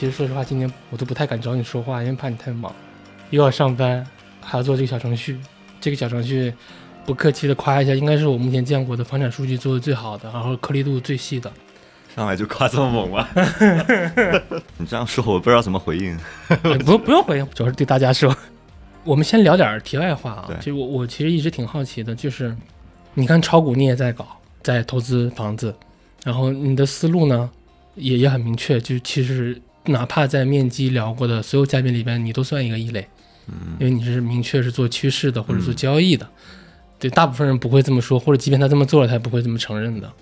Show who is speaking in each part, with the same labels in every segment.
Speaker 1: 其实说实话，今年我都不太敢找你说话，因为怕你太忙，又要上班，还要做这个小程序。这个小程序，不客气的夸一下，应该是我目前见过的房产数据做的最好的，然后颗粒度最细的。
Speaker 2: 上来就夸这么猛吗？你这样说，我不知道怎么回应。
Speaker 1: 不，不用回应，主要是对大家说。我们先聊点题外话啊，就我我其实一直挺好奇的，就是你看炒股你也在搞，在投资房子，然后你的思路呢也也很明确，就其实哪怕在面基聊过的所有嘉宾里边，你都算一个异类，
Speaker 2: 嗯
Speaker 1: 因为你是明确是做趋势的或者做交易的，对，大部分人不会这么说，或者即便他这么做了，他也不会这么承认的。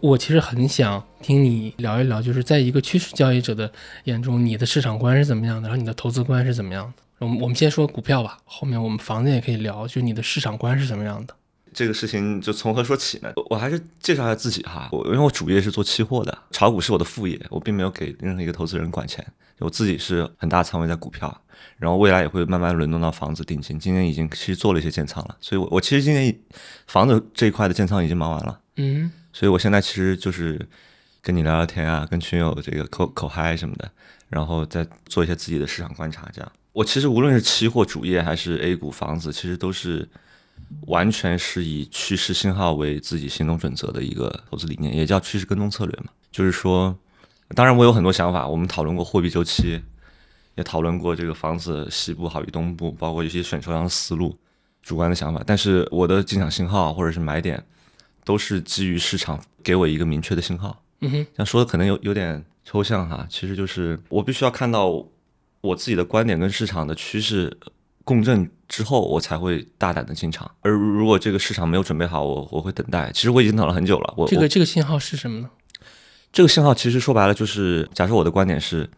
Speaker 1: 我其实很想听你聊一聊，就是在一个趋势交易者的眼中，你的市场观是怎么样的，然后你的投资观是怎么样的。我们我们先说股票吧，后面我们房子也可以聊，就你的市场观是怎么样的。
Speaker 2: 这个事情就从何说起呢？我我还是介绍一下自己哈，我因为我主业是做期货的，炒股是我的副业，我并没有给任何一个投资人管钱，我自己是很大仓位在股票，然后未来也会慢慢轮动到房子定金，今年已经其实做了一些建仓了，所以我我其实今年房子这一块的建仓已经忙完了，
Speaker 1: 嗯，
Speaker 2: 所以我现在其实就是跟你聊聊天啊，跟群友这个口口嗨什么的，然后再做一些自己的市场观察，这样。我其实无论是期货主业还是 A 股房子，其实都是完全是以趋势信号为自己行动准则的一个投资理念，也叫趋势跟踪策略嘛。就是说，当然我有很多想法，我们讨论过货币周期，也讨论过这个房子西部好于东部，包括一些选筹上的思路、主观的想法。但是我的进场信号或者是买点，都是基于市场给我一个明确的信号。
Speaker 1: 嗯哼，
Speaker 2: 这样说的可能有有点抽象哈，其实就是我必须要看到我自己的观点跟市场的趋势共振之后，我才会大胆的进场。而如果这个市场没有准备好，我我会等待。其实我已经等了很久了。我
Speaker 1: 这个这个信号是什么呢？
Speaker 2: 这个信号其实说白了就是，假设我的观点是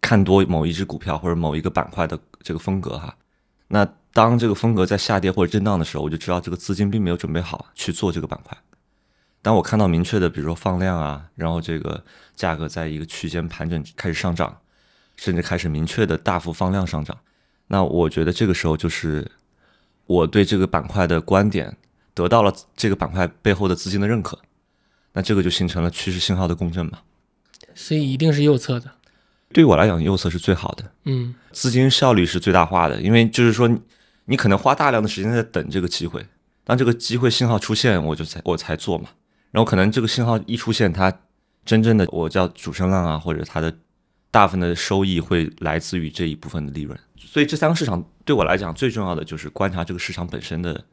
Speaker 2: 看多某一只股票或者某一个板块的这个风格哈，那当这个风格在下跌或者震荡的时候，我就知道这个资金并没有准备好去做这个板块。当我看到明确的，比如说放量啊，然后这个价格在一个区间盘整开始上涨，甚至开始明确的大幅放量上涨，那我觉得这个时候就是我对这个板块的观点得到了这个板块背后的资金的认可，那这个就形成了趋势信号的共振嘛。
Speaker 1: 所以一定是右侧的。
Speaker 2: 对于我来讲，右侧是最好的，
Speaker 1: 嗯
Speaker 2: 资金效率是最大化的，因为就是说你你可能花大量的时间在等这个机会，当这个机会信号出现，我就才我才做嘛。然后可能这个信号一出现，它真正的我叫主升浪啊，或者它的大部分的收益会来自于这一部分的利润。所以这三个市场对我来讲最重要的就是观察这个市场本身的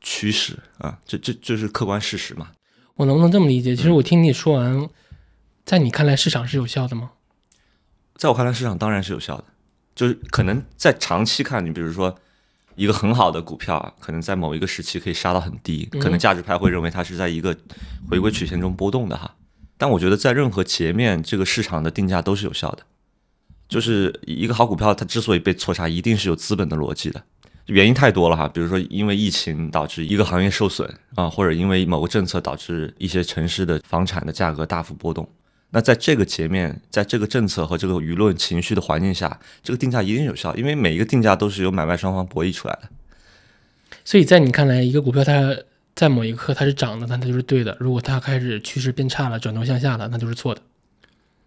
Speaker 2: 趋势啊，这这这是客观事实嘛。
Speaker 1: 我能不能这么理解？其实我听你说完，在你看来市场是有效的吗？
Speaker 2: 在我看来，市场当然是有效的，就是可能在长期看，你比如说一个很好的股票啊，可能在某一个时期可以杀到很低，
Speaker 1: 嗯
Speaker 2: 可能价值派会认为它是在一个回归曲线中波动的哈。但我觉得在任何截面，这个市场的定价都是有效的。就是一个好股票，它之所以被错杀，一定是有资本的逻辑的，原因太多了哈。比如说，因为疫情导致一个行业受损啊，或者因为某个政策导致一些城市的房产的价格大幅波动。那在这个截面，在这个政策和这个舆论情绪的环境下，这个定价一定有效，因为每一个定价都是由买卖双方博弈出来的。
Speaker 1: 所以在你看来，一个股票它在某一刻它是涨的，那它就是对的；如果它开始趋势变差了，转头向下了，那就是错的。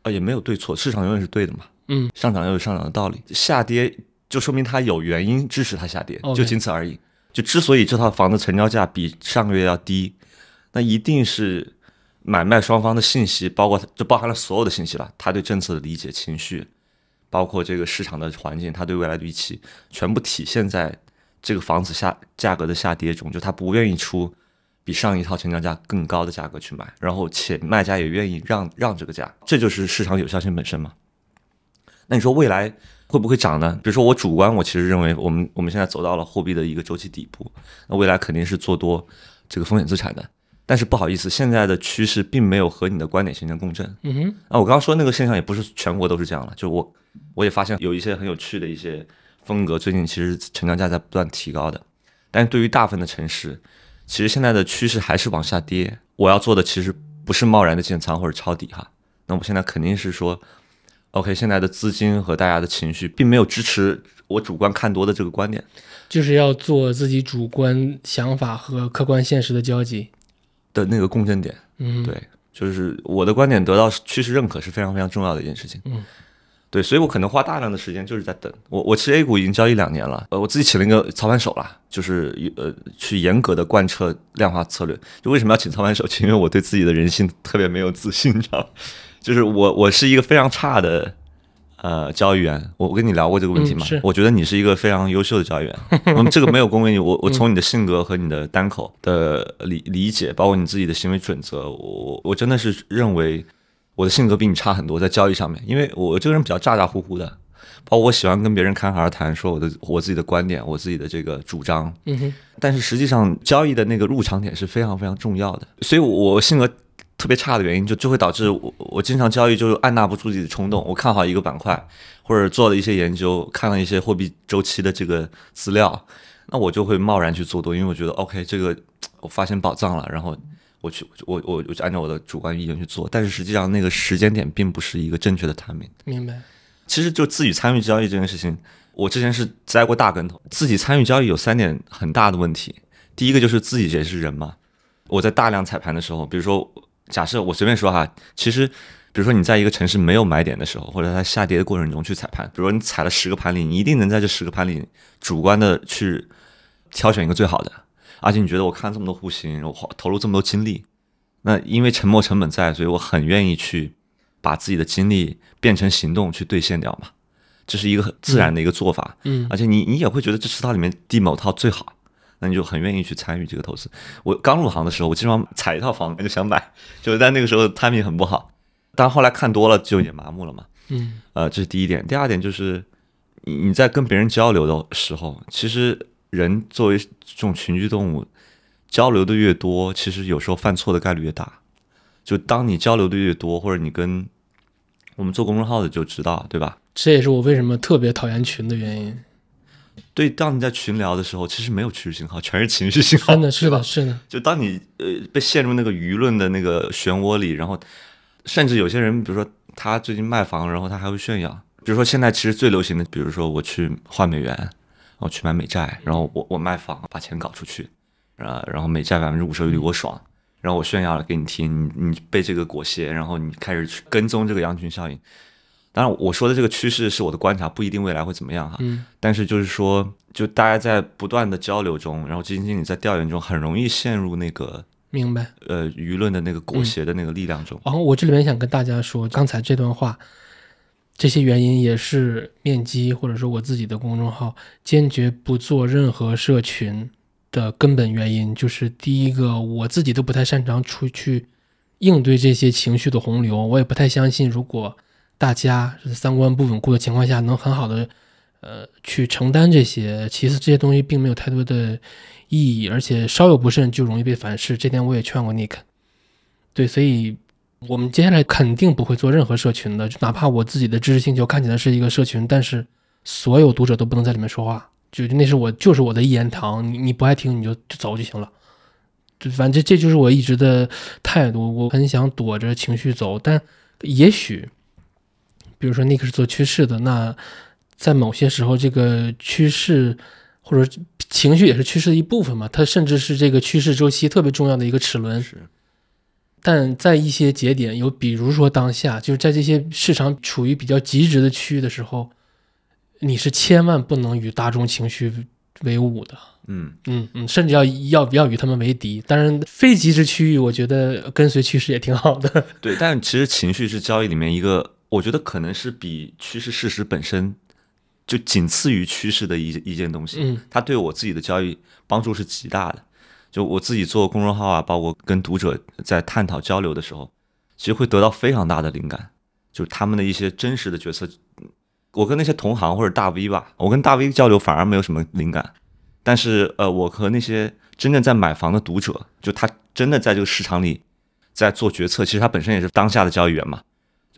Speaker 2: 啊，也没有对错，市场永远是对的嘛。
Speaker 1: 嗯，
Speaker 2: 上涨又有上涨的道理，下跌就说明它有原因支持它下跌，就仅此而已。就之所以这套房子成交价比上个月要低，那一定是买卖双方的信息，包括就包含了所有的信息了，他对政策的理解、情绪，包括这个市场的环境，他对未来的预期，全部体现在这个房子下价格的下跌中，就他不愿意出比上一套成交价更高的价格去买，然后且卖家也愿意让让这个价，这就是市场有效性本身嘛。那你说未来会不会涨呢？比如说我主观，我其实认为我们我们现在走到了货币的一个周期底部，那未来肯定是做多这个风险资产的。但是不好意思，现在的趋势并没有和你的观点形成共振。
Speaker 1: 嗯哼，
Speaker 2: 啊，我刚刚说那个现象也不是全国都是这样了，就我我也发现有一些很有趣的一些风格，最近其实成交价在不断提高的，但是对于大部分的城市，其实现在的趋势还是往下跌。我要做的其实不是贸然的建仓或者抄底哈，那我现在肯定是说，OK，现在的资金和大家的情绪并没有支持我主观看多的这个观点。
Speaker 1: 就是要做自己主观想法和客观现实的交集。
Speaker 2: 的那个共振点，
Speaker 1: 嗯，
Speaker 2: 对，就是我的观点得到趋势认可是非常非常重要的一件事情。
Speaker 1: 嗯，
Speaker 2: 对，所以我可能花大量的时间就是在等。我我其实 A 股已经交易两年了，呃，我自己请了一个操盘手啦，就是呃去严格的贯彻量化策略。就为什么要请操盘手？就因为我对自己的人性特别没有自信，你知道吗？就是我我是一个非常差的。呃，交易员，我我跟你聊过这个问题吗？
Speaker 1: 是
Speaker 2: 我觉得你是一个非常优秀的交易员。那么这个没有恭维你，我我从你的性格和你的单口的理理解，包括你自己的行为准则，我我真的是认为我的性格比你差很多在交易上面，因为我这个人比较咋咋呼呼的，包括我喜欢跟别人侃侃而谈，说我的我自己的观点，我自己的这个主张。
Speaker 1: 嗯哼，
Speaker 2: 但是实际上交易的那个入场点是非常非常重要的，所以我性格。特别差的原因就就会导致我我经常交易就是按捺不住自己的冲动，我看好一个板块或者做了一些研究，看了一些货币周期的这个资料，那我就会贸然去做多，因为我觉得 OK 这个我发现宝藏了，然后我去我我我就按照我的主观意愿去做，但是实际上那个时间点并不是一个正确的 timing。
Speaker 1: 明白。
Speaker 2: 其实就自己参与交易这件事情，我之前是栽过大跟头。自己参与交易有三点很大的问题，第一个就是自己也是人嘛，我在大量踩盘的时候，比如说。假设我随便说哈，其实，比如说你在一个城市没有买点的时候，或者在下跌的过程中去踩盘，比如说你踩了十个盘里，你一定能在这十个盘里主观的去挑选一个最好的，而且你觉得我看这么多户型，我投入这么多精力，那因为沉没成本在，所以我很愿意去把自己的精力变成行动去兑现掉嘛，这是一个很自然的一个做法，
Speaker 1: 嗯，
Speaker 2: 而且你你也会觉得这十套里面第某套最好。那你就很愿意去参与这个投资。我刚入行的时候，我经常踩一套房就想买，就是在那个时候 timing 很不好。但后来看多了就也麻木了嘛。
Speaker 1: 嗯，
Speaker 2: 呃，这是第一点。第二点就是你你在跟别人交流的时候，其实人作为这种群居动物，交流的越多，其实有时候犯错的概率越大。就当你交流的越多，或者你跟我们做公众号的就知道，对吧？
Speaker 1: 这也是我为什么特别讨厌群的原因。
Speaker 2: 对，当你在群聊的时候，其实没有趋势信号，全是情绪信号。
Speaker 1: 真的是的，是的。
Speaker 2: 就当你呃被陷入那个舆论的那个漩涡里，然后甚至有些人，比如说他最近卖房，然后他还会炫耀。比如说现在其实最流行的，比如说我去换美元，我去买美债，然后我我卖房把钱搞出去，啊，然后美债百分之五收益率我爽，然后我炫耀了给你听，你你被这个裹挟，然后你开始去跟踪这个羊群效应。当然，我说的这个趋势是我的观察，不一定未来会怎么样哈。
Speaker 1: 嗯。
Speaker 2: 但是就是说，就大家在不断的交流中，然后基金经理在调研中，很容易陷入那个
Speaker 1: 明白
Speaker 2: 呃舆论的那个裹挟的那个力量中。
Speaker 1: 然后我这里面想跟大家说，刚才这段话，这些原因也是面基或者说我自己的公众号坚决不做任何社群的根本原因，就是第一个，我自己都不太擅长出去应对这些情绪的洪流，我也不太相信如果。大家三观不稳固的情况下，能很好的，呃，去承担这些。其实，这些东西并没有太多的意义，而且稍有不慎就容易被反噬。这点我也劝过 Nick。对，所以我们接下来肯定不会做任何社群的，就哪怕我自己的知识星球看起来是一个社群，但是所有读者都不能在里面说话，就那是我就是我的一言堂，你你不爱听你就就走就行了。就反正这就是我一直的态度，我很想躲着情绪走，但也许。比如说，Nick 是做趋势的，那在某些时候，这个趋势或者情绪也是趋势的一部分嘛？它甚至是这个趋势周期特别重要的一个齿轮。但在一些节点，有比如说当下，就是在这些市场处于比较极值的区域的时候，你是千万不能与大众情绪为伍的。
Speaker 2: 嗯
Speaker 1: 嗯嗯，甚至要要要与他们为敌。当然，非极值区域，我觉得跟随趋势也挺好的。
Speaker 2: 对，但其实情绪是交易里面一个。我觉得可能是比趋势事实本身就仅次于趋势的一一件东西，
Speaker 1: 嗯，
Speaker 2: 它对我自己的交易帮助是极大的。就我自己做公众号啊，包括跟读者在探讨交流的时候，其实会得到非常大的灵感，就是他们的一些真实的角色。我跟那些同行或者大 V 吧，我跟大 V 交流反而没有什么灵感，但是呃，我和那些真正在买房的读者，就他真的在这个市场里在做决策，其实他本身也是当下的交易员嘛。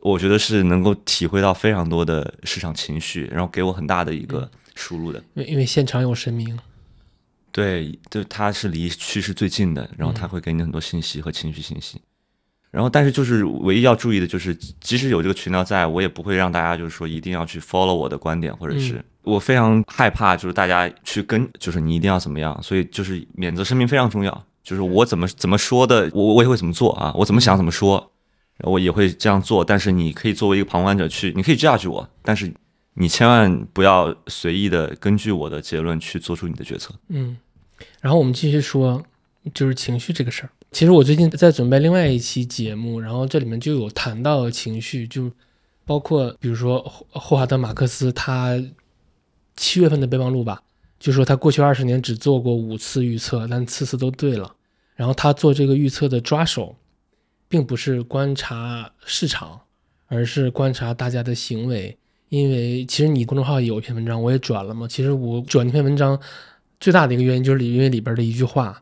Speaker 2: 我觉得是能够体会到非常多的市场情绪，然后给我很大的一个输入的。
Speaker 1: 因为因为现场有神明，
Speaker 2: 对，就他是离趋势最近的，然后他会给你很多信息和情绪信息。然后，但是就是唯一要注意的就是，即使有这个群聊在，我也不会让大家就是说一定要去 follow 我的观点，或者是我非常害怕就是大家去跟，就是你一定要怎么样。所以就是免责声明非常重要。就是我怎么怎么说的，我我也会怎么做啊，我怎么想怎么说，我也会这样做。但是你可以作为一个旁观者去，你可以 judge 我，但是你千万不要随意的根据我的结论去做出你的决策。
Speaker 1: 嗯，然后我们继续说，就是情绪这个事儿。其实我最近在准备另外一期节目，然后这里面就有谈到情绪，就包括比如说霍霍华德马克思他七月份的备忘录吧，就说他过去二十年只做过五次预测，但次次都对了。然后他做这个预测的抓手，并不是观察市场，而是观察大家的行为。因为其实你公众号有一篇文章，我也转了嘛。其实我转那篇文章最大的一个原因就是因为里边的一句话。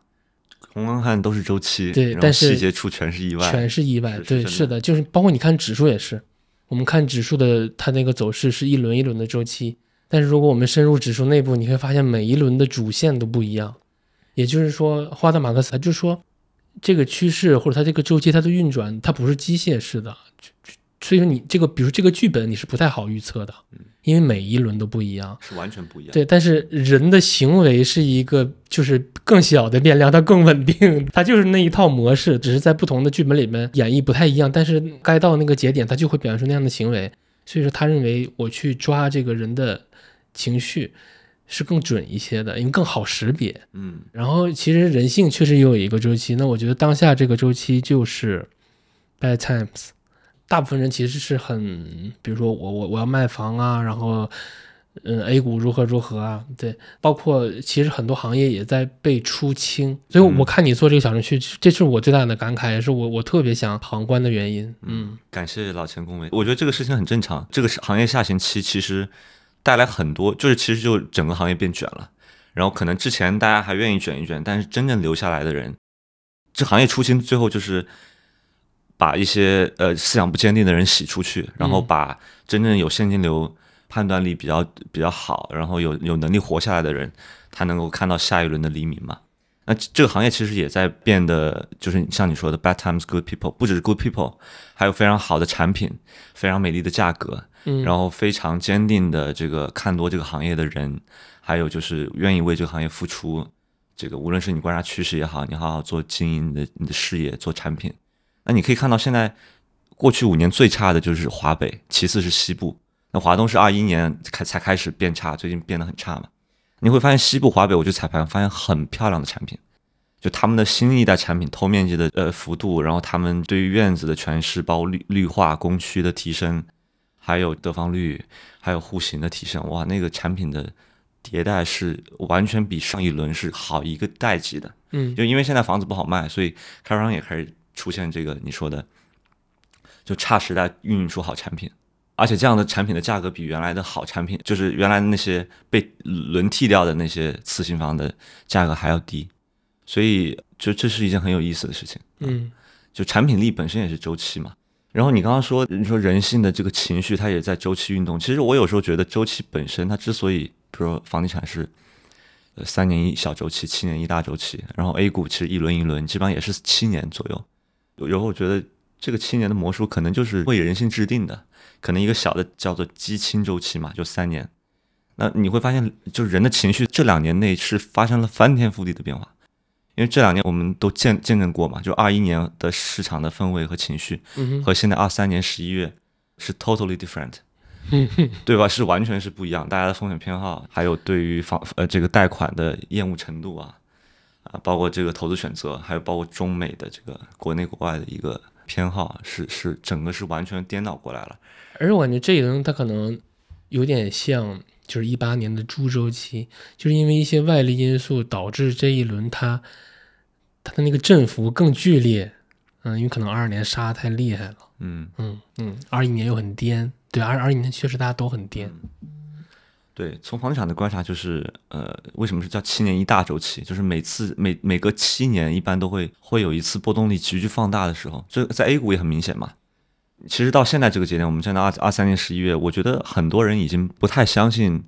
Speaker 2: 红光看都是周期，
Speaker 1: 对，但是
Speaker 2: 细节处全是意外，
Speaker 1: 全是意外。对，
Speaker 2: 是
Speaker 1: 是的，就是包括你看指数也是，我们看指数的它那个走势是一轮一轮的周期，但是如果我们深入指数内部，你会发现每一轮的主线都不一样。也就是说，花的马克思他就说，这个趋势或者它这个周期它的运转，它不是机械式的，所以说你这个，比如这个剧本你是不太好预测的，因为每一轮都不一样，
Speaker 2: 是完全不一样。
Speaker 1: 对，但是人的行为是一个就是更小的变量，它更稳定，它就是那一套模式，只是在不同的剧本里面演绎不太一样，但是该到那个节点，它就会表现出那样的行为。所以说，他认为我去抓这个人的情绪是更准一些的，因为更好识别。
Speaker 2: 嗯，
Speaker 1: 然后其实人性确实也有一个周期，那我觉得当下这个周期就是 bad times。大部分人其实是很，比如说我我我要卖房啊，然后嗯 A 股如何如何啊，对，包括其实很多行业也在被出清，所以我看你做这个小程序，这是我最大的感慨，也是我我特别想旁观的原因。嗯，
Speaker 2: 感谢老钱恭维，我觉得这个事情很正常，这个是行业下行期，其实带来很多，就是其实就整个行业变卷了，然后可能之前大家还愿意卷一卷，但是真正留下来的人，这行业出清最后就是。把一些呃思想不坚定的人洗出去，然后把真正有现金流、判断力比较比较好，然后有有能力活下来的人，他能够看到下一轮的黎明嘛？那这个行业其实也在变得，就是像你说的，bad times good people，不只是 good people，还有非常好的产品，非常美丽的价格，
Speaker 1: 嗯，
Speaker 2: 然后非常坚定的这个看多这个行业的人，还有就是愿意为这个行业付出，这个无论是你观察趋势也好，你好好做经营的你的事业，做产品。那你可以看到，现在过去五年最差的就是华北，其次是西部。那华东是二一年开才开始变差，最近变得很差嘛。你会发现西部、华北，我去彩排发现很漂亮的产品，就他们的新一代产品，透面积的呃幅度，然后他们对于院子的诠释，包括绿绿化、工区的提升，还有得房率，还有户型的提升，哇，那个产品的迭代是完全比上一轮是好一个代级的。
Speaker 1: 嗯，
Speaker 2: 就因为现在房子不好卖，所以开发商也开始。出现这个你说的，就差时代孕育出好产品，而且这样的产品的价格比原来的好产品，就是原来那些被轮替掉的那些次新房的价格还要低，所以就这是一件很有意思的事情。
Speaker 1: 嗯，
Speaker 2: 就产品力本身也是周期嘛。然后你刚刚说，你说人性的这个情绪它也在周期运动。其实我有时候觉得周期本身它之所以，比如说房地产是。呃，三年一小周期，七年一大周期，然后 A 股其实一轮一轮，基本上也是七年左右。有时候我觉得这个七年的魔术可能就是为人性制定的，可能一个小的叫做基清周期嘛，就三年。那你会发现，就是人的情绪这两年内是发生了翻天覆地的变化，因为这两年我们都见见证过嘛，就二一年的市场的氛围和情绪，和现在二三年十一月是 totally different。对吧？是完全是不一样，大家的风险偏好，还有对于房呃这个贷款的厌恶程度啊，啊，包括这个投资选择，还有包括中美的这个国内国外的一个偏好，是是整个是完全颠倒过来了。
Speaker 1: 而我感觉这一轮它可能有点像，就是一八年的猪周期，就是因为一些外力因素导致这一轮它它的那个振幅更剧烈。嗯，因为可能二二年杀太厉害了。
Speaker 2: 嗯
Speaker 1: 嗯嗯，二一年又很颠。对，二二一年确实大家都很颠。
Speaker 2: 对，从房地产的观察就是，呃，为什么是叫七年一大周期？就是每次每每隔七年，一般都会会有一次波动力急剧放大的时候。这在 A 股也很明显嘛。其实到现在这个节点，我们现在二二三年十一月，我觉得很多人已经不太相信。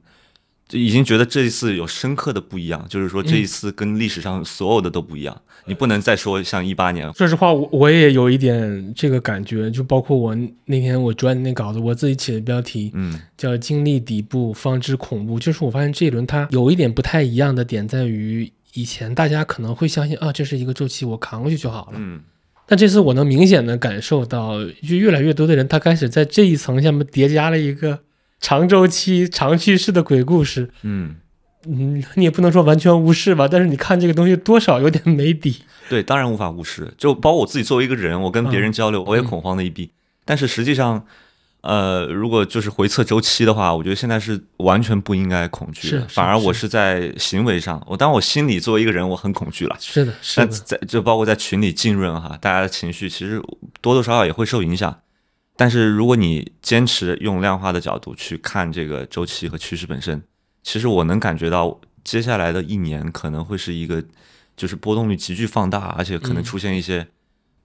Speaker 2: 就已经觉得这一次有深刻的不一样，就是说这一次跟历史上所有的都不一样。你不能再说像一八年。
Speaker 1: 说实话，我我也有一点这个感觉，就包括我那天我转那稿子，我自己起的标题，
Speaker 2: 嗯，
Speaker 1: 叫“经历底部方知恐怖”。就是我发现这一轮它有一点不太一样的点在于，以前大家可能会相信啊，这是一个周期，我扛过去就好了。
Speaker 2: 嗯，
Speaker 1: 但这次我能明显的感受到，就越来越多的人他开始在这一层下面叠加了一个长周期、长趋势的鬼故事。
Speaker 2: 嗯，
Speaker 1: 嗯，你也不能说完全无视吧，但是你看这个东西多少有点没底。
Speaker 2: 对，当然无法无视。就包括我自己作为一个人，我跟别人交流，我也
Speaker 1: 嗯
Speaker 2: 恐慌的一逼。但是实际上，呃，如果就是回测周期的话，我觉得现在是完全不应该恐惧的，反而我
Speaker 1: 是
Speaker 2: 是在行为上，我当然我心里作为一个人，我很恐惧了。
Speaker 1: 是的，是
Speaker 2: 那
Speaker 1: 的，
Speaker 2: 在就包括在群里浸润哈，大家的情绪其实多多少少也会受影响。但是如果你坚持用量化的角度去看这个周期和趋势本身，其实我能感觉到接下来的一年可能会是一个就是波动率急剧放大，而且可能
Speaker 1: 嗯
Speaker 2: 出现一些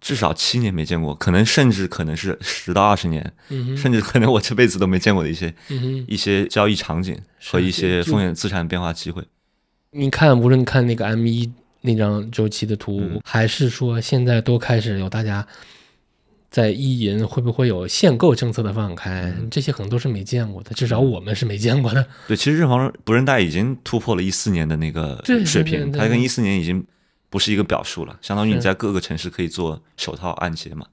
Speaker 2: 至少七年没见过，可能甚至可能是十到二十年，
Speaker 1: 嗯，
Speaker 2: 甚至可能我这辈子都没见过的一些
Speaker 1: 嗯。
Speaker 2: 一些交易场景和一些风险资产变化机会。
Speaker 1: 你看，无论看那个 M 一那张周期的图，
Speaker 2: 嗯
Speaker 1: 还是说现在都开始有大家在意淫会不会有限购政策的放开，
Speaker 2: 嗯
Speaker 1: 这些可能都是没见过的，至少我们是没见过的。
Speaker 2: 对，其实认房不认贷已经突破了一四年的那个水平，
Speaker 1: 对对
Speaker 2: 它跟一四年已经不是一个表述了，相当于你在各个城市可以做首套按揭嘛。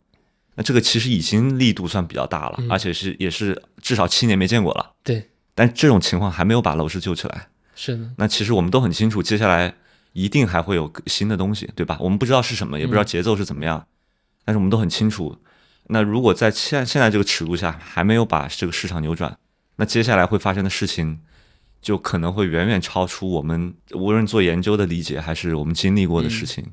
Speaker 2: 那这个其实已经力度算比较大了，
Speaker 1: 嗯
Speaker 2: 而且是也是至少七年没见过了。
Speaker 1: 对，
Speaker 2: 但这种情况还没有把楼市救起来。
Speaker 1: 是的，
Speaker 2: 那其实我们都很清楚，接下来一定还会有新的东西，对吧？我们不知道是什么，也不知道节奏是怎么样，但是我们都很清楚。那如果在现现在这个尺度下还没有把这个市场扭转，那接下来会发生的事情就可能会远远超出我们无论做研究的理解，还是我们经历过的事情。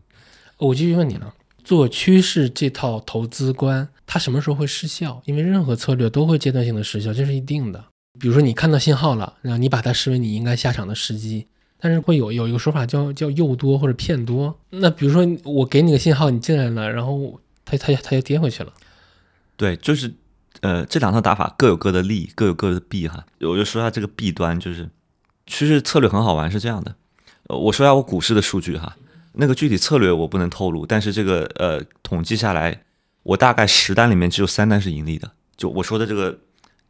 Speaker 1: 我继续问你了，做趋势这套投资观，它什么时候会失效？因为任何策略都会阶段性的失效，这是一定的。比如说你看到信号了，然后你把它视为你应该下场的时机，但是会有有一个说法叫叫诱多或者骗多。那比如说我给你个信号，你进来了，然后它它它又跌回去了。
Speaker 2: 对，就是呃，这两套打法各有各的利，各有各的弊哈。我就说下这个弊端，就是其实策略很好玩，是这样的。我说下我股市的数据哈，那个具体策略我不能透露，但是这个呃统计下来，我大概十单里面只有三单是盈利的。就我说的这个，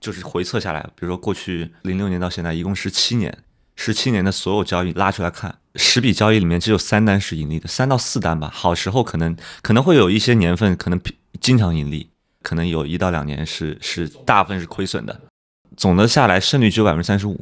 Speaker 2: 就是回测下来，比如说过去零六年到现在，一共十七年，十七年的所有交易拉出来看，十笔交易里面只有三单是盈利的，三到四单吧。好时候可能可能会有一些年份可能经常盈利，可能有一到两年是是大部分是亏损的。总的下来胜率只有百分之三十五，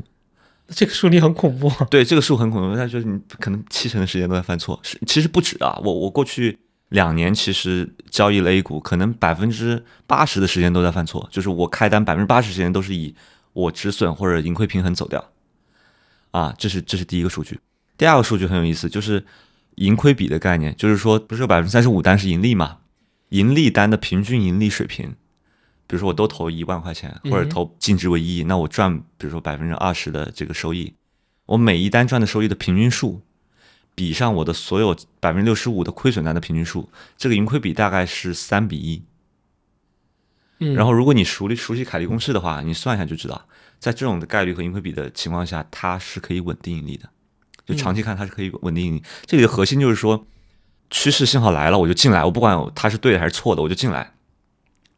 Speaker 1: 这个数你很恐怖。
Speaker 2: 对这个数很恐怖，那就是你可能七成的时间都在犯错，是其实不止啊。我我过去两年其实交易了 A 股，可能百分之八十的时间都在犯错，就是我开单百分之八十时间都是以我止损或者盈亏平衡走掉，啊，这是这是第一个数据。第二个数据很有意思，就是盈亏比的概念，就是说不是有百分之三十五单是盈利嘛？盈利单的平均盈利水平，比如说我都投一万块钱，或者投净值为一亿，那我赚比如说百分之二十的这个收益，我每一单赚的收益的平均数，比上我的所有百分之六十五的亏损单的平均数，这个盈亏比大概是三比一。
Speaker 1: 嗯，
Speaker 2: 然后如果你熟悉熟悉凯利公式的话，你算一下就知道，在这种的概率和盈亏比的情况下，它是可以稳定盈利的。就长期看，它是可以稳定盈利。这里的核心就是说，趋势信号来了，我就进来，我不管它是对的还是错的，我就进来。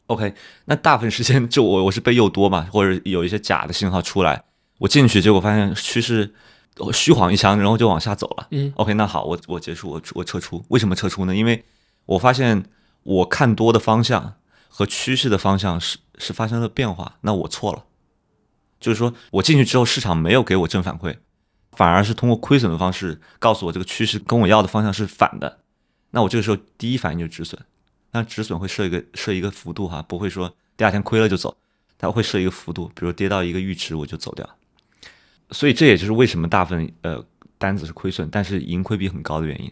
Speaker 2: OK，那大部分时间就我我是被诱多嘛，或者有一些假的信号出来，我进去，结果发现趋势呃虚晃一枪，然后就往下走了。
Speaker 1: 嗯
Speaker 2: OK，那好，我我结束，我我撤出。为什么撤出呢？因为我发现我看多的方向和趋势的方向是是发生了变化，那我错了。就是说我进去之后，市场没有给我正反馈，反而是通过亏损的方式告诉我这个趋势跟我要的方向是反的。那我这个时候第一反应就是止损，那止损会设一个设一个幅度哈，不会说第二天亏了就走，它会设一个幅度，比如跌到一个阈值我就走掉。所以这也就是为什么大部分呃单子是亏损，但是盈亏比很高的原因。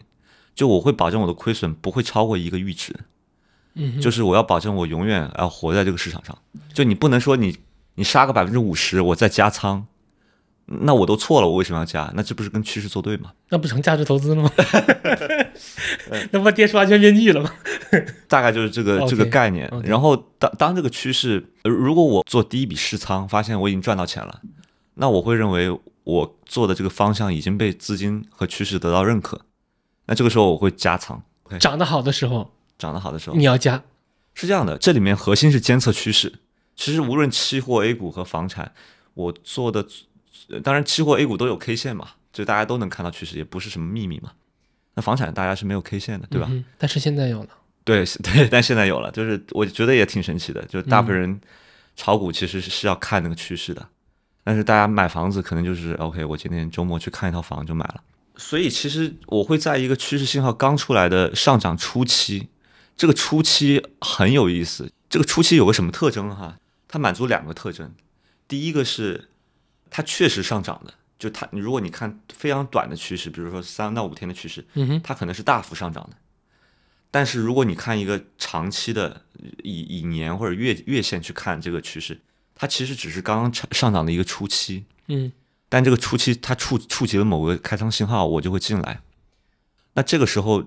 Speaker 2: 就我会保证我的亏损不会超过一个阈值，
Speaker 1: 嗯，
Speaker 2: 就是我要保证我永远要活在这个市场上。就你不能说你你杀个百分之五十，我再加仓，那我都错了，我为什么要加？那这不是跟趋势作对吗？
Speaker 1: 那不成价值投资了吗？那不跌出安全边际了吗？
Speaker 2: 大概就是这个这个概念。然后当当这个趋势，呃如果我做第一笔试仓，发现我已经赚到钱了，那我会认为我做的这个方向已经被资金和趋势得到认可，那这个时候我会加仓。
Speaker 1: 涨得好的时候
Speaker 2: 涨得好的时候
Speaker 1: 你要加，
Speaker 2: 是这样的，这里面核心是监测趋势。其实无论期货 A 股和房产，我做的，呃当然期货 A 股都有 K 线嘛，就大家都能看到趋势，也不是什么秘密嘛。那房产大家是没有 K 线的，对吧？
Speaker 1: 嗯但是现在有了，
Speaker 2: 对 对，但现在有了，就是我觉得也挺神奇的，就是大部分人炒股其实是是要看那个趋势的，但是大家买房子可能就是 OK，我今天周末去看一套房就买了。所以其实我会在一个趋势信号刚出来的上涨初期，这个初期很有意思。这个初期有个什么特征哈？它满足两个特征，第一个是它确实上涨的，就它如果你看非常短的趋势，比如说三到五天的趋势，
Speaker 1: 嗯哼，
Speaker 2: 它可能是大幅上涨的。但是如果你看一个长期的以以年或者月月线去看这个趋势，它其实只是刚刚上上涨的一个初期，
Speaker 1: 嗯
Speaker 2: 但这个初期它触触及了某个开仓信号，我就会进来。那这个时候，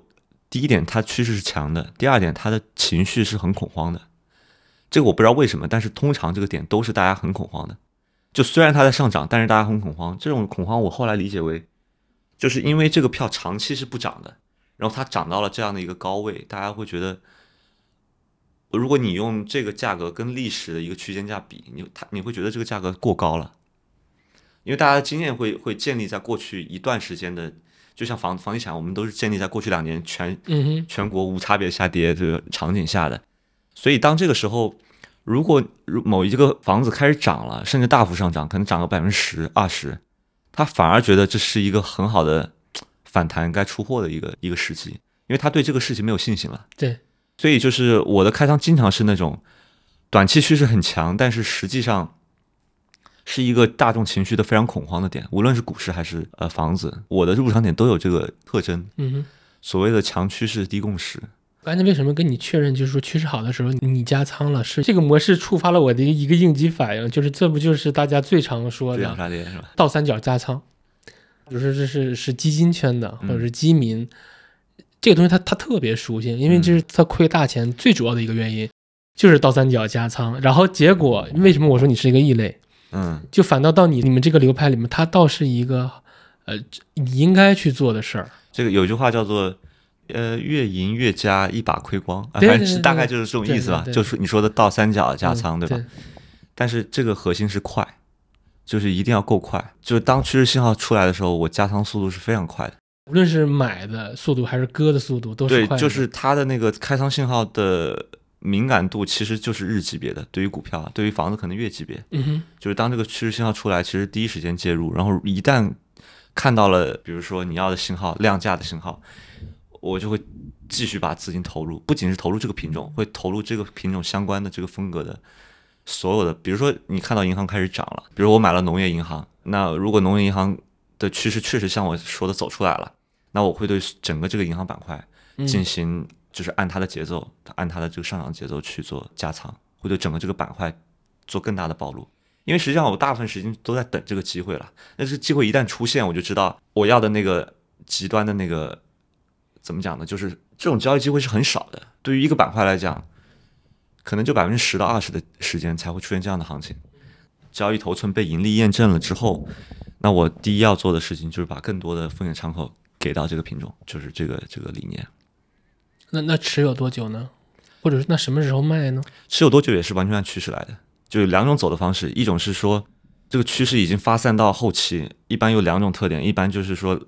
Speaker 2: 第一点它趋势是强的，第二点它的情绪是很恐慌的。这个我不知道为什么，但是通常这个点都是大家很恐慌的。就虽然它在上涨，但是大家很恐慌。这种恐慌我后来理解为，就是因为这个票长期是不涨的，然后它涨到了这样的一个高位，大家会觉得，如果你用这个价格跟历史的一个区间价比，你它你会觉得这个价格过高了。因为大家的经验会会建立在过去一段时间的，就像房房地产，我们都是建立在过去两年全
Speaker 1: 嗯哼，
Speaker 2: 全国无差别下跌这个场景下的。所以当这个时候，如果如某一个房子开始涨了，甚至大幅上涨，可能涨个百分之十、二十，他反而觉得这是一个很好的反弹该出货的一个一个时机，因为他对这个事情没有信心了。
Speaker 1: 对，
Speaker 2: 所以就是我的开仓经常是那种短期趋势很强，但是实际上是一个大众情绪的非常恐慌的点，无论是股市还是呃房子，我的入场点都有这个特征。
Speaker 1: 嗯哼。
Speaker 2: 所谓的强趋势低共识，
Speaker 1: 刚才为什么跟你确认，就是说趋势好的时候你加仓了，是这个模式触发了我的一个应激反应，就是这不就是大家最常说的？倒三角加仓，比如说这是是基金圈的或者是基民，这个东西他他特别熟悉，因为这是他亏大钱最主要的一个原因，就是倒三角加仓，然后结果为什么我说你是一个异类，
Speaker 2: 嗯，
Speaker 1: 就反倒到你你们这个流派里面，它倒是一个呃你应该去做的事儿，
Speaker 2: 这个有句话叫做。呃，越赢越加，一把亏光，反正大概就是这种意思吧。就是你说的倒三角加仓，
Speaker 1: 嗯
Speaker 2: 对吧？但是这个核心是快，就是一定要够快。就是当趋势信号出来的时候，我加仓速度是非常快的。
Speaker 1: 无论是买的速度还是割的速度都是
Speaker 2: 对
Speaker 1: 快，的，
Speaker 2: 就是它的那个开仓信号的敏感度其实就是日级别的。对于股票，对于房子可能月级别。
Speaker 1: 嗯哼，
Speaker 2: 就是当这个趋势信号出来，其实第一时间介入，然后一旦看到了，比如说你要的信号、量价的信号，我就会继续把资金投入，不仅是投入这个品种，会投入这个品种相关的这个风格的所有的，比如说你看到银行开始涨了，比如我买了农业银行，那如果农业银行的趋势确实像我说的走出来了，那我会对整个这个银行板块
Speaker 1: 嗯
Speaker 2: 进行就是按它的节奏，按它的这个上涨节奏去做加仓，会对整个这个板块做更大的暴露。因为实际上我大部分时间都在等这个机会了，但是机会一旦出现，我就知道我要的那个极端的那个怎么讲呢？就是这种交易机会是很少的。对于一个板块来讲，可能就百分之十到二十的时间才会出现这样的行情。交易头寸被盈利验证了之后，那我第一要做的事情就是把更多的风险敞口给到这个品种，就是这个这个理念。
Speaker 1: 那那持有多久呢？或者是那什么时候卖呢？
Speaker 2: 持有多久也是完全按趋势来的，就有两种走的方式，一种是说这个趋势已经发散到后期，一般有两种特点，一般就是说，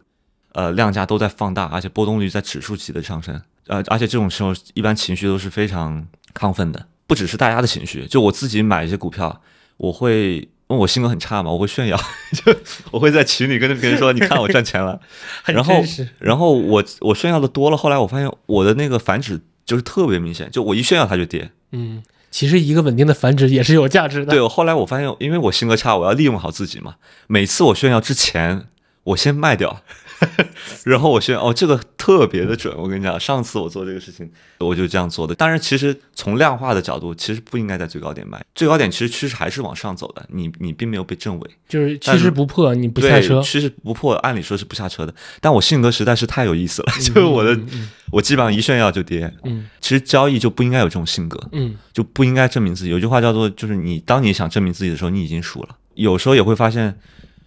Speaker 2: 呃，量价都在放大，而且波动率在指数级的上升，呃，而且这种时候一般情绪都是非常亢奋的，不只是大家的情绪，就我自己买一些股票，我会。因为我性格很差嘛，我会炫耀，就我会在群里跟别人说：“你看我赚钱了。”然后，然后我我炫耀的多了，后来我发现我的那个反指就是特别明显，就我一炫耀它就跌。
Speaker 1: 嗯，其实一个稳定的繁殖也是有价值的。
Speaker 2: 对，我后来我发现，因为我性格差，我要利用好自己嘛。每次我炫耀之前，我先卖掉，然后我炫耀哦，这个特别的准。我跟你讲，上次我做这个事情，我就这样做的。当然，其实从量化的角度，其实不应该在最高点卖，最高点其实趋势还是往上走的，你你并没有被证伪。
Speaker 1: 就是趋势不破，你不下，车。
Speaker 2: 趋势不破，按理说是不下车的。但我性格实在是太有意思了，就是我的，
Speaker 1: 嗯
Speaker 2: 我基本上一炫耀就跌。
Speaker 1: 嗯
Speaker 2: 其实交易就不应该有这种性格，
Speaker 1: 嗯
Speaker 2: 就不应该证明自己。有句话叫做，就是你当你想证明自己的时候，你已经输了。有时候也会发现，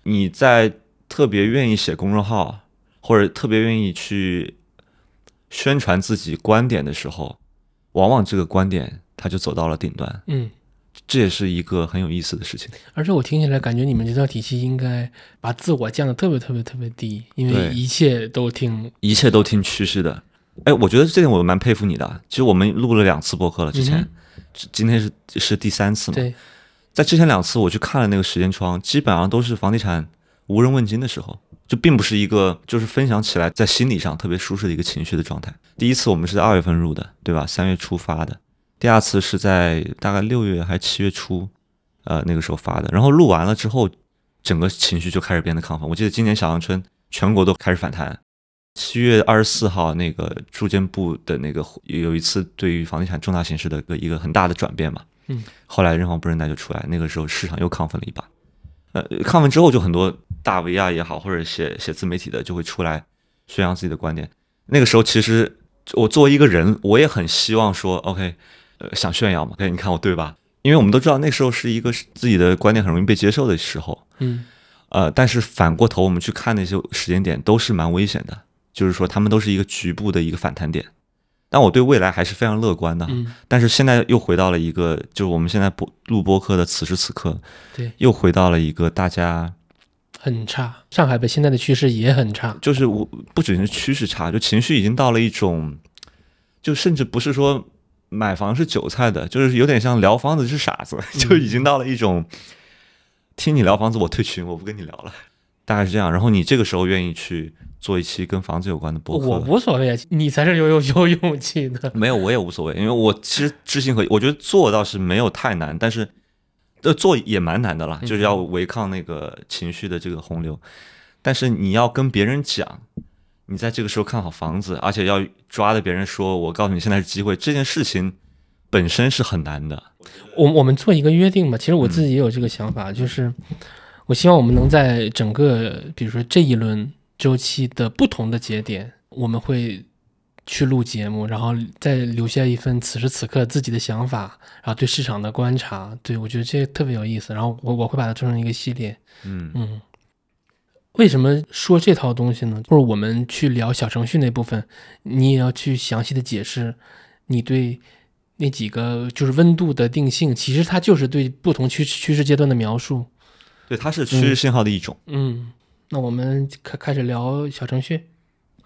Speaker 2: 你在特别愿意写公众号，或者特别愿意去宣传自己观点的时候，往往这个观点它就走到了顶端。
Speaker 1: 嗯
Speaker 2: 这也是一个很有意思的事情。
Speaker 1: 而且我听起来感觉你们这套体系应该把自我降得特别特别特别低，因为一切都听
Speaker 2: 一切都听趋势的。哎，我觉得这点我蛮佩服你的。啊其实我们录了两次播客了，之前，
Speaker 1: 嗯
Speaker 2: 今天是是第三次嘛。
Speaker 1: 对，
Speaker 2: 在之前两次我去看了那个时间窗，基本上都是房地产无人问津的时候，就并不是一个就是分享起来在心理上特别舒适的一个情绪的状态。第一次我们是在二月份入的，对吧？三月初发的。第二次是在大概六月还七月初，呃，那个时候发的。然后录完了之后，整个情绪就开始变得亢奋。我记得今年小阳春全国都开始反弹。七月二十四号，那个住建部的那个有一次对于房地产重大形势的一个一个很大的转变嘛，
Speaker 1: 嗯，
Speaker 2: 后来认房不认贷就出来，那个时候市场又亢奋了一把，呃，亢奋之后就很多大 V 啊也好，或者写写自媒体的就会出来宣扬自己的观点。那个时候其实我作为一个人，我也很希望说，OK，呃，想炫耀嘛，哎，你看我对吧？因为我们都知道那时候是一个自己的观点很容易被接受的时候，
Speaker 1: 嗯
Speaker 2: 呃，但是反过头我们去看那些时间点，都是蛮危险的，就是说他们都是一个局部的一个反弹点。但我对未来还是非常乐观的，
Speaker 1: 嗯，
Speaker 2: 但是现在又回到了一个，就是我们现在播录播课的此时此刻，
Speaker 1: 对，
Speaker 2: 又回到了一个大家
Speaker 1: 很差。上海的现在的趋势也很差。
Speaker 2: 就是我不只是趋势差，就情绪已经到了一种，就甚至不是说买房是韭菜的，就是有点像聊房子是傻子，就已经到了一种听你聊房子我退群，我不跟你聊了，大概是这样。然后你这个时候愿意去做一期跟房子有关的播
Speaker 1: 我，无所谓，你才是有有有勇气的。
Speaker 2: 没有我也无所谓，因为我其实知行合一，我觉得做倒是没有太难，但是呃做也蛮难的啦，就是要违抗那个情绪的这个洪流。但是你要跟别人讲，你在这个时候看好房子，而且要抓着别人说，我告诉你现在是机会，这件事情本身是很难的。
Speaker 1: 我我们做一个约定吧，其实我自己也有这个想法，就是我希望我们能在整个，比如说这一轮周期的不同的节点，我们会去录节目，然后再留下一份此时此刻自己的想法，然后对市场的观察，对我觉得这个特别有意思。然后我我会把它做成一个系列，
Speaker 2: 嗯
Speaker 1: 嗯。为什么说这套东西呢？或者我们去聊小程序那部分，你也要去详细的解释你对那几个就是温度的定性，其实它就是对不同趋趋势阶段的描述。
Speaker 2: 对，它是趋势信号的一种。
Speaker 1: 嗯，那我们开开始聊小程序。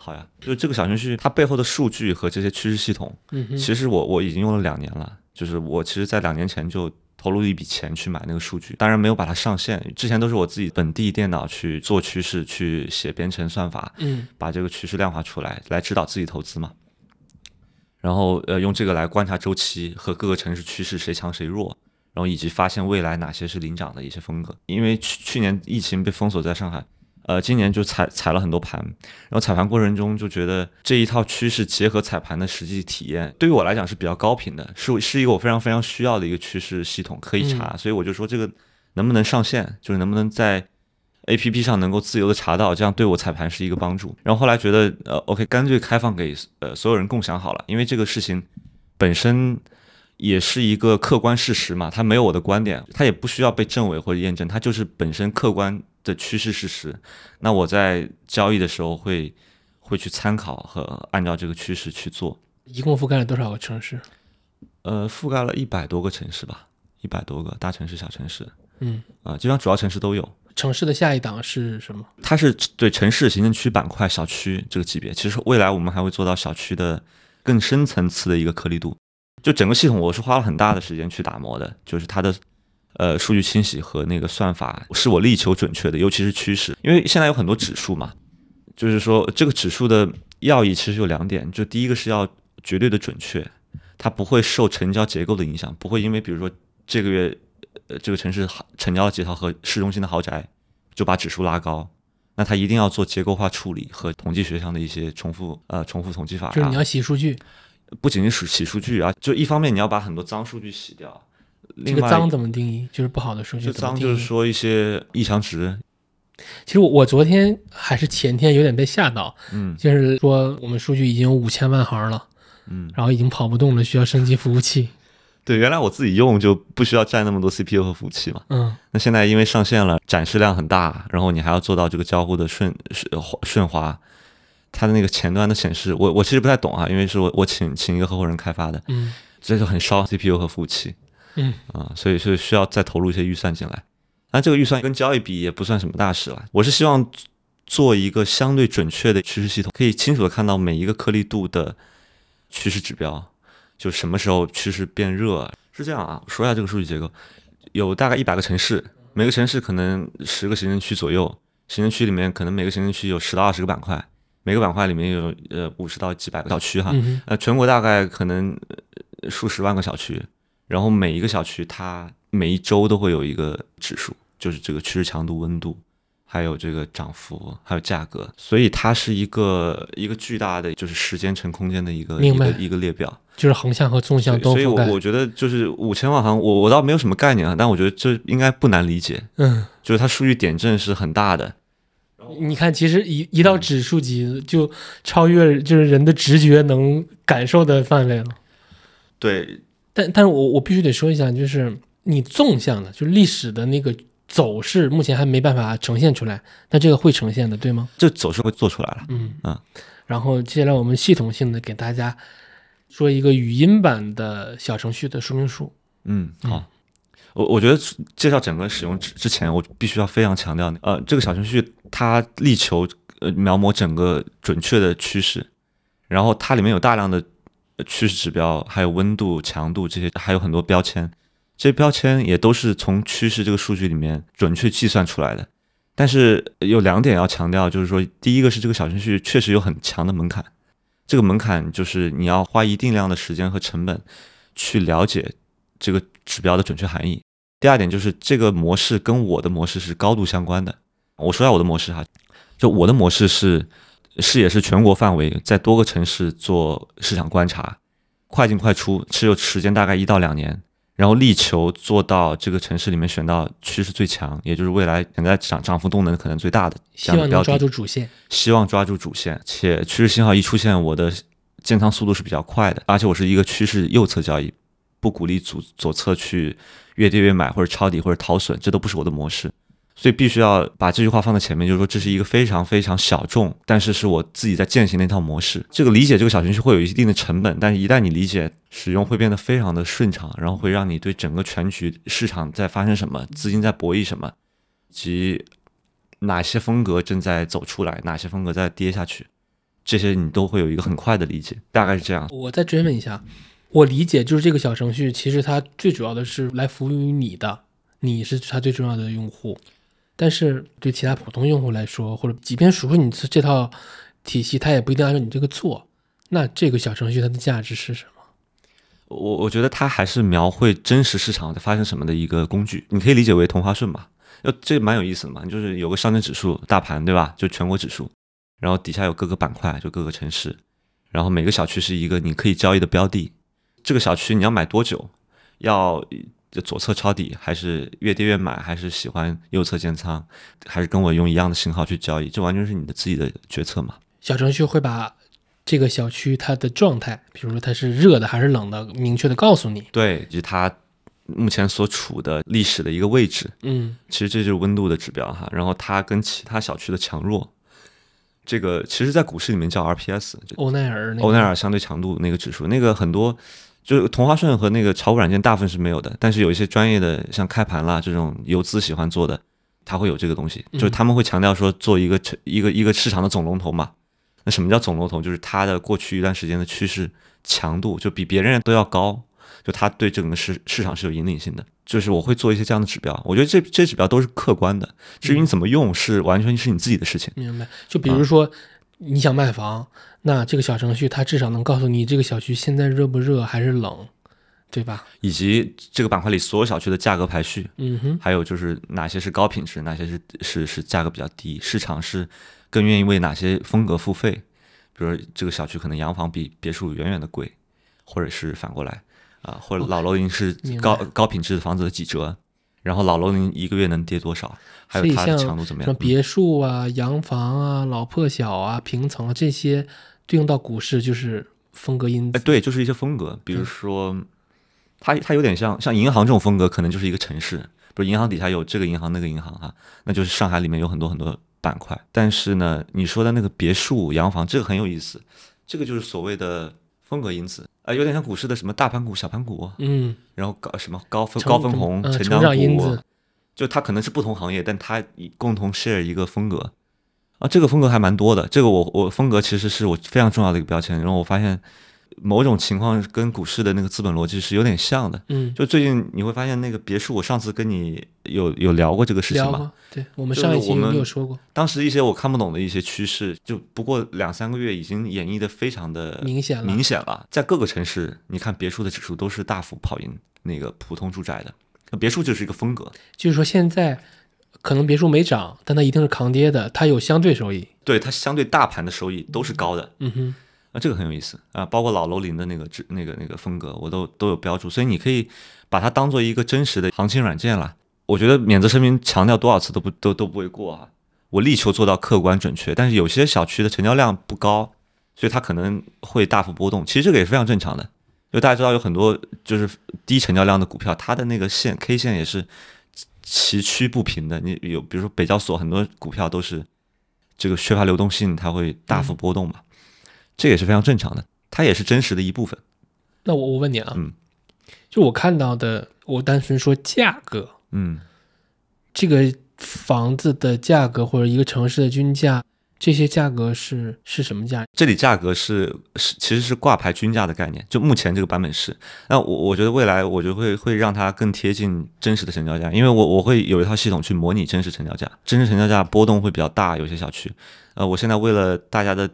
Speaker 2: 好呀，就这个小程序它背后的数据和这些趋势系统，
Speaker 1: 嗯，
Speaker 2: 其实我我已经用了两年了，就是我其实在两年前就投入了一笔钱去买那个数据，当然没有把它上线，之前都是我自己本地电脑去做趋势，去写编程算法，
Speaker 1: 嗯
Speaker 2: 把这个趋势量化出来，来指导自己投资嘛。然后呃，用这个来观察周期和各个城市趋势谁强谁弱，然后以及发现未来哪些是领涨的一些风格。因为去去年疫情被封锁在上海，呃，今年就踩踩了很多盘，然后踩盘过程中就觉得这一套趋势结合踩盘的实际体验，对于我来讲是比较高频的，是是一个我非常非常需要的一个趋势系统可以查，所以我就说这个能不能上线，就是能不能在 A P P 上能够自由的查到，这样对我踩盘是一个帮助。然后后来觉得呃 OK，干脆开放给呃所有人共享好了，因为这个事情本身。也是一个客观事实嘛，它没有我的观点，它也不需要被证伪或者验证，它就是本身客观的趋势事实。那我在交易的时候会会去参考和按照这个趋势去做。
Speaker 1: 一共覆盖了多少个城市？
Speaker 2: 呃，覆盖了一百多个城市吧，一百多个大城市、小城市
Speaker 1: 嗯，
Speaker 2: 啊、基本上主要城市都有。
Speaker 1: 城市的下一档是什么？
Speaker 2: 它是对城市、行政区、板块、小区这个级别。其实未来我们还会做到小区的更深层次的一个颗粒度。就整个系统，我是花了很大的时间去打磨的，就是它的呃数据清洗和那个算法是我力求准确的，尤其是趋势，因为现在有很多指数嘛，就是说这个指数的要义其实有两点，就第一个是要绝对的准确，它不会受成交结构的影响，不会因为比如说这个月呃这个城市好成交了几套和市中心的豪宅，就把指数拉高。那它一定要做结构化处理和统计学上的一些重复呃重复统计法、啊，
Speaker 1: 就是你要洗数据，
Speaker 2: 不仅仅是洗数据啊，就一方面你要把很多脏数据洗掉，
Speaker 1: 这个脏怎么定义？就是不好的数据
Speaker 2: 就脏？就是说一些异常值，
Speaker 1: 其实我我昨天还是前天有点被吓到，
Speaker 2: 嗯
Speaker 1: 就是说我们数据已经有五千万行了，
Speaker 2: 嗯，
Speaker 1: 然后已经跑不动了，需要升级服务器。
Speaker 2: 对，原来我自己用就不需要占那么多 CPU 和服务器嘛，
Speaker 1: 嗯
Speaker 2: 那现在因为上线了，展示量很大，然后你还要做到这个交互的顺顺顺滑，它的那个前端的显示，我我其实不太懂啊，因为是我我请请一个合伙人开发的，
Speaker 1: 嗯，
Speaker 2: 这就很烧 CPU 和服务器。
Speaker 1: 嗯
Speaker 2: 啊，所以是需要再投入一些预算进来。那这个预算跟交易比也不算什么大事了。我是希望做一个相对准确的趋势系统，可以清楚的看到每一个颗粒度的趋势指标，就什么时候趋势变热。是这样啊，说一下这个数据结构，有大概一百个城市，每个城市可能十个行政区左右，行政区里面可能每个行政区有十到二十个板块，每个板块里面有呃五十到几百个小区哈，
Speaker 1: 嗯
Speaker 2: 呃，全国大概可能呃数十万个小区，然后每一个小区它每一周都会有一个指数，就是这个趋势强度、温度，还有这个涨幅，还有价格，所以它是一个一个巨大的就是时间乘空间的一个一个一个列表。
Speaker 1: 就是横向和纵向都
Speaker 2: 所以，
Speaker 1: 覆盖。
Speaker 2: 我我觉得就是五千万行，我我倒没有什么概念啊，但我觉得这应该不难理解，
Speaker 1: 嗯，
Speaker 2: 就是它数据点阵是很大的。
Speaker 1: 你看，其实一一到指数级就超越就是人的直觉能感受的范围了。
Speaker 2: 对，
Speaker 1: 但但是我我必须得说一下，就是你纵向的，就是历史的那个走势，目前还没办法呈现出来，但这个会呈现的，对吗？
Speaker 2: 这走势会做出来了。
Speaker 1: 嗯
Speaker 2: 嗯。
Speaker 1: 然后接下来我们系统性的给大家说一个语音版的小程序的说明书。
Speaker 2: 嗯，好。我我觉得介绍整个使用之之前，我必须要非常强调，呃，这个小程序它力求呃描摹整个准确的趋势，然后它里面有大量的呃趋势指标，还有温度、强度这些，还有很多标签，这些标签也都是从趋势这个数据里面准确计算出来的。但是有两点要强调，就是说，第一个是这个小程序确实有很强的门槛，这个门槛就是你要花一定量的时间和成本去了解这个指标的准确含义。第二点就是这个模式跟我的模式是高度相关的。我说下我的模式哈，就我的模式是视野是全国范围，在多个城市做市场观察，快进快出，持有时间大概一到两年，然后力求做到这个城市里面选到趋势最强，也就是未来潜在涨涨幅动能可能最大的这
Speaker 1: 希望能抓
Speaker 2: 样的标的。
Speaker 1: 住主线。
Speaker 2: 希望抓住主线，且趋势信号一出现，我的建仓速度是比较快的，而且我是一个趋势右侧交易，不鼓励左左侧去越跌越买或者抄底或者逃损，这都不是我的模式，所以必须要把这句话放在前面，就是说这是一个非常非常小众，但是是我自己在践行的一套模式。这个理解这个小程序会有一定的成本，但是一旦你理解，使用会变得非常的顺畅，然后会让你对整个全局市场在发生什么，资金在博弈什么，及哪些风格正在走出来，哪些风格在跌下去，这些你都会有一个很快的理解，大概是这样。
Speaker 1: 我再追问一下，我理解就是这个小程序，其实它最主要的是来服务于你的，你是它最重要的用户。但是对其他普通用户来说，或者即便熟悉你这套体系，它也不一定按照你这个做。那这个小程序它的价值是什么？
Speaker 2: 我我觉得它还是描绘真实市场在发生什么的一个工具，你可以理解为同花顺吧。要这蛮有意思的嘛，就是有个上证指数大盘对吧？就全国指数，然后底下有各个板块，就各个城市，然后每个小区是一个你可以交易的标的。这个小区你要买多久？要左侧抄底，还是越跌越买，还是喜欢右侧建仓，还是跟我用一样的信号去交易？这完全是你的自己的决策嘛。
Speaker 1: 小程序会把这个小区它的状态，比如说它是热的还是冷的，明确的告诉你。
Speaker 2: 对，以及它目前所处的历史的一个位置。
Speaker 1: 嗯
Speaker 2: 其实这就是温度的指标哈，然后它跟其他小区的强弱，这个其实在股市里面叫 RPS，就
Speaker 1: 欧奈尔那个
Speaker 2: 欧奈尔相对强度那个指数，那个很多就是同花顺和那个炒股软件大部分是没有的，但是有一些专业的像开盘啦这种游资喜欢做的，它会有这个东西，就是他们会强调说做一个一个一个市场的总龙头嘛。那什么叫总龙头？就是它的过去一段时间的趋势强度就比别人都要高，就它对整个市市场是有引领性的。就是我会做一些这样的指标，我觉得这这些指标都是客观的，至于你怎么用是完全是你自己的事情。
Speaker 1: 明白。就比如说你想卖房，那这个小程序它至少能告诉你这个小区现在热不热还是冷，对吧？
Speaker 2: 以及这个板块里所有小区的价格排序，
Speaker 1: 嗯哼，
Speaker 2: 还有就是哪些是高品质，哪些是是是价格比较低，市场是更愿意为哪些风格付费。比如这个小区可能洋房比别墅远远的贵，或者是反过来啊，或者老楼龄是高高品质的房子的几折，然后老楼龄一个月能跌多少，还有它的强度怎么样？嗯
Speaker 1: 什么别墅啊、洋房啊、老破小啊、平层啊这些对应到股市就是风格因
Speaker 2: 哎，
Speaker 1: 子。
Speaker 2: 对，就是一些风格，比如说，它它有点像像银行这种风格，可能就是一个城市，比如银行底下有这个银行那个银行哈，那就是上海里面有很多很多板块。但是呢，你说的那个别墅、洋房，这个很有意思，这个就是所谓的风格因子。呃，有点像股市的什么大盘股、小盘股，
Speaker 1: 嗯，
Speaker 2: 然后高什么高分高分红、
Speaker 1: 嗯成
Speaker 2: 成长股就它可能是不同行业，但它以共同 share 一个风格啊，这个风格还蛮多的。这个我我风格其实是我非常重要的一个标签。然后我发现某种情况跟股市的那个资本逻辑是有点像的。
Speaker 1: 嗯，
Speaker 2: 就最近你会发现那个别墅，我上次跟你有有聊过这个事情嘛？
Speaker 1: 聊过，对我们上一期有说过，
Speaker 2: 当时一些我看不懂的一些趋势，就不过两三个月已经演绎的非常的
Speaker 1: 明显了
Speaker 2: 明显了。在各个城市，你看别墅的指数都是大幅跑赢那个普通住宅的。那别墅就是一个风格，
Speaker 1: 就是说现在可能别墅没涨，但它一定是抗跌的，它有相对收益。
Speaker 2: 对它相对大盘的收益都是高的。
Speaker 1: 嗯哼，
Speaker 2: 啊，这个很有意思啊，包括老楼林的那个制那个那个风格，我都都有标注，所以你可以把它当做一个真实的行情软件啦。我觉得免责声明强调多少次都不都都不会过啊。我力求做到客观准确，但是有些小区的成交量不高，所以它可能会大幅波动。其实这个也非常正常的，就大家知道有很多就是低成交量的股票，它的那个线 K 线也是崎岖不平的。你有比如说北交所很多股票都是这个缺乏流动性，它会大幅波动嘛。这也是非常正常的，它也是真实的一部分。
Speaker 1: 那我我问你啊，
Speaker 2: 嗯
Speaker 1: 就我看到的，我单纯说价格，
Speaker 2: 嗯，
Speaker 1: 这个房子的价格或者一个城市的均价，这些价格是是什么价？
Speaker 2: 这里价格是是其实是挂牌均价的概念，就目前这个版本是。那我我觉得未来我就会会让它更贴近真实的成交价，因为我我会有一套系统去模拟真实成交价，真实成交价波动会比较大，有些小区。呃，我现在为了大家的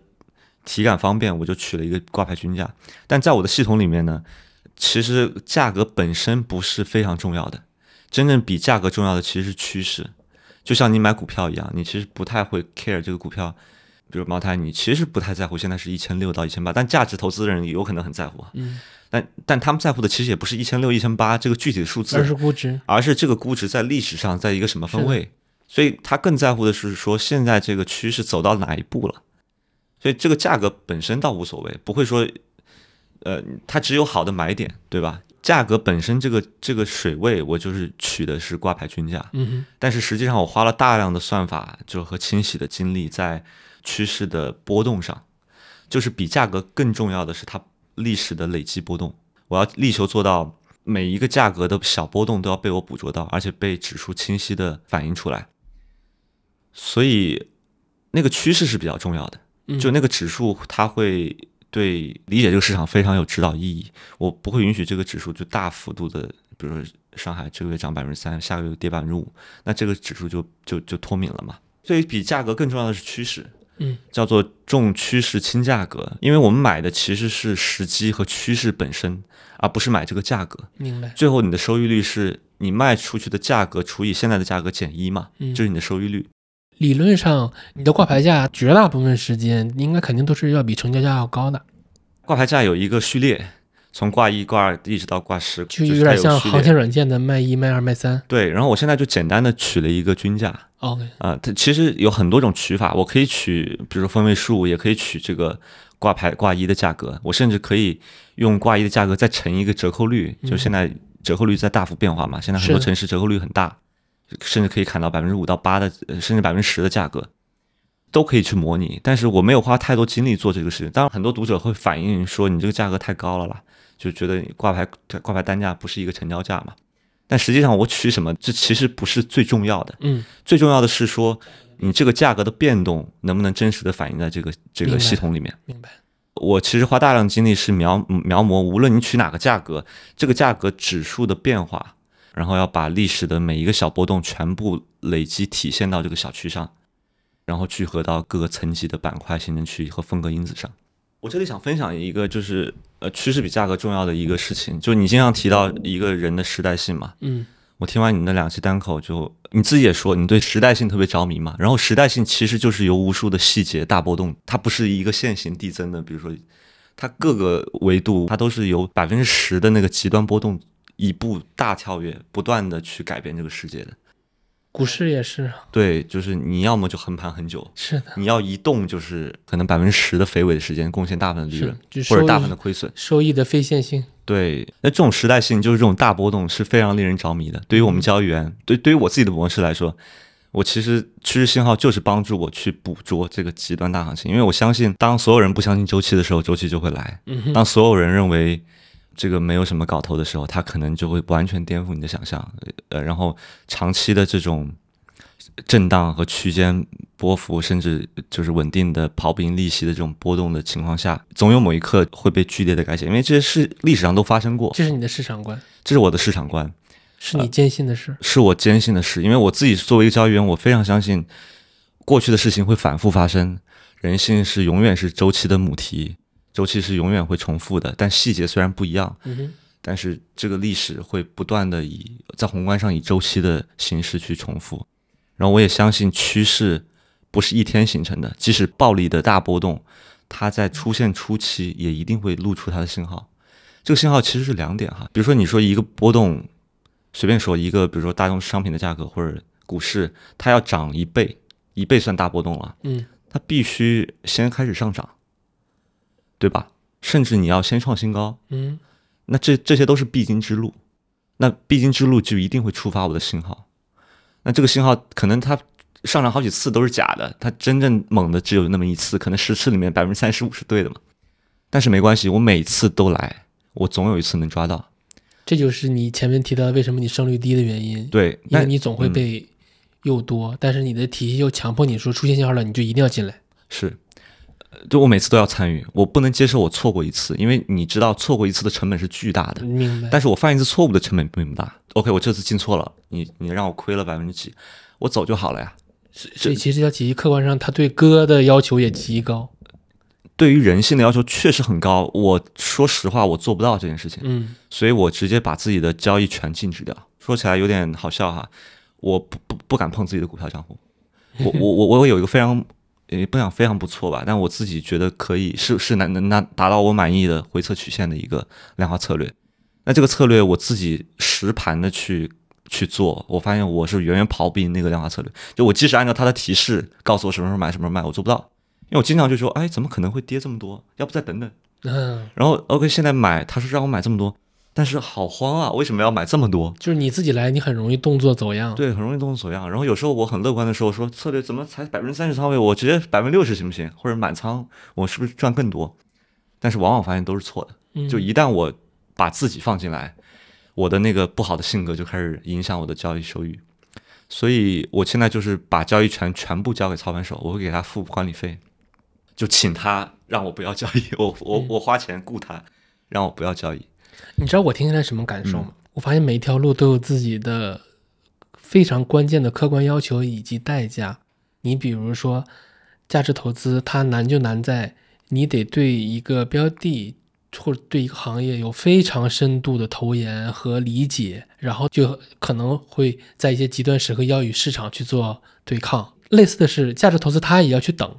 Speaker 2: 体感方便，我就取了一个挂牌均价，但在我的系统里面呢，其实价格本身不是非常重要的，真正比价格重要的其实是趋势。就像你买股票一样，你其实不太会 care 这个股票，比如茅台，你其实不太在乎现在是一千六到一千八，但价值投资人有可能很在乎啊。
Speaker 1: 嗯，
Speaker 2: 但但他们在乎的其实也不是一千六、一千八这个具体的数字，
Speaker 1: 而是估值。
Speaker 2: 而是这个估值在历史上在一个什么分位，所以他更在乎的是说现在这个趋势走到哪一步了。所以这个价格本身倒无所谓，不会说，呃，它只有好的买点，对吧？价格本身这个这个水位，我就是取的是挂牌均价，但是实际上我花了大量的算法，就和清洗的精力在趋势的波动上，就是比价格更重要的是它历史的累积波动。我要力求做到每一个价格的小波动都要被我捕捉到，而且被指数清晰的反映出来。所以那个趋势是比较重要的，
Speaker 1: 嗯
Speaker 2: 就那个指数它会对理解这个市场非常有指导意义。我不会允许这个指数就大幅度的，比如说上海这个月涨百分之三，下个月跌百分之五，那这个指数就就就脱敏了嘛。所以比价格更重要的是趋势，
Speaker 1: 嗯，
Speaker 2: 叫做重趋势轻价格，因为我们买的其实是时机和趋势本身，而不是买这个价格。
Speaker 1: 明白。
Speaker 2: 最后你的收益率是你卖出去的价格除以现在的价格减一嘛，
Speaker 1: 嗯
Speaker 2: 就是你的收益率。
Speaker 1: 理论上，你的挂牌价绝大部分时间应该肯定都是要比成交价要高的，
Speaker 2: 挂牌价有一个序列，从挂一、挂二一直到挂十，
Speaker 1: 就
Speaker 2: 就是
Speaker 1: 有点像
Speaker 2: 它有序列。
Speaker 1: 行情软件的卖一、卖二、卖三。
Speaker 2: 对，然后我现在就简单的取了一个均价。
Speaker 1: OK，
Speaker 2: 啊，它其实有很多种取法，我可以取，比如说分位数，也可以取这个挂牌挂一的价格，我甚至可以用挂一的价格再乘一个折扣率，就现在折扣率在大幅变化嘛，现在很多城市折扣率很大，甚至可以砍到百分之五到八的，呃甚至百分之十的价格。都可以去模拟，但是我没有花太多精力做这个事情。当然，很多读者会反映说你这个价格太高了啦，就觉得挂牌挂牌单价不是一个成交价嘛。但实际上我取什么，这其实不是最重要的，
Speaker 1: 嗯，
Speaker 2: 最重要的是说你这个价格的变动能不能真实的反映在这个这个系统里面。
Speaker 1: 明白。
Speaker 2: 我其实花大量精力是描描摹，无论你取哪个价格，这个价格指数的变化，然后要把历史的每一个小波动全部累积体现到这个小区上，然后聚合到各个层级的板块、行政区和风格因子上。我这里想分享一个就是呃趋势比价格重要的一个事情，就你经常提到一个人的时代性嘛，
Speaker 1: 嗯，
Speaker 2: 我听完你那两期单口就，你自己也说你对时代性特别着迷嘛，然后时代性其实就是由无数的细节大波动，它不是一个线性递增的，比如说它各个维度它都是由百分之十的那个极端波动一步大跳跃，不断的去改变这个世界的。
Speaker 1: 股市也是，
Speaker 2: 对，就是你要么就横盘很久，
Speaker 1: 是的，
Speaker 2: 你要一动就是可能百分之十的肥尾的时间贡献大部分的利润或者大部分的亏损。
Speaker 1: 收益的非线性。
Speaker 2: 对，那这种时代性就是这种大波动是非常令人着迷的。对于我们交易员，对对于我自己的模式来说，我其实趋势信号就是帮助我去捕捉这个极端大行情，因为我相信，当所有人不相信周期的时候，周期就会来；
Speaker 1: 嗯
Speaker 2: 当所有人认为这个没有什么搞头的时候，它可能就会完全颠覆你的想象。呃，然后长期的这种震荡和区间波幅，甚至就是稳定的跑不赢利息的这种波动的情况下，总有某一刻会被剧烈的改写，因为这些事历史上都发生过，
Speaker 1: 这是你的市场观，
Speaker 2: 这是我的市场观。
Speaker 1: 是你坚信的事。
Speaker 2: 是我坚信的事，因为我自己作为一个交易员，我非常相信过去的事情会反复发生，人性是永远是周期的母题，周期是永远会重复的，但细节虽然不一样，
Speaker 1: 嗯哼，
Speaker 2: 但是这个历史会不断的以在宏观上以周期的形式去重复，然后我也相信趋势不是一天形成的，即使暴力的大波动，它在出现初期也一定会露出它的信号。这个信号其实是两点哈，比如说你说一个波动，随便说一个，比如说大宗商品的价格或者股市，它要涨一倍，一倍算大波动了，
Speaker 1: 嗯，
Speaker 2: 它必须先开始上涨，对吧？甚至你要先创新高，
Speaker 1: 嗯，
Speaker 2: 那这这些都是必经之路，那必经之路就一定会触发我的信号，那这个信号可能它上涨好几次都是假的，它真正猛的只有那么一次，可能十次里面百分之三十五是对的嘛，但是没关系，我每次都来，我总有一次能抓到，
Speaker 1: 这就是你前面提到为什么你胜率低的原因。
Speaker 2: 对，
Speaker 1: 因
Speaker 2: 那
Speaker 1: 为你总会
Speaker 2: 嗯。
Speaker 1: 被诱多，但是你的体系又强迫你说出现信号了，你就一定要进来。
Speaker 2: 是，呃就我每次都要参与，我不能接受我错过一次，因为你知道错过一次的成本是巨大的，
Speaker 1: 明白？
Speaker 2: 但是我犯一次错误的成本并不大。OK，我这次进错了，你你让我亏了百分之几，我走就好了呀。
Speaker 1: 所以其实这条体系客观上他对哥的要求也极高。
Speaker 2: 对于人性的要求确实很高，我说实话，我做不到这件事情，
Speaker 1: 嗯
Speaker 2: 所以我直接把自己的交易全禁止掉。说起来有点好笑哈，我不不不敢碰自己的股票账户，我我我我有一个非常。也不讲非常不错吧，但我自己觉得可以是是能能拿达到我满意的回测曲线的一个量化策略。那这个策略我自己实盘的去去做，我发现我是远远跑不赢那个量化策略。就我即使按照它的提示告诉我什么时候买什么时候卖，我做不到，因为我经常就说，哎，怎么可能会跌这么多？要不再等等。
Speaker 1: 嗯，
Speaker 2: 然后 OK，现在买，他说让我买这么多，但是好慌啊，为什么要买这么多？
Speaker 1: 就是你自己来，你很容易动作走样。
Speaker 2: 对，很容易动作走样。然后有时候我很乐观的时候说，策略怎么才百分之三十仓位，我直接百分之六十行不行？或者满仓，我是不是赚更多？但是往往发现都是错的。
Speaker 1: 嗯，
Speaker 2: 就一旦我把自己放进来，我的那个不好的性格就开始影响我的交易收益。所以我现在就是把交易权全部交给操盘手，我会给他付管理费，就请他让我不要交易，我我我花钱雇他，让我不要交易。
Speaker 1: 你知道我听起来什么感受
Speaker 2: 嗯
Speaker 1: 吗？我发现每一条路都有自己的非常关键的客观要求以及代价。你比如说，价值投资它难就难在你得对一个标的或者对一个行业有非常深度的投研和理解，然后就可能会在一些极端时刻要与市场去做对抗。类似的是，价值投资它也要去等，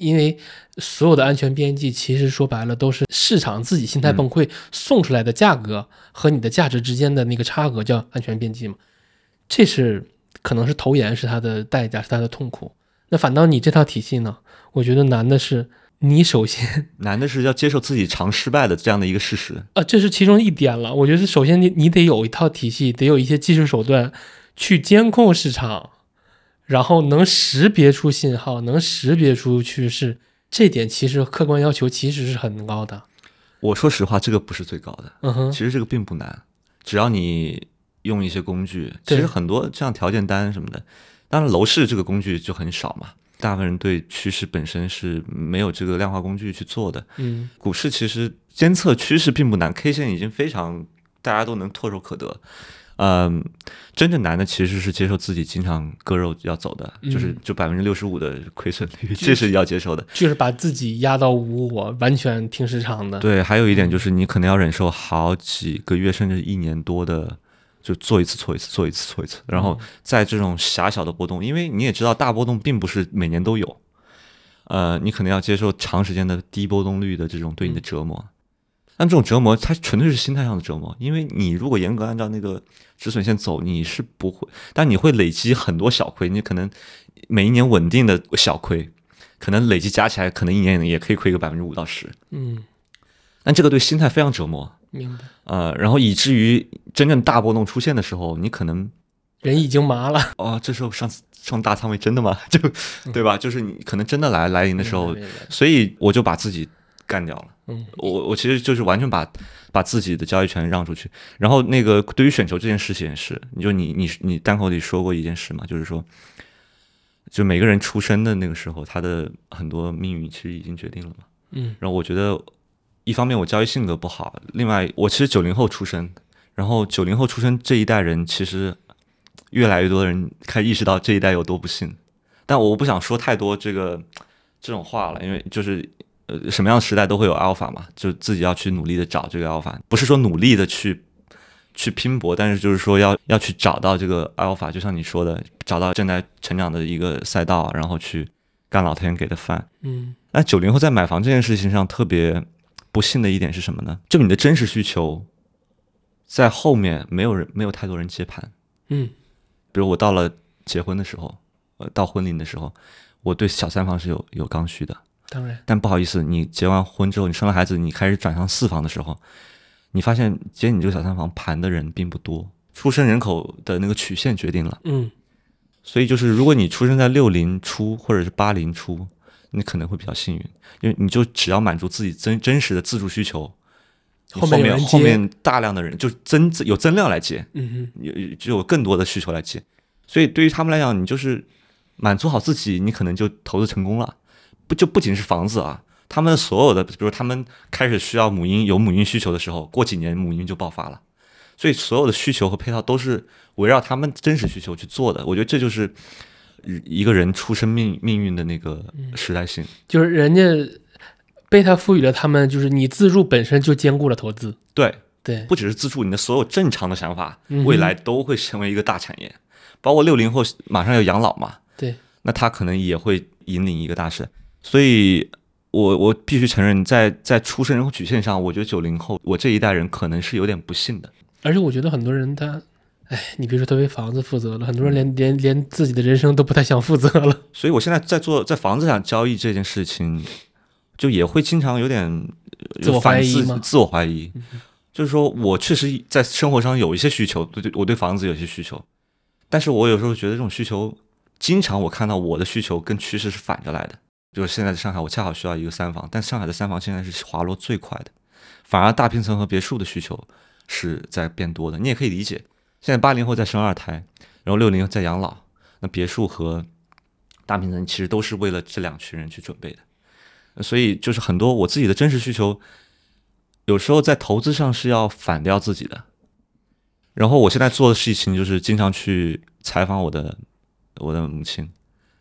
Speaker 1: 因为所有的安全边际其实说白了都是市场自己心态崩溃送出来的价格和你的价值之间的那个差额叫安全边际嘛，这是可能是投研是它的代价，是它的痛苦。那反倒你这套体系呢，我觉得难的是你首先
Speaker 2: 难的是要接受自己常失败的这样的一个事实。
Speaker 1: 啊，这是其中一点了。我觉得首先你你得有一套体系，得有一些技术手段去监控市场，然后能识别出信号，能识别出趋势，这点其实客观要求其实是很高的。
Speaker 2: 我说实话，这个不是最高的，
Speaker 1: 嗯哼
Speaker 2: 其，实这个并不难，只要你用一些工具，其实很多像条件单什么的，当然楼市这个工具就很少嘛，大部分人对趋势本身是没有这个量化工具去做的。
Speaker 1: 嗯
Speaker 2: 股市其实监测趋势并不难，K 线已经非常大家都能唾手可得。嗯，真正难的其实是接受自己经常割肉要走的，就是
Speaker 1: 嗯
Speaker 2: 就百分之六十五的亏损率，这是要接受的。
Speaker 1: 就是把自己压到无我，完全听市场的。，
Speaker 2: 对，还有一点就是你可能要忍受好几个月甚至一年多的，就做一次错一次，做一次错一次，然后在这种狭小的波动，因为你也知道大波动并不是每年都有，呃，你可能要接受长时间的低波动率的这种对你的折磨。但这种折磨，它纯粹是心态上的折磨，因为你如果严格按照那个止损线走，你是不会，但你会累积很多小亏，你可能每一年稳定的小亏，可能累积加起来，可能一年也可以亏个百分之五到十。
Speaker 1: 嗯，
Speaker 2: 但这个对心态非常折磨，
Speaker 1: 明白。
Speaker 2: 呃，然后以至于真正大波动出现的时候，你可能
Speaker 1: 人已经麻了。
Speaker 2: 哦，这时候上上大仓位真的吗？就对吧？就是你可能真的来来临的时候所以我就把自己干掉了。
Speaker 1: 嗯，
Speaker 2: 我我其实就是完全把把自己的交易权让出去。然后那个对于选球这件事情也是，你就你你你单口里说过一件事嘛，就是说，就每个人出生的那个时候，他的很多命运其实已经决定了嘛。
Speaker 1: 嗯
Speaker 2: 然后我觉得，一方面我交易性格不好，另外我其实九零后出生，然后九零后出生这一代人，其实越来越多的人开始意识到这一代有多不幸。但我不想说太多这个这种话了，因为就是呃什么样的时代都会有 alpha 嘛，就自己要去努力的找这个 alpha，不是说努力的去去拼搏，但是就是说要要去找到这个 alpha，就像你说的，找到正在成长的一个赛道，然后去干老天给的饭。
Speaker 1: 嗯
Speaker 2: 那九零后在买房这件事情上特别不幸的一点是什么呢？就你的真实需求，在后面没有人没有太多人接盘。
Speaker 1: 嗯
Speaker 2: 比如我到了结婚的时候，呃，到婚龄的时候，我对小三房是有有刚需的。
Speaker 1: 当然，
Speaker 2: 但不好意思，你结完婚之后，你生了孩子，你开始转向四房的时候，你发现接你这个小三房盘的人并不多，出生人口的那个曲线决定了。
Speaker 1: 嗯
Speaker 2: 所以就是，如果你出生在六零初或者是八零初，你可能会比较幸运，因为你就只要满足自己真真实的自住需求，你
Speaker 1: 后
Speaker 2: 后
Speaker 1: 面
Speaker 2: 后面大量的人就增有增量来接，
Speaker 1: 嗯
Speaker 2: 有有就有更多的需求来接，所以对于他们来讲，你就是满足好自己，你可能就投资成功了。不就不仅是房子啊，他们所有的，比如他们开始需要母婴有母婴需求的时候，过几年母婴就爆发了，所以所有的需求和配套都是围绕他们真实需求去做的。我觉得这就是一个人出生命命运的那个时代性。
Speaker 1: 哼，就是人家被他赋予了他们，就是你自助本身就兼顾了投资。
Speaker 2: 对，
Speaker 1: 对，
Speaker 2: 不只是自助，你的所有正常的想法，未来都会成为一个大产业。包括六零后马上要养老嘛，
Speaker 1: 对，
Speaker 2: 那他可能也会引领一个大势。所以我我必须承认在，在出生人口曲线上，我觉得九零后我这一代人可能是有点不幸的。
Speaker 1: 而且我觉得很多人他，哎，你别说他为房子负责了，很多人连连连自己的人生都不太想负责了。
Speaker 2: 所以我现在在做在房子上交易这件事情，就也会经常有点呃
Speaker 1: 自我怀疑吗
Speaker 2: 自自我怀疑，就是说我确实在生活上有一些需求，对对，我对房子有些需求，但是我有时候觉得这种需求，经常我看到我的需求跟趋势是反着来的。就是现在在上海，我恰好需要一个三房，但上海的三房现在是滑落最快的，反而大平层和别墅的需求是在变多的。你也可以理解，现在八零后在生二胎，然后六零后在养老，那别墅和大平层其实都是为了这两群人去准备的。所以就是很多我自己的真实需求，有时候在投资上是要反掉自己的。然后我现在做的事情就是经常去采访我的我的母亲，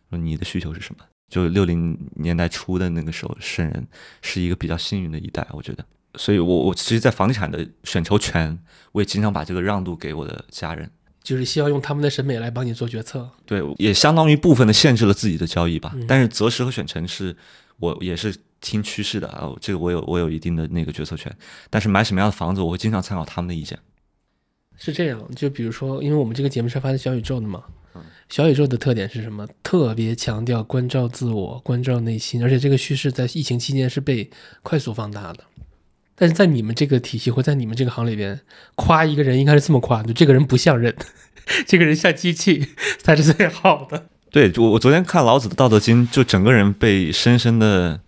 Speaker 2: 说你的需求是什么？就六零年代初的那个时候生人是一个比较幸运的一代，我觉得。所以我我其实，在房地产的选筹权，我也经常把这个让渡给我的家人。
Speaker 1: 就是希望用他们的审美来帮你做决策。
Speaker 2: 对，也相当于部分的限制了自己的交易吧。
Speaker 1: 嗯
Speaker 2: 但是择时和选城是我也是听趋势的啊，这个我有我有一定的那个决策权。但是买什么样的房子，我会经常参考他们的意见。
Speaker 1: 是这样，就比如说，因为我们这个节目是发在小宇宙的嘛，
Speaker 2: 嗯
Speaker 1: 小宇宙的特点是什么？特别强调关照自我、关照内心，而且这个趋势在疫情期间是被快速放大的。但是在你们这个体系或在你们这个行里边，夸一个人应该是这么夸：就这个人不像人，这个人像机器才是最好的。
Speaker 2: 对，我我昨天看老子的《道德经》，就整个人被深深的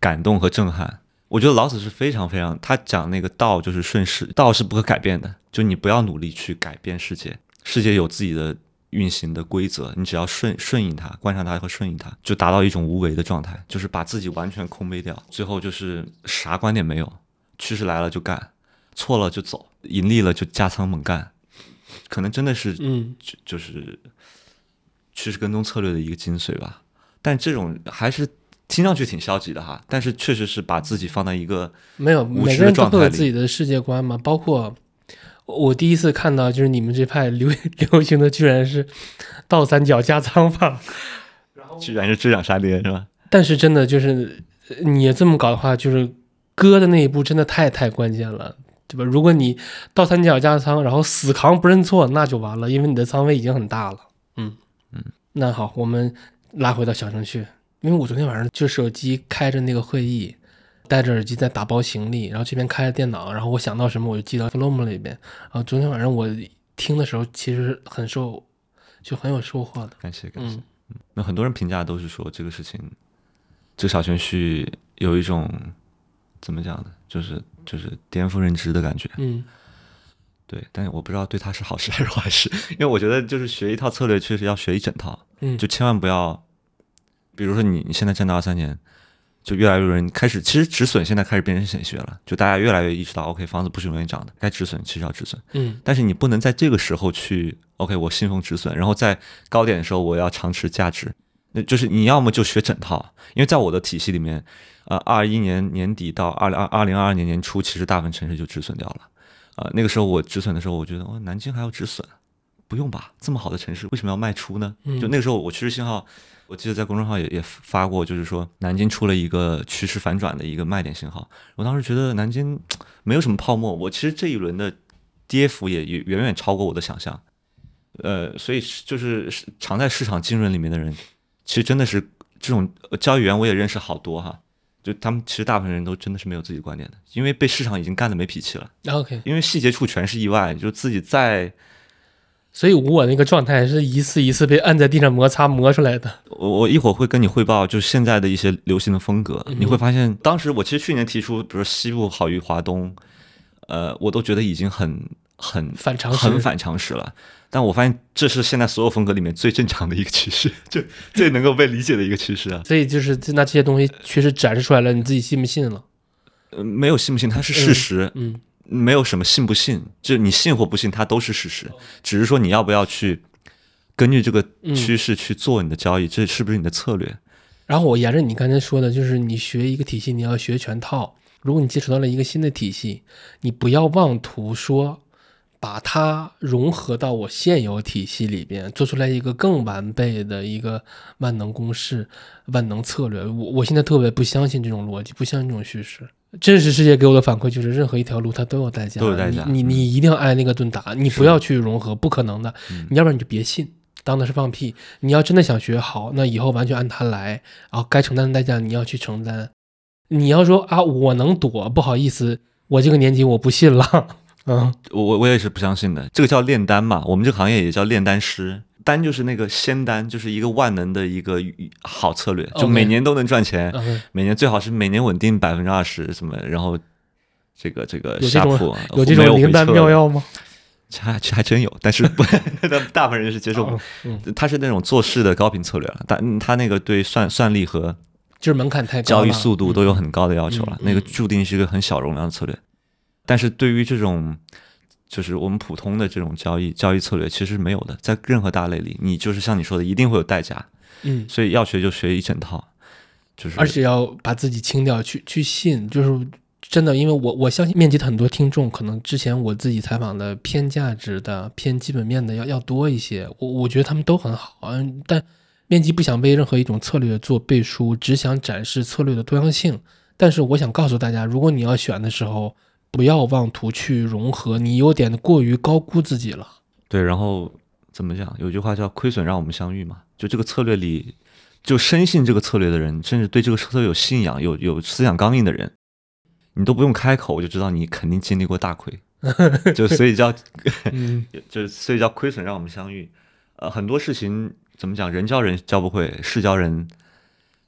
Speaker 2: 感动和震撼。我觉得老子是非常非常，他讲那个道就是顺势，道是不可改变的，就你不要努力去改变世界，世界有自己的运行的规则，你只要顺顺应它，观察它和顺应它，就达到一种无为的状态，就是把自己完全空杯掉，最后就是啥观点没有，趋势来了就干，错了就走，盈利了就加仓猛干，可能真的是
Speaker 1: 嗯，
Speaker 2: 就就是趋势跟踪策略的一个精髓吧。但这种还是听上去挺消极的哈，但是确实是把自己放在一个
Speaker 1: 没有，
Speaker 2: 无知
Speaker 1: 每个人都
Speaker 2: 的状态
Speaker 1: 有自己的世界观嘛。包括我第一次看到，就是你们这派流流行的居然是倒三角加仓法。
Speaker 2: 居然是追涨杀跌是吧？
Speaker 1: 但是真的就是呃你这么搞的话，就是割的那一步真的太太关键了，对吧？如果你倒三角加仓，然后死扛不认错，那就完了，因为你的仓位已经很大了。嗯
Speaker 2: 嗯，
Speaker 1: 那好，我们拉回到小程序，因为我昨天晚上就手机开着那个会议，戴着耳机在打包行李，然后这边开着电脑，然后我想到什么我就记到 Flomo 里边。然后昨天晚上我听的时候，其实很受就很有收获的。
Speaker 2: 感谢感谢。
Speaker 1: 嗯
Speaker 2: 嗯那很多人评价都是说这个事情，这个小程序有一种怎么讲呢？就是就是颠覆认知的感觉。
Speaker 1: 嗯
Speaker 2: 对，但是我不知道对他是好事还是坏事，因为我觉得就是学一套策略，确实要学一整套，
Speaker 1: 嗯，
Speaker 2: 就千万不要，比如说你你现在站到二三年，就越来越多人开始，其实止损现在开始变成显学了，就大家越来越意识到，OK，房子不是永远涨的，该止损其实要止损，
Speaker 1: 嗯
Speaker 2: 但是你不能在这个时候去，OK，我信奉止损，然后在高点的时候我要长持价值，那就是你要么就学整套，因为在我的体系里面，呃，二一年年底到二零二二零二二年年初，其实大部分城市就止损掉了。啊，那个时候我止损的时候，我觉得哦，南京还要止损，不用吧？这么好的城市，为什么要卖出呢？
Speaker 1: 嗯
Speaker 2: 就那个时候，我趋势信号，我记得在公众号也也发过，就是说南京出了一个趋势反转的一个卖点信号。我当时觉得南京 没有什么泡沫，我其实这一轮的跌幅也也远远超过我的想象。呃，所以就是是常在市场浸润里面的人，其实真的是这种呃交易员，我也认识好多哈。就他们其实大部分人都真的是没有自己的观点的，因为被市场已经干的没脾气了。
Speaker 1: ，OK。
Speaker 2: 因为细节处全是意外，就自己在
Speaker 1: 所以我那个状态是一次一次被按在地上摩擦磨出来的。
Speaker 2: 我我一会儿会跟你汇报，就是现在的一些流行的风格，
Speaker 1: 嗯
Speaker 2: 你会发现，当时我其实去年提出，比如说西部好于华东，呃，我都觉得已经很很
Speaker 1: 反常识
Speaker 2: 很反常识了。但我发现这是现在所有风格里面最正常的一个趋势，就最能够被理解的一个趋势啊。
Speaker 1: 所以就是那这些东西确实展示出来了，你自己信不信了？
Speaker 2: 呃，没有信不信，它是事实，
Speaker 1: 嗯
Speaker 2: 没有什么信不信，就你信或不信，它都是事实，只是说你要不要去根据这个
Speaker 1: 嗯
Speaker 2: 趋势去做你的交易，这是不是你的策略？
Speaker 1: 然后我沿着你刚才说的，就是你学一个体系，你要学全套。如果你接触到了一个新的体系，你不要妄图说把它融合到我现有体系里边，做出来一个更完备的一个万能公式、万能策略。我我现在特别不相信这种逻辑，不相信这种叙事。真实世界给我的反馈就是，任何一条路它都有代价，
Speaker 2: 都有代价
Speaker 1: 你你你一定要挨那个顿打，你不要去融合，不可能的。你要不然你就别信，当的是放屁。你要真的想学好，那以后完全按它来，然后该承担的代价你要去承担。你要说啊，我能躲，不好意思，我这个年纪我不信了。嗯
Speaker 2: 我我我也是不相信的，这个叫炼丹嘛，我们这个行业也叫炼丹师。丹就是那个仙丹，就是一个万能的一个好策略，就每年都能赚钱每年最好是每年稳定百分之二十什么，然后这个这个下铺
Speaker 1: 有这种灵丹妙药吗？
Speaker 2: 还还真有，但是不，大部分人是接受不
Speaker 1: 哦。嗯，
Speaker 2: 他是那种做事的高频策略了，但他那个对算算力和
Speaker 1: 就是门槛太高，
Speaker 2: 交易速度都有很高的要求了，那个注定是一个很小容量的策略。但是对于这种就是我们普通的这种交易交易策略，其实是没有的，在任何大类里，你就是像你说的，一定会有代价，
Speaker 1: 嗯，
Speaker 2: 所以要学就学一整套，就是
Speaker 1: 而且要把自己清掉，去去信，就是真的，因为我我相信面积的很多听众，可能之前我自己采访的偏价值的、偏基本面的要要多一些，我我觉得他们都很好，嗯，但面积不想为任何一种策略做背书，只想展示策略的多样性。但是我想告诉大家，如果你要选的时候，不要妄图去融合，你有点过于高估自己了。
Speaker 2: 对。然后怎么讲？有句话叫“亏损让我们相遇”嘛，就这个策略里，就深信这个策略的人，甚至对这个策略有信仰、有有思想刚硬的人，你都不用开口，我就知道你肯定经历过大亏，就所以叫
Speaker 1: 嗯
Speaker 2: 就所以叫亏损让我们相遇。呃，很多事情怎么讲，人教人教不会，事教人，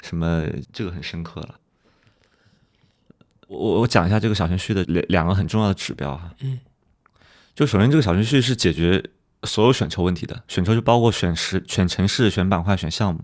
Speaker 2: 什么这个很深刻了。我我我讲一下这个小程序的两两个很重要的指标哈。
Speaker 1: 嗯，
Speaker 2: 就首先这个小程序是解决所有选筹问题的，选筹就包括选时、选城市、选板块、选项目。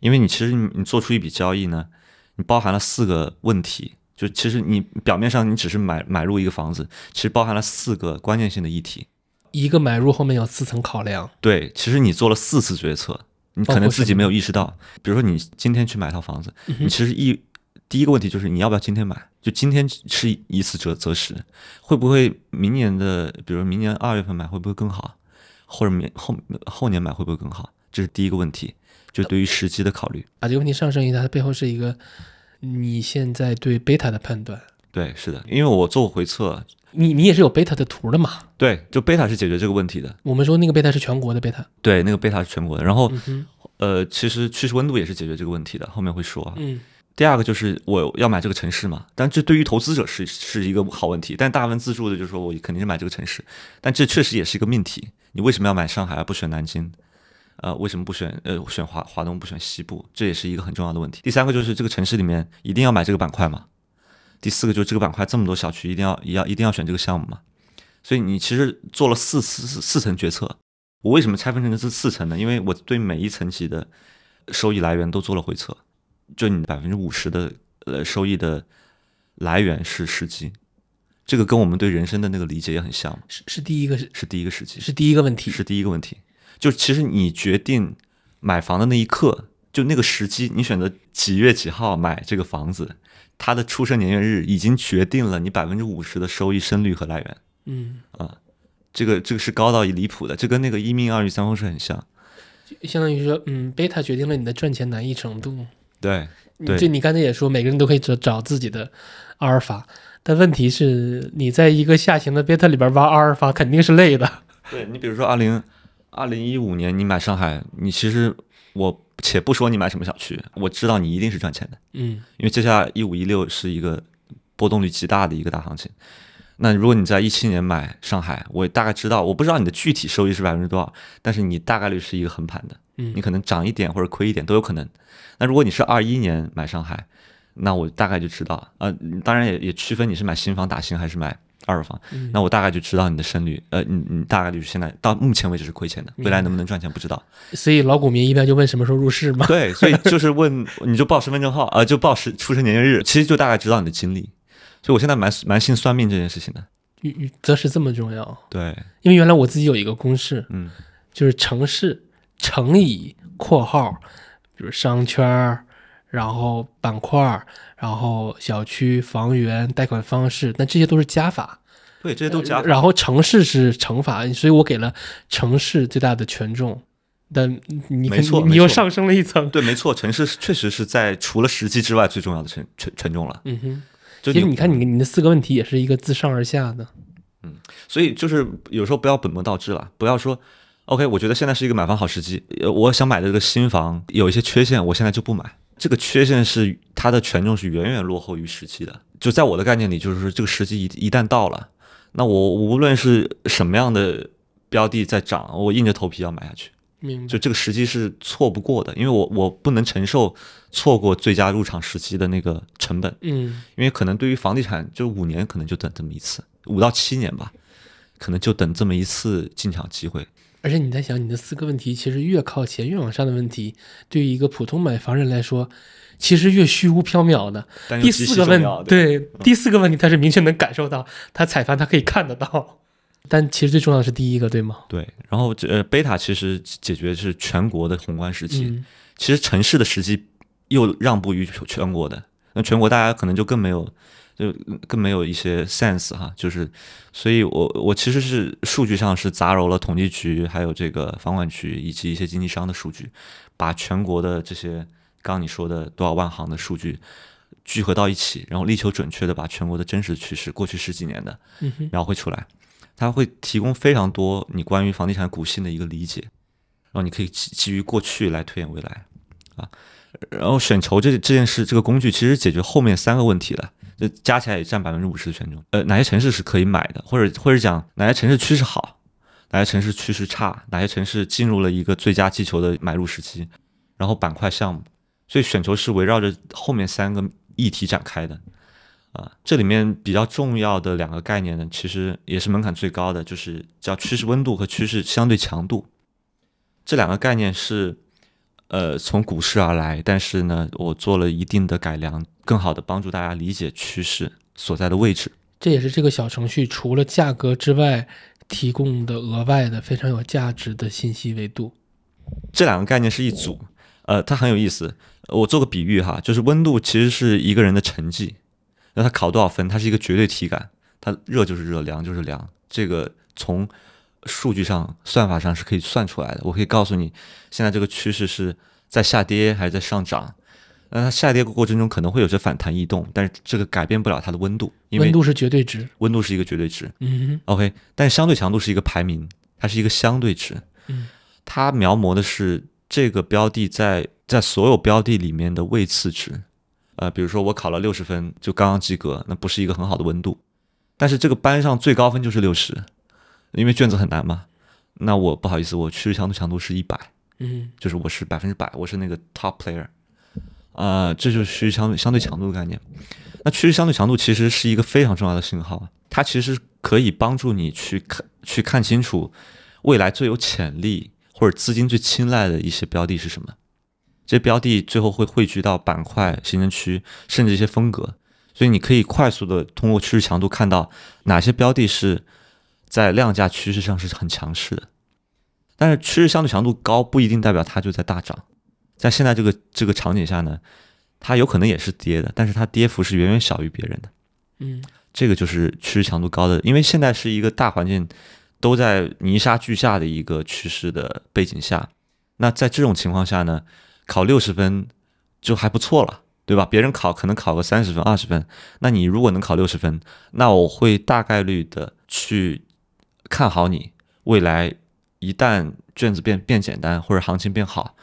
Speaker 2: 因为你其实你你做出一笔交易呢，你包含了四个问题，就其实你表面上你只是买买入一个房子，其实包含了四个关键性的议题。
Speaker 1: 一个买入后面有四层考量，
Speaker 2: 对，其实你做了四次决策，你可能自己没有意识到。比如说你今天去买套房子，你其实一第一个问题就是你要不要今天买？就今天是一次择择时，会不会明年的，比如明年二月份买会不会更好，或者明后后年买会不会更好？这是第一个问题，就对于时机的考虑。
Speaker 1: 把这个问题上升一下，它背后是一个你现在对贝塔的判断。
Speaker 2: 对，是的，因为我做过回测，
Speaker 1: 你你也是有贝塔的图的嘛？
Speaker 2: 对，就贝塔是解决这个问题的。
Speaker 1: 我们说那个贝塔是全国的贝塔。
Speaker 2: 对，那个贝塔是全国的。然后，
Speaker 1: 嗯，
Speaker 2: 呃，其实趋势温度也是解决这个问题的，后面会说啊。
Speaker 1: 嗯
Speaker 2: 第二个就是我要买这个城市嘛，但这对于投资者是是一个好问题，但大部分自助的就是说我肯定是买这个城市，但这确实也是一个命题。你为什么要买上海而不选南京？呃，为什么不选呃选华华东不选西部？这也是一个很重要的问题。第三个就是这个城市里面一定要买这个板块嘛。第四个就是这个板块这么多小区，一定要一要一定要选这个项目嘛。所以你其实做了四四四层决策。我为什么拆分成这四层呢？因为我对每一层级的收益来源都做了回测，就你百分之五十的呃收益的来源是时机，这个跟我们对人生的那个理解也很像，
Speaker 1: 是是第一个是
Speaker 2: 是第一个时机，
Speaker 1: 是第一个问题，
Speaker 2: 是第一个问题。就其实你决定买房的那一刻，就那个时机，你选择几月几号买这个房子，它的出生年月日已经决定了你百分之五十的收益生率和来源。
Speaker 1: 嗯
Speaker 2: 啊，这个这个是高到离谱的，这跟那个一命二运三风水很像。
Speaker 1: 相当于说，嗯，贝塔决定了你的赚钱难易程度。
Speaker 2: 对，对
Speaker 1: 就你刚才也说，每个人都可以找找自己的阿尔法，但问题是，你在一个下行的贝塔里边挖阿尔法肯定是累的。
Speaker 2: 对你比如说二零二零一五年你买上海，你其实我且不说你买什么小区，我知道你一定是赚钱的，
Speaker 1: 嗯
Speaker 2: 因为接下来一五一六是一个波动率极大的一个大行情。那如果你在一七年买上海，我大概知道，我不知道你的具体收益是百分之多少，但是你大概率是一个横盘的，
Speaker 1: 嗯
Speaker 2: 你可能涨一点或者亏一点都有可能。那如果你是二一年买上海，那我大概就知道，呃，当然也也区分你是买新房打新还是买二手房，
Speaker 1: 嗯
Speaker 2: 那我大概就知道你的胜率，呃，你你大概率现在到目前为止是亏钱的，未来能不能赚钱不知道。
Speaker 1: 所以老股民一般就问什么时候入市嘛。
Speaker 2: 对，所以 就是问你就报身份证号，呃，就报时出生年月日，其实就大概知道你的经历。所以我现在蛮蛮信算命这件事情的。
Speaker 1: 与与则是这么重要，
Speaker 2: 对，
Speaker 1: 因为原来我自己有一个公式，
Speaker 2: 嗯
Speaker 1: 就是城市乘以括号，比如商圈儿，然后板块儿，然后小区、房源、贷款方式，那这些都是加法。
Speaker 2: 对，这些都加法。
Speaker 1: 然后城市是乘法，所以我给了城市最大的权重。但你
Speaker 2: 没错
Speaker 1: 你又上升了一层。
Speaker 2: 对，没错，城市确实是在除了时机之外最重要的权权权重了。
Speaker 1: 嗯哼，
Speaker 2: 就
Speaker 1: 其实你看你你的四个问题也是一个自上而下的。
Speaker 2: 嗯所以就是有时候不要本末倒置了，不要说 OK，我觉得现在是一个买房好时机，呃，我想买的这个新房有一些缺陷，我现在就不买。这个缺陷是它的权重是远远落后于时期的。就在我的概念里，就是说这个时机一一旦到了，那我无论是什么样的标的在涨，我硬着头皮要买下去。
Speaker 1: 明白
Speaker 2: 就。这个时机是错不过的，因为我我不能承受错过最佳入场时机的那个成本。
Speaker 1: 嗯，
Speaker 2: 因为可能对于房地产，就五年可能就等这么一次，五到七年吧，可能就等这么一次进场机会。
Speaker 1: 而且你在想，你的四个问题，其实越靠前越往上的问题，对于一个普通买房人来说，其实越虚无缥缈的。第四个问
Speaker 2: 对，
Speaker 1: 对第四个问题，他是明确能感受到，他踩盘他可以看得到。但其实最重要的是第一个，对吗？
Speaker 2: 对。然后这呃，贝塔其实解决的是全国的宏观时期，
Speaker 1: 嗯
Speaker 2: 其实城市的时机又让步于全全国的，那全国大家可能就更没有，就更没有一些 sense 哈，就是，所以我我其实是数据上是杂糅了统计局，还有这个房管局以及一些经纪商的数据，把全国的这些刚刚你说的多少万行的数据聚合到一起，然后力求准确的把全国的真实趋势，过去十几年的，然后会出来，它会提供非常多你关于房地产股性的一个理解，然后你可以基基于过去来推演未来，啊，然后选筹这这件事这个工具其实解决后面三个问题了，加起来也占百分之五十的权重。呃，哪些城市是可以买的，或者或者讲哪些城市趋势好，哪些城市趋势差，哪些城市进入了一个最佳击球的买入时期，然后板块项目，所以选筹是围绕着后面三个议题展开的。啊，这里面比较重要的两个概念呢，其实也是门槛最高的，就是叫趋势温度和趋势相对强度。这两个概念是呃从股市而来，但是呢，我做了一定的改良，更好的帮助大家理解趋势所在的位置。
Speaker 1: 这也是这个小程序除了价格之外提供的额外的非常有价值的信息维度。
Speaker 2: 这两个概念是一组，呃，它很有意思。我做个比喻哈，就是温度其实是一个人的成绩，那他考多少分，它是一个绝对体感，它热就是热，凉就是凉。这个从数据上、算法上是可以算出来的。我可以告诉你，现在这个趋势是在下跌还是在上涨。那它下跌过程中可能会有些反弹异动，但是这个改变不了它的温度，因为
Speaker 1: 温度是绝对值。
Speaker 2: 温度是一个绝对值。
Speaker 1: 嗯
Speaker 2: OK，但相对强度是一个排名，它是一个相对值。
Speaker 1: 嗯，
Speaker 2: 它描摹的是这个标的在在所有标的里面的位次值。呃，比如说我考了六十分，就刚刚及格，那不是一个很好的温度。但是这个班上最高分就是六十，因为卷子很难嘛。那我不好意思，我趋势强度强度是一百，
Speaker 1: 嗯
Speaker 2: 就是我是百分之百，我是那个 top player，啊、这就是趋势相对相对强度的概念。那趋势相对强度其实是一个非常重要的信号，它其实可以帮助你去看去看清楚未来最有潜力或者资金最青睐的一些标的是什么。这些标的最后会汇聚到板块、行政区，甚至一些风格，所以你可以快速的通过趋势强度看到哪些标的是在量价趋势上是很强势的。但是趋势相对强度高不一定代表它就在大涨，在现在这个这个场景下呢，它有可能也是跌的，但是它跌幅是远远小于别人的。
Speaker 1: 嗯
Speaker 2: 这个就是趋势强度高的，因为现在是一个大环境都在泥沙俱下的一个趋势的背景下，那在这种情况下呢，考六十分就还不错了，对吧？别人考可能考个三十分、二十分，那你如果能考六十分，那我会大概率的去看好你未来一旦卷子变变简单或者行情变好，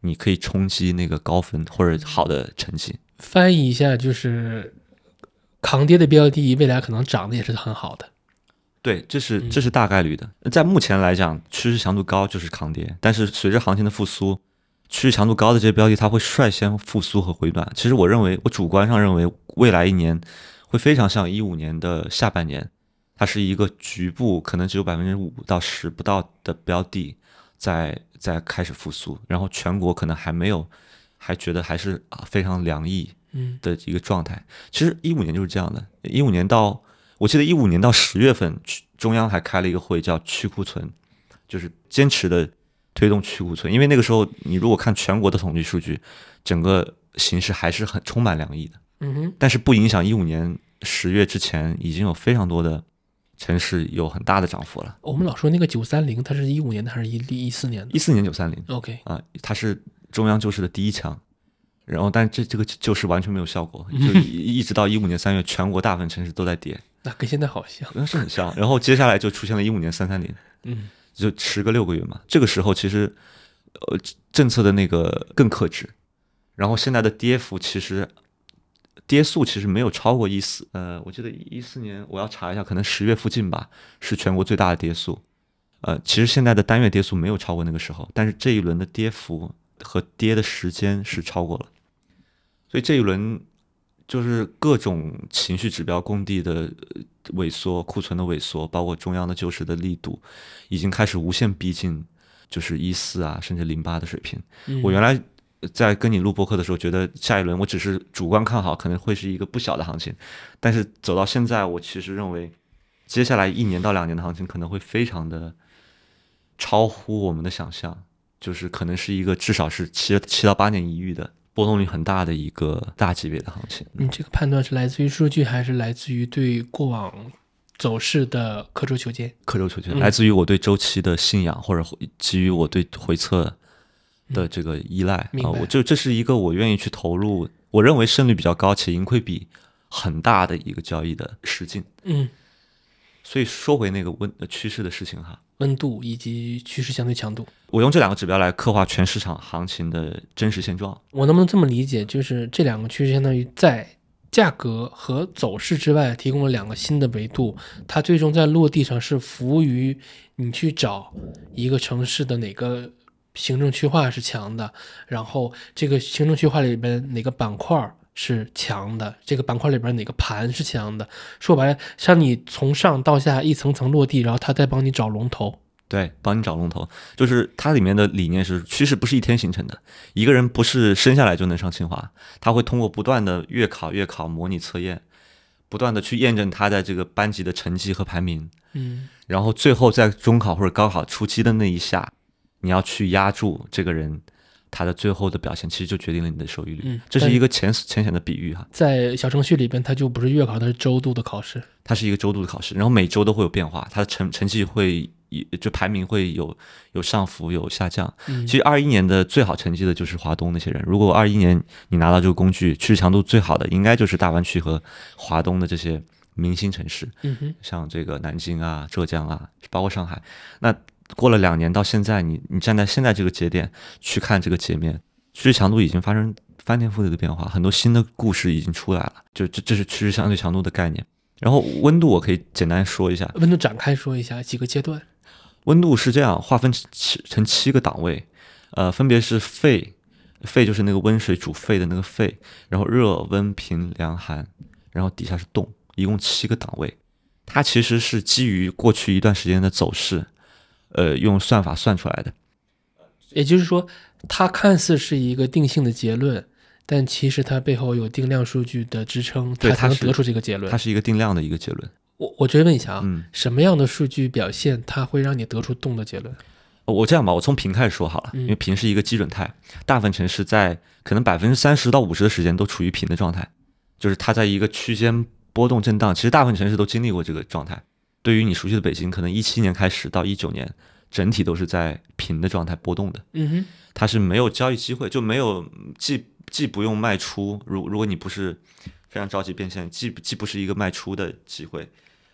Speaker 2: 你可以冲击那个高分或者好的成绩。
Speaker 1: 翻译一下就是抗跌的标的，未来可能涨得也是很好的。
Speaker 2: 对，这是
Speaker 1: 嗯
Speaker 2: 这是大概率的。在目前来讲，趋势强度高就是抗跌，但是随着行情的复苏，趋势强度高的这些标的，它会率先复苏和回暖。其实我认为，我主观上认为，未来一年会非常像一五年的下半年，它是一个局部可能只有百分之五到十不到的标的在在开始复苏，然后全国可能还没有，还觉得还是啊非常凉意，
Speaker 1: 嗯
Speaker 2: 的一个状态。其实一五年就是这样的，一五年到我记得一五年到十月份，中央还开了一个会叫去库存，就是坚持的推动去库存。因为那个时候你如果看全国的统计数据，整个形势还是很充满凉意的，
Speaker 1: 嗯哼，
Speaker 2: 但是不影响一五年十月之前已经有非常多的城市有很大的涨幅了。
Speaker 1: 我们老说那个九三零，它是一五年的还是一一四年的
Speaker 2: 一四年九三零
Speaker 1: ？OK，
Speaker 2: 啊，它是中央救市的第一枪。然后，但这这个救市完全没有效果，就 一一直到一五年三月，全国大部分城市都在跌。
Speaker 1: 那跟现在好像。
Speaker 2: 那是很像。然后接下来就出现了一五年三三零，
Speaker 1: 嗯
Speaker 2: 就迟个六个月嘛。这个时候其实，呃，政策的那个更克制，然后现在的跌幅其实跌速其实没有超过一四，呃，我记得一四年我要查一下，可能十月附近吧，是全国最大的跌速。呃，其实现在的单月跌速没有超过那个时候，但是这一轮的跌幅和跌的时间是超过了，所以这一轮就是各种情绪指标工地的呃萎缩、库存的萎缩，包括中央的救市的力度，已经开始无限逼近，就是一四啊，甚至零八的水平。
Speaker 1: 嗯
Speaker 2: 我原来在跟你录播客的时候，觉得下一轮我只是主观看好，可能会是一个不小的行情，但是走到现在，我其实认为接下来一年到两年的行情可能会非常的超乎我们的想象，就是可能是一个至少是七七到八年一遇的波动率很大的一个大级别的行情。
Speaker 1: 你这个判断是来自于数据，还是来自于对过往走势的刻舟求剑？
Speaker 2: 刻舟求剑，
Speaker 1: 嗯
Speaker 2: 来自于我对周期的信仰，或者基于我对回测的这个依赖啊、我就这是一个我愿意去投入，我认为胜率比较高且盈亏比很大的一个交易的实境。
Speaker 1: 嗯，
Speaker 2: 所以说回那个温呃趋势的事情哈，
Speaker 1: 温度以及趋势相对强度。
Speaker 2: 我用这两个指标来刻画全市场行情的真实现状。
Speaker 1: 我能不能这么理解？就是这两个趋势相当于在价格和走势之外提供了两个新的维度，它最终在落地上是服务于你去找一个城市的哪个行政区划是强的，然后这个行政区划里边哪个板块是强的，这个板块里边哪个盘是强的。说白了，像你从上到下一层层落地，然后他再帮你找龙头。
Speaker 2: 对，帮你找龙头，就是它里面的理念是趋势不是一天形成的，一个人不是生下来就能上清华，他会通过不断的月考、月考、模拟测验，不断的去验证他在这个班级的成绩和排名，
Speaker 1: 嗯
Speaker 2: 然后最后在中考或者高考初期的那一下，你要去压住这个人他的最后的表现，其实就决定了你的收益率。
Speaker 1: 嗯
Speaker 2: 这是一个浅浅显的比喻哈，
Speaker 1: 在小程序里边，它就不是月考，它是周度的考试。
Speaker 2: 它是一个周度的考试，然后每周都会有变化，它的成成绩会以就排名会有有上浮有下降。
Speaker 1: 嗯
Speaker 2: 其实二一年的最好成绩的就是华东那些人。如果二一年你拿到这个工具，趋势强度最好的应该就是大湾区和华东的这些明星城市，
Speaker 1: 嗯哼，
Speaker 2: 像这个南京啊、浙江啊，包括上海。那过了两年到现在，你你站在现在这个节点去看这个截面，趋势强度已经发生翻天覆地的变化，很多新的故事已经出来了。就这这是趋势相对强度的概念。然后温度我可以简单说一下，
Speaker 1: 温度展开说一下几个阶段。
Speaker 2: 温度是这样划分七成七个档位，呃，分别是沸，沸就是那个温水煮沸的那个沸，然后热、温、平、凉、寒，然后底下是动，一共七个档位。它其实是基于过去一段时间的走势，呃，用算法算出来的。
Speaker 1: 也就是说，它看似是一个定性的结论，但其实它背后有定量数据的支撑，才能得出这个结论
Speaker 2: 它。是一个定量的一个结论。
Speaker 1: 我我追问一下啊，
Speaker 2: 嗯，
Speaker 1: 什么样的数据表现它会让你得出动的结论？
Speaker 2: 我这样吧，我从平开始说好了，
Speaker 1: 嗯
Speaker 2: 因为平是一个基准态，大部分城市在可能百分之三十到五十的时间都处于平的状态，就是它在一个区间波动震荡。其实大部分城市都经历过这个状态。对于你熟悉的北京，可能一七年开始到一九年，整体都是在平的状态波动的，
Speaker 1: 嗯哼，
Speaker 2: 它是没有交易机会，就没有既既不用卖出，如如果你不是非常着急变现，既既不是一个卖出的机会，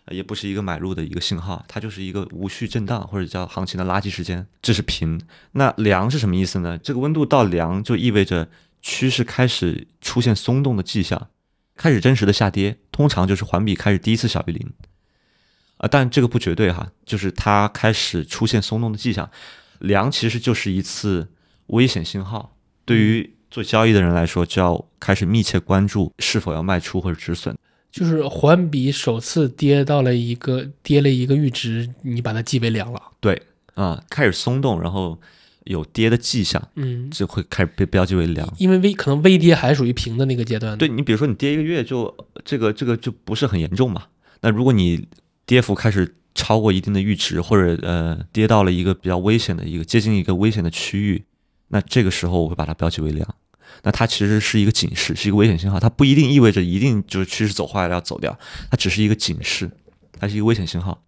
Speaker 2: 呃也不是一个买入的一个信号，它就是一个无序震荡或者叫行情的垃圾时间，这是平。那凉是什么意思呢？这个温度到凉就意味着趋势开始出现松动的迹象，开始真实的下跌，通常就是环比开始第一次小于零。啊，但这个不绝对哈，就是它开始出现松动的迹象，凉其实就是一次危险信号，对于做交易的人来说，就要开始密切关注是否要卖出或者止损。
Speaker 1: 就是环比首次跌到了一个跌了一个阈值，你把它记为凉了。
Speaker 2: 对啊，开始松动，然后有跌的迹象，
Speaker 1: 嗯，
Speaker 2: 就会开始被标记为凉。
Speaker 1: 因为微可能微跌还属于平的那个阶段。
Speaker 2: 对，你比如说你跌一个月就这个这个就不是很严重嘛。那如果你跌幅开始超过一定的阈值，或者呃跌到了一个比较危险的一个接近一个危险的区域，那这个时候我会把它标记为凉。那它其实是一个警示，是一个危险信号，它不一定意味着一定就是趋势走坏了要走掉，它只是一个警示，它是一个危险信号，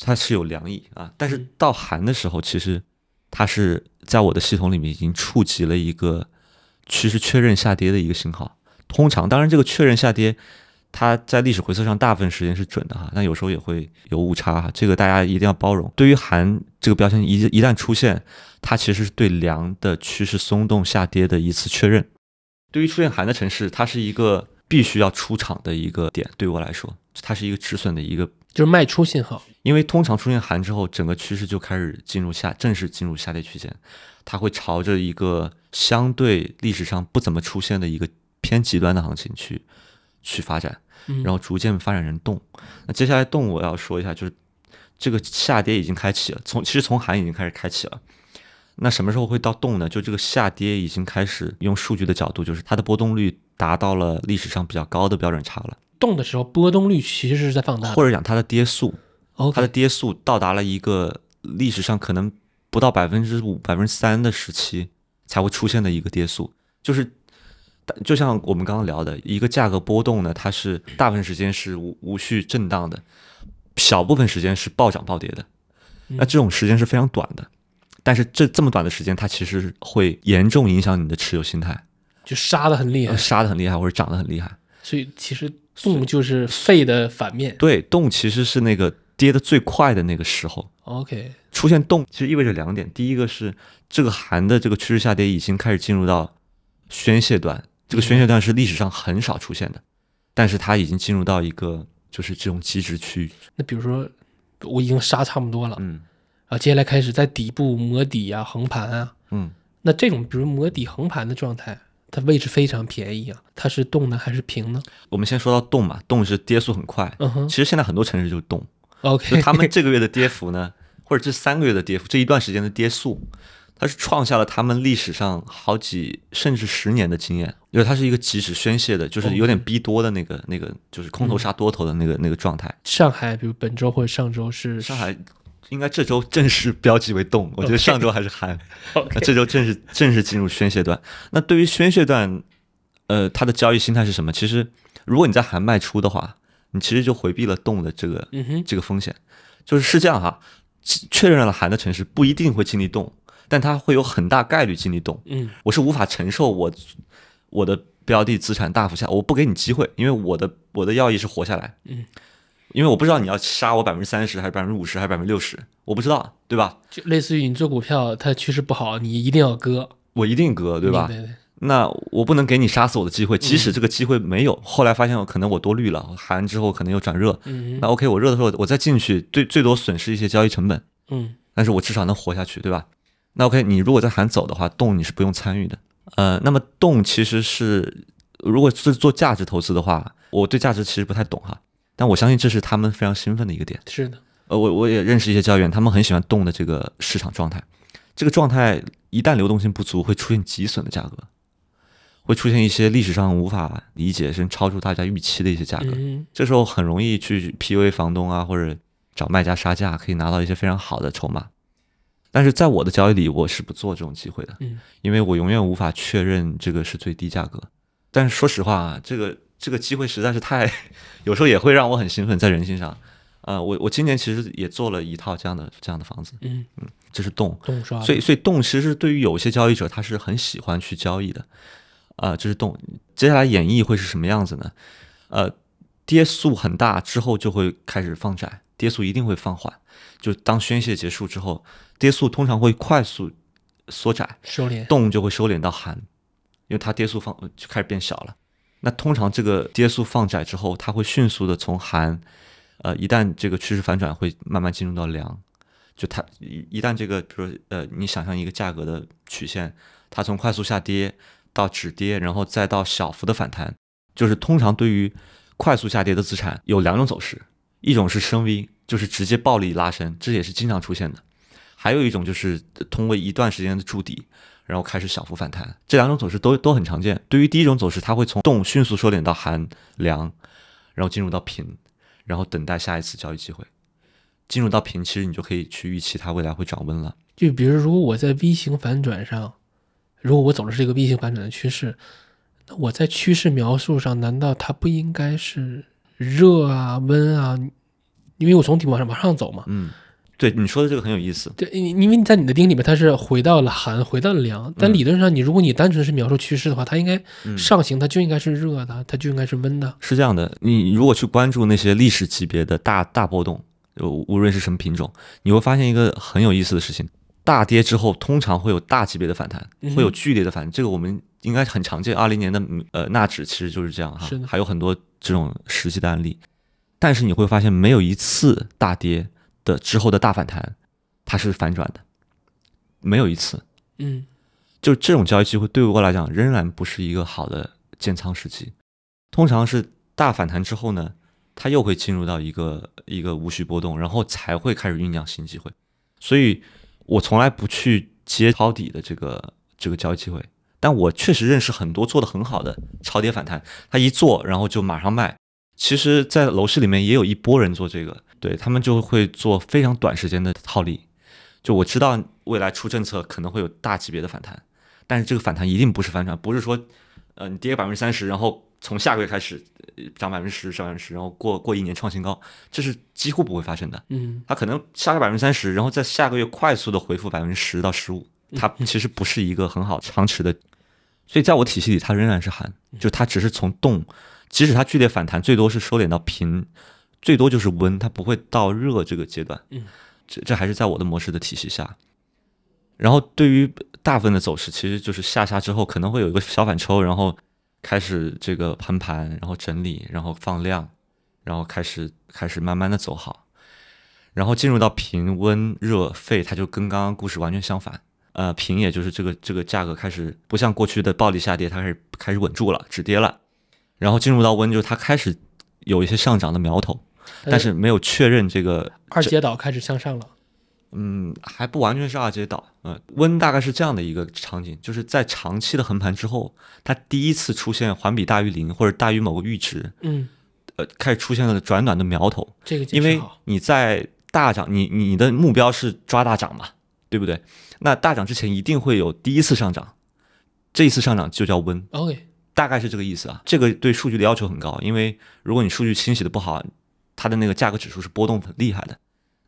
Speaker 2: 它是有凉意啊。但是到寒的时候，其实它是在我的系统里面已经触及了一个趋势确认下跌的一个信号。通常，当然这个确认下跌，它在历史回测上大部分时间是准的哈，但有时候也会有误差哈，这个大家一定要包容。对于寒这个标签一一旦出现，它其实是对凉的趋势松动下跌的一次确认。对于出现寒的城市，它是一个必须要出场的一个点，对我来说，它是一个止损的一个
Speaker 1: 就是卖出信号。
Speaker 2: 因为通常出现寒之后，整个趋势就开始进入下，正式进入下跌区间，它会朝着一个相对历史上不怎么出现的一个偏极端的行情去去发展，
Speaker 1: 嗯
Speaker 2: 然后逐渐发展成动。那接下来动我要说一下，就是这个下跌已经开启了，从其实从寒已经开始开启了。那什么时候会到动呢？就这个下跌已经开始用数据的角度，就是它的波动率达到了历史上比较高的标准差了，
Speaker 1: 动的时候波动率其实是在放大。
Speaker 2: 或者讲它的跌速，它的跌速到达了一个历史上可能不到百分之五、百分之三的时期才会出现的一个跌速，就是就像我们刚刚聊的，一个价格波动呢，它是大部分时间是无无序震荡的，小部分时间是暴涨暴跌的，那这种时间是非常短的。但是这这么短的时间，它其实会严重影响你的持有心态，
Speaker 1: 就杀的很厉害
Speaker 2: 呃，杀的很厉害或者涨得很厉害。
Speaker 1: 所以其实动就是废的反面。
Speaker 2: 对，动其实是那个跌的最快的那个时候
Speaker 1: ，OK，
Speaker 2: 出现动，其实意味着两点。第一个是这个寒的这个趋势下跌已经开始进入到宣泄段，这个宣泄段是历史上很少出现的，但是它已经进入到一个就是这种极值区域。
Speaker 1: 那比如说我已经杀差不多了，
Speaker 2: 嗯
Speaker 1: 啊，接下来开始在底部磨底啊、横盘啊，
Speaker 2: 嗯，
Speaker 1: 那这种比如磨底横盘的状态，它位置非常便宜啊，它是动呢还是平呢？
Speaker 2: 我们先说到动嘛，动是跌速很快。
Speaker 1: 嗯哼
Speaker 2: 其实现在很多城市就是动
Speaker 1: ，，OK，
Speaker 2: 他们这个月的跌幅呢，或者这三个月的跌幅，这一段时间的跌速，它是创下了他们历史上好几甚至十年的经验，因为它是一个即时宣泄的，就是有点逼多的那个那个，就是空头杀多头的那个那个状态。
Speaker 1: 上海比如本周或者上周是
Speaker 2: 上海应该这周正式标记为动，我觉得上周还是寒，那这周正式正式进入宣泄段。那对于宣泄段，呃，它的交易心态是什么？其实如果你在寒卖出的话，你其实就回避了动的这个
Speaker 1: 嗯哼，
Speaker 2: 这个风险。就是是这样哈，确认了寒的城市不一定会经历动，但它会有很大概率经历动。
Speaker 1: 嗯
Speaker 2: 我是无法承受我我的标的资产大幅下，我不给你机会，因为我的我的要义是活下来。
Speaker 1: 嗯，
Speaker 2: 因为我不知道你要杀我百分之三十还是百分之五十还是百分之六十，我不知道，对吧？
Speaker 1: 就类似于你做股票，它趋势不好，你一定要割，
Speaker 2: 我一定割，对吧？
Speaker 1: 对对，
Speaker 2: 那我不能给你杀死我的机会，即使这个机会没有，后来发现我可能我多虑了，寒之后可能又转热，
Speaker 1: 嗯
Speaker 2: 那 OK，我热的时候我再进去，最最多损失一些交易成本，
Speaker 1: 嗯
Speaker 2: 但是我至少能活下去，对吧？那 OK，你如果在喊走的话，动你是不用参与的。呃，那么动其实是如果是做价值投资的话，我对价值其实不太懂哈，但我相信这是他们非常兴奋的一个点。
Speaker 1: 是的，
Speaker 2: 呃，我我也认识一些交易员，他们很喜欢动的这个市场状态。这个状态一旦流动性不足，会出现极损的价格，会出现一些历史上无法理解甚至超出大家预期的一些价格。
Speaker 1: 嗯
Speaker 2: 这时候很容易去 PUA 房东啊，或者找卖家杀价，可以拿到一些非常好的筹码。但是在我的交易里，我是不做这种机会的，
Speaker 1: 嗯
Speaker 2: 因为我永远无法确认这个是最低价格。但是说实话啊，这个这个机会实在是太，有时候也会让我很兴奋，在人性上。呃，我我今年其实也做了一套这样的这样的房子，
Speaker 1: 嗯嗯，
Speaker 2: 这是动，
Speaker 1: 动刷，
Speaker 2: 所以所以动其实对于有些交易者他是很喜欢去交易的，啊、这是动。接下来演绎会是什么样子呢？呃，跌速很大之后就会开始放窄，跌速一定会放缓。就当宣泄结束之后，跌速通常会快速缩窄，
Speaker 1: 收敛，
Speaker 2: 动就会收敛到寒，因为它跌速放就开始变小了。那通常这个跌速放窄之后，它会迅速的从寒，呃，一旦这个趋势反转，会慢慢进入到凉。就它一一旦这个，比如说呃，你想象一个价格的曲线，它从快速下跌到止跌，然后再到小幅的反弹，就是通常对于快速下跌的资产有两种走势，一种是升 V，就是直接暴力拉升，这也是经常出现的；还有一种就是通过一段时间的筑底，然后开始小幅反弹。这两种走势都都很常见。对于第一种走势，它会从动迅速收敛到寒凉，然后进入到平，然后等待下一次交易机会。进入到平，其实你就可以去预期它未来会涨温了。
Speaker 1: 就比如，如果我在 V 型反转上，如果我走的是一个 V 型反转的趋势，那我在趋势描述上，难道它不应该是热啊、温啊？因为我从底部往上往上走嘛。
Speaker 2: 嗯，对你说的这个很有意思。
Speaker 1: 对，因因为你在你的定义里面，它是回到了寒，回到了凉。但理论上，你如果你单纯是描述趋势的话，它应该
Speaker 2: 嗯
Speaker 1: 上行，它就应该是热的，它就应该是温的。
Speaker 2: 是这样的，你如果去关注那些历史级别的大大波动，就无论是什么品种，你会发现一个很有意思的事情：大跌之后，通常会有大级别的反弹，
Speaker 1: 嗯
Speaker 2: 会有剧烈的反弹。这个我们应该很常见。二零年的呃纳指其实就是这样哈，还有很多这种实际的案例。但是你会发现，没有一次大跌的之后的大反弹，它是反转的，没有一次。
Speaker 1: 嗯
Speaker 2: 就这种交易机会对我来讲仍然不是一个好的建仓时机。通常是大反弹之后呢，它又会进入到一个一个无序波动，然后才会开始酝酿新机会。所以我从来不去接抄底的这个这个交易机会，但我确实认识很多做的很好的超跌反弹，他一做然后就马上卖。其实，在楼市里面也有一波人做这个，对他们就会做非常短时间的套利。就我知道未来出政策可能会有大级别的反弹，但是这个反弹一定不是反转，不是说，呃，你跌百分之三十，然后从下个月开始呃涨百分之十，涨百分之十，然后过过一年创新高，这是几乎不会发生的。
Speaker 1: 嗯
Speaker 2: 它可能下个百分之三十，然后在下个月快速的回复百分之十到十五，它其实不是一个很好长持的，所以在我体系里，它仍然是寒，就它只是从动，即使它剧烈反弹，最多是收敛到平，最多就是温，它不会到热这个阶段。
Speaker 1: 嗯，
Speaker 2: 这这还是在我的模式的体系下。然后对于大部分的走势，其实就是下杀之后可能会有一个小反抽，然后开始这个盘盘，然后整理，然后放量，然后开始开始慢慢的走好，然后进入到平温热沸，它就跟刚刚故事完全相反。呃，平也就是这个这个价格开始不像过去的暴力下跌，它开始开始稳住了，止跌了，然后进入到温，就是它开始有一些上涨的苗头，但是没有确认这个
Speaker 1: 二阶岛开始向上了。
Speaker 2: 嗯，还不完全是二阶岛。嗯，温大概是这样的一个场景，就是在长期的横盘之后，它第一次出现环比大于零或者大于某个阈值，
Speaker 1: 嗯，
Speaker 2: 呃，开始出现了转暖的苗头。
Speaker 1: 这个
Speaker 2: 因为。你在大涨，你你你的目标是抓大涨嘛，对不对？那大涨之前一定会有第一次上涨，这一次上涨就叫温
Speaker 1: ，OK，
Speaker 2: 大概是这个意思啊。这个对数据的要求很高，因为如果你数据清洗的不好，它的那个价格指数是波动很厉害的。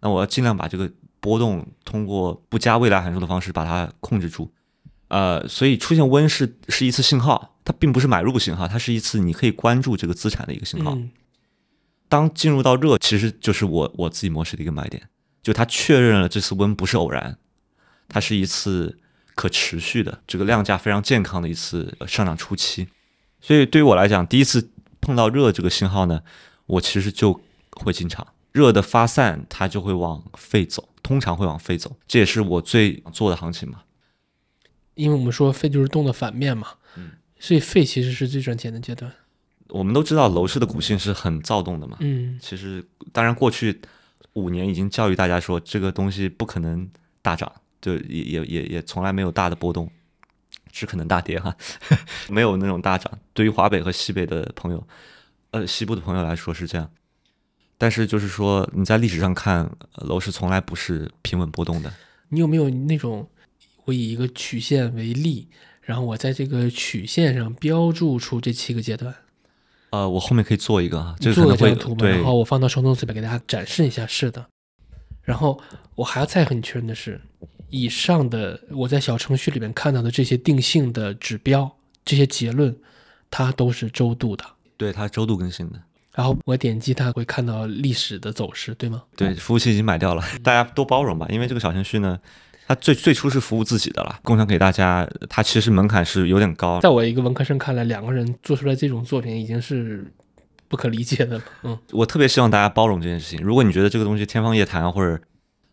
Speaker 2: 那我要尽量把这个波动通过不加未来函数的方式把它控制住。呃，所以出现温是是一次信号，它并不是买入信号，它是一次你可以关注这个资产的一个信号。
Speaker 1: 嗯
Speaker 2: 当进入到热，其实就是我我自己模式的一个买点，就它确认了这次温不是偶然，它是一次可持续的这个量价非常健康的一次呃上涨初期。所以对于我来讲，第一次碰到热这个信号呢，我其实就会进场。热的发散，它就会往肺走，通常会往肺走，这也是我最做的行情嘛。
Speaker 1: 因为我们说肺就是动的反面嘛，
Speaker 2: 嗯，
Speaker 1: 所以肺其实是最赚钱的阶段。
Speaker 2: 我们都知道楼市的股性是很躁动的嘛，
Speaker 1: 嗯
Speaker 2: 其实当然过去五年已经教育大家说这个东西不可能大涨，就也也也也从来没有大的波动，只可能大跌哈，没有那种大涨。对于华北和西北的朋友，呃西部的朋友来说是这样，但是就是说你在历史上看，呃楼市从来不是平稳波动的。
Speaker 1: 你有没有那种，我以一个曲线为例，然后我在这个曲线上标注出这七个阶段，
Speaker 2: 呃，我后面可以做一个啊，这个可
Speaker 1: 做
Speaker 2: 能会
Speaker 1: 个图然后我放到双动词里面给大家展示一下。是的，然后我还要再和你确认的是，以上的我在小程序里面看到的这些定性的指标、这些结论，它都是周度的。
Speaker 2: 对它周度更新的。
Speaker 1: 然后我点击它会看到历史的走势，对吗？
Speaker 2: 对，服务器已经买掉了，大家多包容吧，因为这个小程序呢，它最最初是服务自己的啦，共享给大家，它其实门槛是有点高。
Speaker 1: 在我一个文科生看来，两个人做出来这种作品已经是不可理解的了。嗯
Speaker 2: 我特别希望大家包容这件事情。如果你觉得这个东西天方夜谭，或者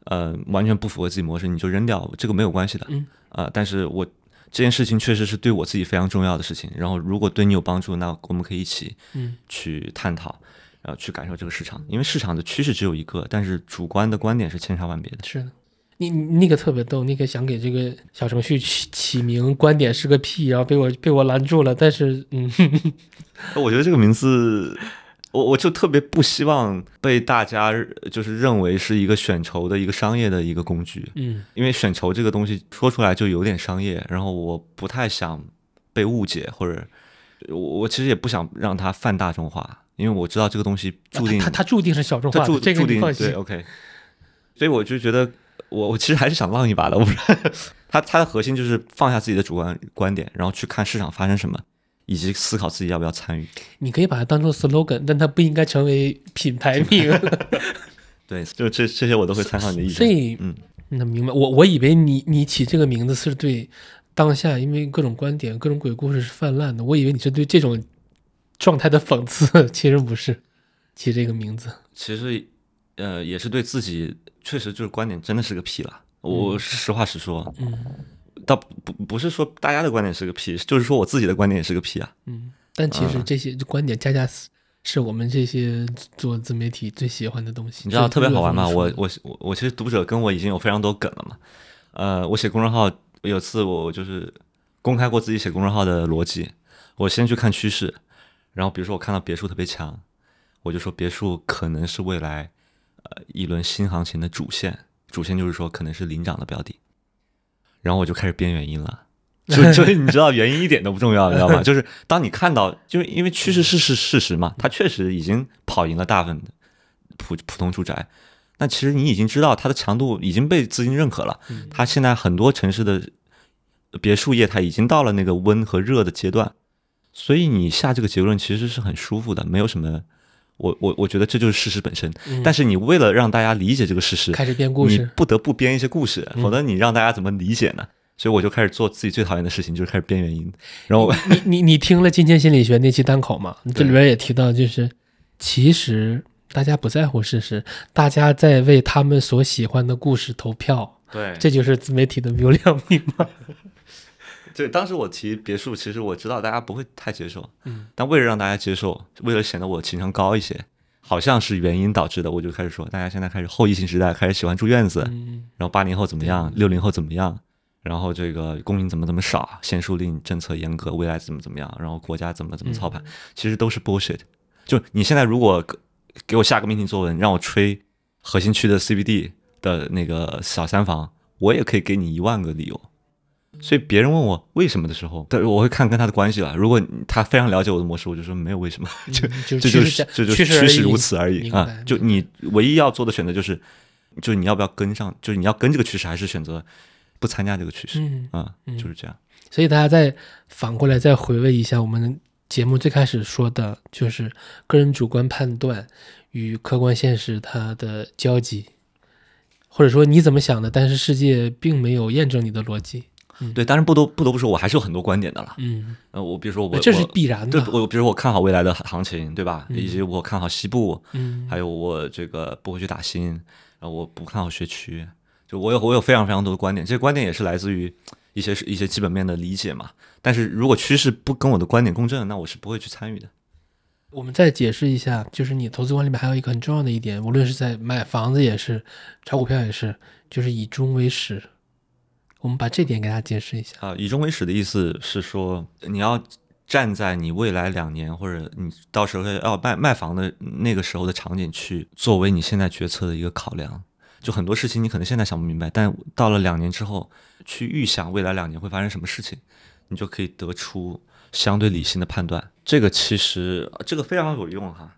Speaker 2: 呃完全不符合自己模式，你就扔掉，这个没有关系的。
Speaker 1: 嗯，
Speaker 2: 呃，但是我这件事情确实是对我自己非常重要的事情。然后如果对你有帮助，那我们可以一起
Speaker 1: 嗯
Speaker 2: 去探讨，然后去感受这个市场，因为市场的趋势只有一个，但是主观的观点是千差万别的。
Speaker 1: 是的，你你那个特别逗，那个想给这个小程序起起名“观点是个屁”，然后被我被我拦住了。但是，嗯，
Speaker 2: 我觉得这个名字，我我就特别不希望被大家就是认为是一个选筹的一个商业的一个工具，
Speaker 1: 嗯
Speaker 2: 因为选筹这个东西说出来就有点商业，然后我不太想被误解，或者我我其实也不想让它泛大众化，因为我知道这个东西注定
Speaker 1: 它它注定是小众化
Speaker 2: 注
Speaker 1: 这个
Speaker 2: 注定对。OK，所以我就觉得我我其实还是想浪一把的，我不知道 它它的核心就是放下自己的主观观点，然后去看市场发生什么，以及思考自己要不要参与。
Speaker 1: 你可以把它当做 slogan，但它不应该成为品牌名。
Speaker 2: 对，就这这些我都会参考你的意见。
Speaker 1: 所以，
Speaker 2: 嗯，
Speaker 1: 那明白。我我以为你你起这个名字是对当下，因为各种观点、各种鬼故事是泛滥的，我以为你是对这种状态的讽刺，其实不是。起这个名字，
Speaker 2: 其实呃也是对自己确实就是观点真的是个屁了。我实话实说，
Speaker 1: 嗯
Speaker 2: 倒不不是说大家的观点是个屁，就是说我自己的观点也是个屁啊。
Speaker 1: 嗯。但其实这些观点，恰恰是是我们这些做自媒体最喜欢的东西。
Speaker 2: 你知道特别好玩吗？我我我我其实读者跟我已经有非常多梗了嘛。呃，我写公众号有次我就是公开过自己写公众号的逻辑，我先去看趋势，然后比如说我看到别墅特别强，我就说别墅可能是未来呃一轮新行情的主线，主线就是说可能是领涨的标的，然后我就开始编原因了。就就是你知道原因一点都不重要，你知道吗？就是当你看到，就是因为趋势是是事实嘛，它确实已经跑赢了大部分的普普通住宅。那其实你已经知道它的强度已经被资金认可了，它现在很多城市的别墅业态已经到了那个温和热的阶段，所以你下这个结论其实是很舒服的，没有什么。我我我觉得这就是事实本身，但是你为了让大家理解这个事实，
Speaker 1: 开始编故
Speaker 2: 你
Speaker 1: 事，
Speaker 2: 不得不编一些故事，否则你让大家怎么理解呢？所以我就开始做自己最讨厌的事情，就是开始编原因。然后
Speaker 1: 你你你听了《金钱心理学》那期单口嘛？这里边也提到，就是其实大家不在乎事实，大家在为他们所喜欢的故事投票，
Speaker 2: 对
Speaker 1: 这就是自媒体的流量密码。
Speaker 2: 对，当时我提别墅，其实我知道大家不会太接受，
Speaker 1: 嗯，
Speaker 2: 但为了让大家接受，为了显得我情商高一些，好像是原因导致的，我就开始说，大家现在开始后疫情时代开始喜欢住院子，
Speaker 1: 嗯
Speaker 2: 然后八零后怎么样，六零后怎么样，然后这个供应怎么怎么少，限塑令政策严格，未来怎么怎么样，然后国家怎么怎么操盘，其实都是 bullshit。就你现在如果给给我下个命题作文，让我吹核心区的 CBD 的那个小三房，我也可以给你一万个理由。所以别人问我为什么的时候，对我会看跟他的关系了。如果他非常了解我的模式，我就说没有为什么，就
Speaker 1: 嗯就
Speaker 2: 是这就是趋势如此而已啊！就你唯一要做的选择就是，就是你要不要跟上，就是你要跟这个趋势，还是选择不参加这个趋势
Speaker 1: 嗯，
Speaker 2: 啊？就是这样。
Speaker 1: 所以大家再反过来再回味一下我们节目最开始说的，就是个人主观判断与客观现实它的交集，或者说你怎么想的，但是世界并没有验证你的逻辑。
Speaker 2: 对，当然不得不得不说，我还是有很多观点的了。
Speaker 1: 嗯，
Speaker 2: 呃，我比如说我
Speaker 1: 这是必然的。
Speaker 2: 对我比如说我看好未来的行情，对吧？以及我看好西部，
Speaker 1: 嗯
Speaker 2: 还有我这个不会去打新，然后我不看好学区，就我有我有非常非常多的观点，这些观点也是来自于一些一些基本面的理解嘛。但是如果趋势不跟我的观点共振，那我是不会去参与的。
Speaker 1: 我们再解释一下，就是你投资观里面还有一个很重要的一点，无论是在买房子也是，炒股票也是，就是以终为始。我们把这点给大家解释一下
Speaker 2: 啊。以终为始的意思是说，你要站在你未来两年或者你到时候要卖卖房的那个时候的场景去作为你现在决策的一个考量。就很多事情你可能现在想不明白，但到了两年之后去预想未来两年会发生什么事情，你就可以得出。相对理性的判断，这个其实这个非常有用哈。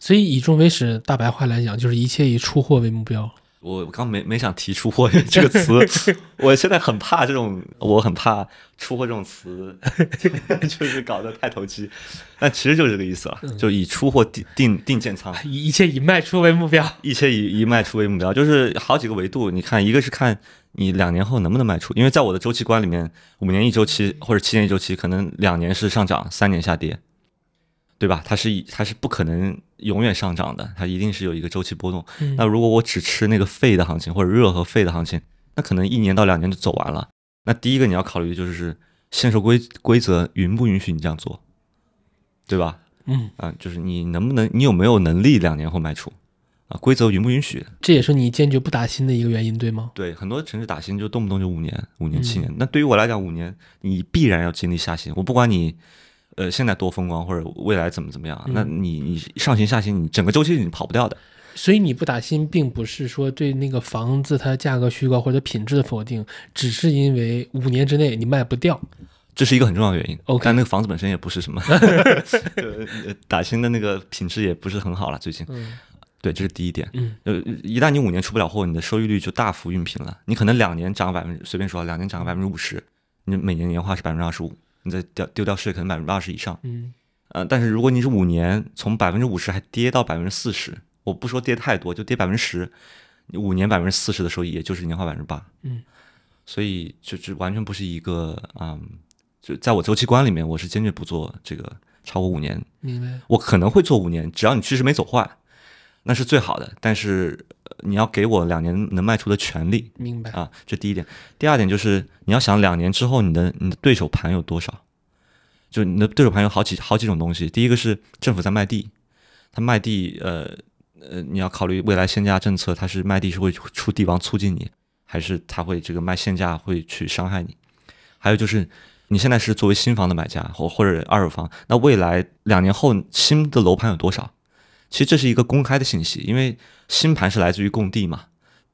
Speaker 1: 所以以终为始，大白话来讲就是一切以出货为目标。
Speaker 2: 我刚没没想提出货 这个词，我现在很怕这种，我很怕出货这种词，就是搞得太投机。但其实就是这个意思了，就以出货定定定建仓，
Speaker 1: 一切以卖出为目标，
Speaker 2: 一切以以卖出为目标，就是好几个维度。你看，一个是看。你两年后能不能卖出？因为在我的周期观里面，五年一周期或者七年一周期，可能两年是上涨，三年下跌，对吧？它是它是不可能永远上涨的，它一定是有一个周期波动。那如果我只吃那个废的行情或者热和废的行情，那可能一年到两年就走完了。那第一个你要考虑的就是限售规规则允不允许你这样做，对吧？
Speaker 1: 嗯
Speaker 2: 啊，就是你能不能，你有没有能力两年后卖出？啊，规则允不允许？
Speaker 1: 这也是你坚决不打新的一个原因，对吗？
Speaker 2: 对，很多城市打新就动不动就五年、五年、七年。那对于我来讲，五年你必然要经历下行。我不管你，呃，现在多风光或者未来怎么怎么样，那你你上行下行，你整个周期你跑不掉的。
Speaker 1: 所以你不打新，并不是说对那个房子它价格虚高或者品质的否定，只是因为五年之内你卖不掉，
Speaker 2: 这是一个很重要的原因。
Speaker 1: OK，
Speaker 2: 但那个房子本身也不是什么，打新的那个品质也不是很好了，最近。对，这是第一点。
Speaker 1: 嗯，
Speaker 2: 呃，一旦你五年出不了货，你的收益率就大幅熨平了。你可能两年涨百分之，随便说，两年涨个百分之五十，你每年年化是百分之二十五，你再掉丢掉税可能百分之二十以上。
Speaker 1: 嗯，
Speaker 2: 呃，但是如果你是五年从百分之五十还跌到百分之四十，我不说跌太多，就跌百分之十，你五年百分之四十的收益，也就是年化百分之八。
Speaker 1: 嗯，
Speaker 2: 所以就就完全不是一个啊，就在我周期观里面，我是坚决不做这个超过五年。
Speaker 1: 明白。
Speaker 2: 我可能会做五年，只要你趋势没走坏。那是最好的，但是你要给我两年能卖出的权利，
Speaker 1: 明白
Speaker 2: 啊？这第一点。第二点就是你要想两年之后你的你的对手盘有多少，就你的对手盘有好几好几种东西。第一个是政府在卖地，他卖地，呃呃，你要考虑未来限价政策，他是卖地是会出地王促进你，还是他会这个卖限价会去伤害你？还有就是你现在是作为新房的买家或或者二手房，那未来两年后新的楼盘有多少？其实这是一个公开的信息，因为新盘是来自于供地嘛，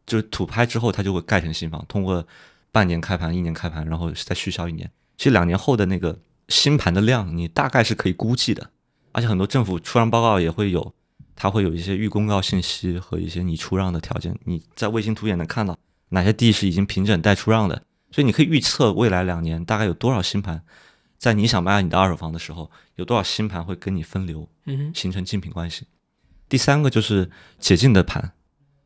Speaker 2: 就是土拍之后它就会盖成新房，通过半年开盘、一年开盘，然后再续销一年。其实两年后的那个新盘的量，你大概是可以估计的，而且很多政府出让报告也会有，它会有一些预公告信息和一些你出让的条件，你在卫星图也能看到哪些地是已经平整待出让的，所以你可以预测未来两年大概有多少新盘，在你想卖你的二手房的时候，有多少新盘会跟你分流，
Speaker 1: 嗯，
Speaker 2: 形成竞品关系。第三个就是解禁的盘，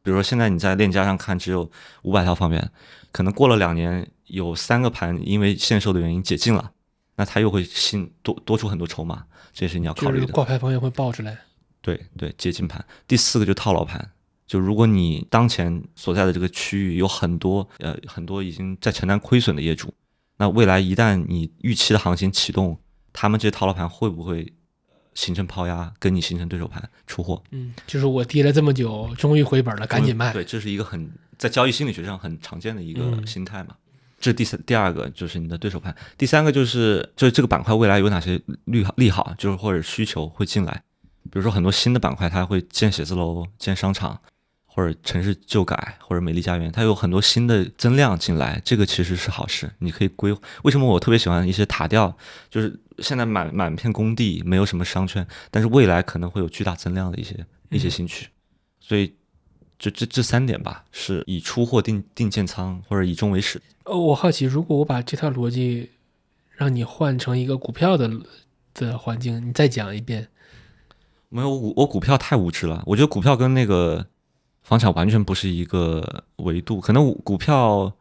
Speaker 2: 比如说现在你在链家上看只有五百套房源，可能过了两年有三个盘因为限售的原因解禁了，那它又会新多多出很多筹码，这也是你要考虑的。
Speaker 1: 挂牌房源会爆出来。
Speaker 2: 对对，解禁盘。第四个就套牢盘，就如果你当前所在的这个区域有很多呃很多已经在承担亏损的业主，那未来一旦你预期的行情启动，他们这些套牢盘会不会？形成抛压，跟你形成对手盘出货，
Speaker 1: 嗯，就是我跌了这么久，终于回本了，赶紧卖。
Speaker 2: 对，这是一个很在交易心理学上很常见的一个心态嘛。这是第三、第二个就是你的对手盘，第三个就是就是这个板块未来有哪些利好利好，就是或者需求会进来，比如说很多新的板块，它会建写字楼、建商场。或者城市旧改，或者美丽家园，它有很多新的增量进来，这个其实是好事。你可以规，为什么我特别喜欢一些塔吊？就是现在满满片工地，没有什么商圈，但是未来可能会有巨大增量的一些一些新区。所以，这这这三点吧，是以出货定定建仓，或者以终为始。
Speaker 1: 呃，我好奇，如果我把这套逻辑让你换成一个股票的的环境，你再讲一遍。
Speaker 2: 没有，我我股票太无知了。我觉得股票跟那个。房产完全不是一个维度，可能股票，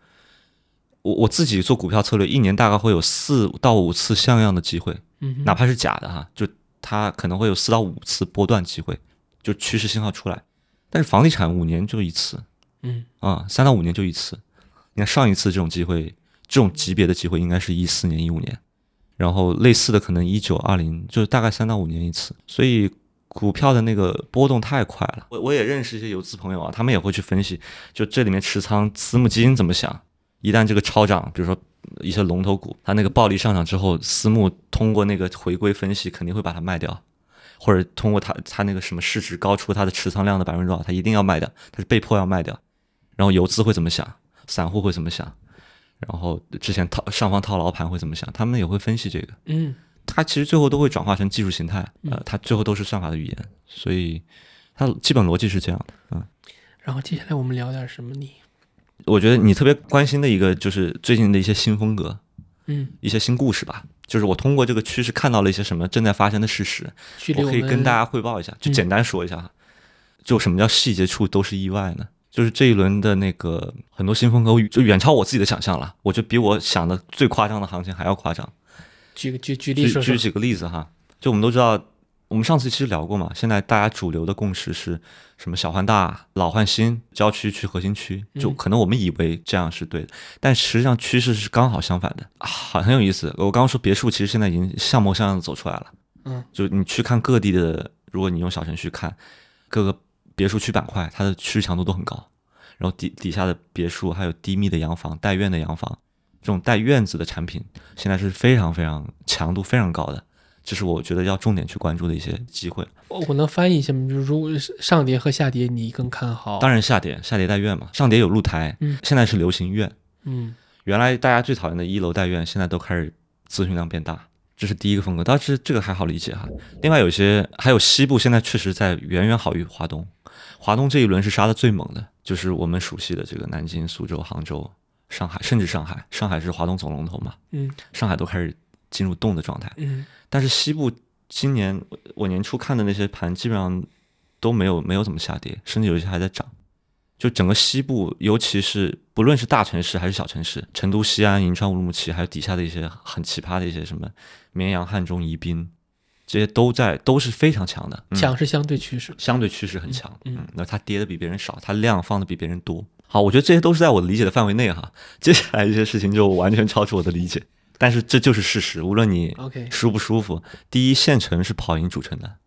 Speaker 2: 我我自己做股票策略，一年大概会有四到五次像样的机会，
Speaker 1: 嗯，
Speaker 2: 哪怕是假的哈，就它可能会有四到五次波段机会，就趋势信号出来。但是房地产五年就一次，
Speaker 1: 嗯
Speaker 2: 啊，三到五年就一次。你看上一次这种机会，这种级别的机会应该是一四年、一五年，然后类似的可能一九、二零，就是大概三到五年一次。所以股票的那个波动太快了。我我也认识一些游资朋友啊，他们也会去分析，就这里面持仓私募基金怎么想。一旦这个超涨，比如说一些龙头股，它那个暴力上涨之后，私募通过那个回归分析，肯定会把它卖掉。或者通过它它那个什么市值高出它的持仓量的百分之多少，它一定要卖掉，它是被迫要卖掉。然后游资会怎么想？散户会怎么想？然后之前套上方套牢盘会怎么想？他们也会分析这个。
Speaker 1: 嗯
Speaker 2: 它其实最后都会转化成技术形态，呃，它最后都是算法的语言，所以它基本逻辑是这样的。嗯，
Speaker 1: 然后接下来我们聊点什么你？
Speaker 2: 我觉得你特别关心的一个就是最近的一些新风格，
Speaker 1: 嗯，
Speaker 2: 一些新故事吧。就是我通过这个趋势看到了一些什么正在发生的事实，我可以跟大家汇报一下，就简单说一下哈。就什么叫细节处都是意外呢？就是这一轮的那个很多新风格，就远超我自己的想象了。我觉得比我想的最夸张的行情还要夸张。
Speaker 1: 举个举举例
Speaker 2: 举
Speaker 1: 说说
Speaker 2: 举。几个例子哈，就我们都知道，我们上次其实聊过嘛。现在大家主流的共识是什么？小换大，老换新，郊区去核心区，就
Speaker 1: 嗯
Speaker 2: 可能我们以为这样是对的，但实际上趋势是刚好相反的啊，很很有意思。我刚刚说别墅，其实现在已经像模像样的走出来了。
Speaker 1: 嗯，
Speaker 2: 就你去看各地的，如果你用小程序看各个别墅区板块，它的趋势强度都很高。然后底底下的别墅，还有低密的洋房、带院的洋房，这种带院子的产品，现在是非常非常强度非常高的，这是我觉得要重点去关注的一些机会。
Speaker 1: 我我能翻译一下吗？就是如果是上跌和下跌，你更看好？
Speaker 2: 当然下跌，下跌带院嘛，上跌有露台，
Speaker 1: 嗯
Speaker 2: 现在是流行院。
Speaker 1: 嗯
Speaker 2: 原来大家最讨厌的一楼带院，现在都开始咨询量变大，这是第一个风格。当然这个还好理解哈。另外有些还有西部，现在确实在远远好于华东。华东这一轮是杀的最猛的，就是我们熟悉的这个南京、苏州、杭州、上海，甚至上海，上海是华东总龙头嘛，
Speaker 1: 嗯
Speaker 2: 上海都开始进入冻的状态。
Speaker 1: 嗯
Speaker 2: 但是西部今年我我年初看的那些盘，基本上都没有没有怎么下跌，甚至有一些还在涨。就整个西部，尤其是不论是大城市还是小城市，成都、西安、银川、乌鲁木齐，还有底下的一些很奇葩的一些什么绵阳、汉中、宜宾，这些都在都是非常强的，嗯
Speaker 1: 强是相对趋势。
Speaker 2: 相对趋势很强。
Speaker 1: 嗯
Speaker 2: 嗯，那它跌的比别人少，它量放的比别人多。好，我觉得这些都是在我的理解的范围内哈。接下来一些事情就完全超出我的理解，但是这就是事实，无论你
Speaker 1: OK，
Speaker 2: 舒不舒服，第一县城是跑赢主城的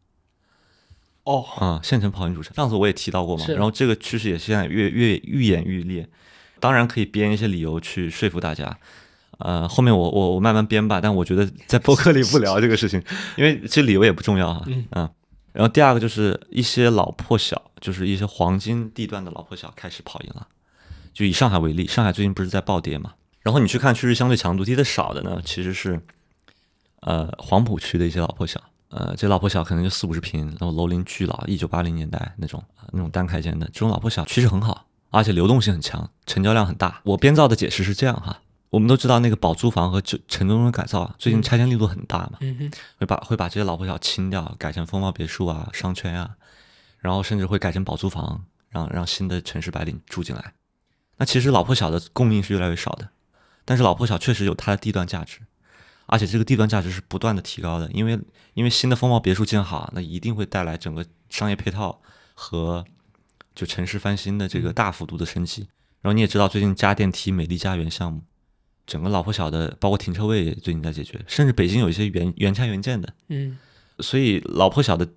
Speaker 1: 哦，
Speaker 2: 啊、县城跑赢主城。上次我也提到过嘛，然后这个趋势也现在越越愈演愈烈。当然可以编一些理由去说服大家，呃，后面我我我慢慢编吧。但我觉得在播客里不聊这个事情，因为其实理由也不重要哈。
Speaker 1: 嗯
Speaker 2: 然后第二个就是一些老破小，就是一些黄金地段的老破小开始跑赢了。就以上海为例，上海最近不是在暴跌嘛？然后你去看趋势相对强度跌的少的呢，其实是呃黄浦区的一些老破小，呃这老破小可能就四五十平，然后楼龄巨老，一九八零年代那种呃那种单开间的这种老破小趋势很好，而且流动性很强，成交量很大。我编造的解释是这样哈，我们都知道那个保租房和城城中村改造啊，最近拆迁力度很大嘛，
Speaker 1: 嗯哼，
Speaker 2: 会把会把这些老破小清掉，改成风貌别墅啊、商圈啊，然后甚至会改成保租房，让让新的城市白领住进来。那其实老破小的供应是越来越少的，但是老破小确实有它的地段价值，而且这个地段价值是不断的提高的，因为因为新的风貌别墅建好，那一定会带来整个商业配套和就城市翻新的这个大幅度的升级。然后你也知道，最近加电梯美丽家园项目，整个老破小的包括停车位也最近在解决，甚至北京有一些原原拆原建的，
Speaker 1: 嗯
Speaker 2: 所以老破小的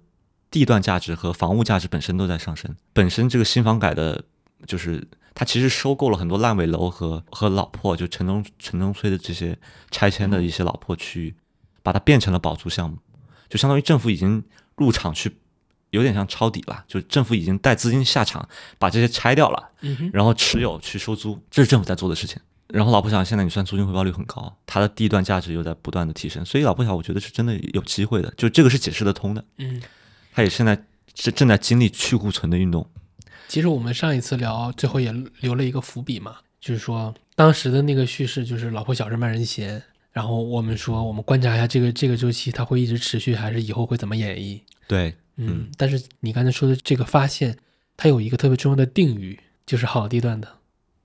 Speaker 2: 地段价值和房屋价值本身都在上升。本身这个新房改的，就是它其实收购了很多烂尾楼和和老破，就城中城中村的这些拆迁的一些老破区域，把它变成了保租项目，就相当于政府已经入场去，有点像抄底了，就政府已经带资金下场把这些拆掉了，
Speaker 1: 嗯，
Speaker 2: 然后持有去收租，这是政府在做的事情。然后老破小现在你算租金回报率很高，它的地段价值又在不断的提升，所以老破小我觉得是真的有机会的，就这个是解释得通的。
Speaker 1: 嗯。
Speaker 2: 它也现在是正在经历去库存的运动。
Speaker 1: 其实我们上一次聊，最后也留了一个伏笔嘛，就是说当时的那个叙事就是老婆小是卖人闲，然后我们说我们观察一下这个这个周期它会一直持续，还是以后会怎么演绎？
Speaker 2: 对，
Speaker 1: 嗯，但是你刚才说的这个发现，它有一个特别重要的定语，就是好地段的，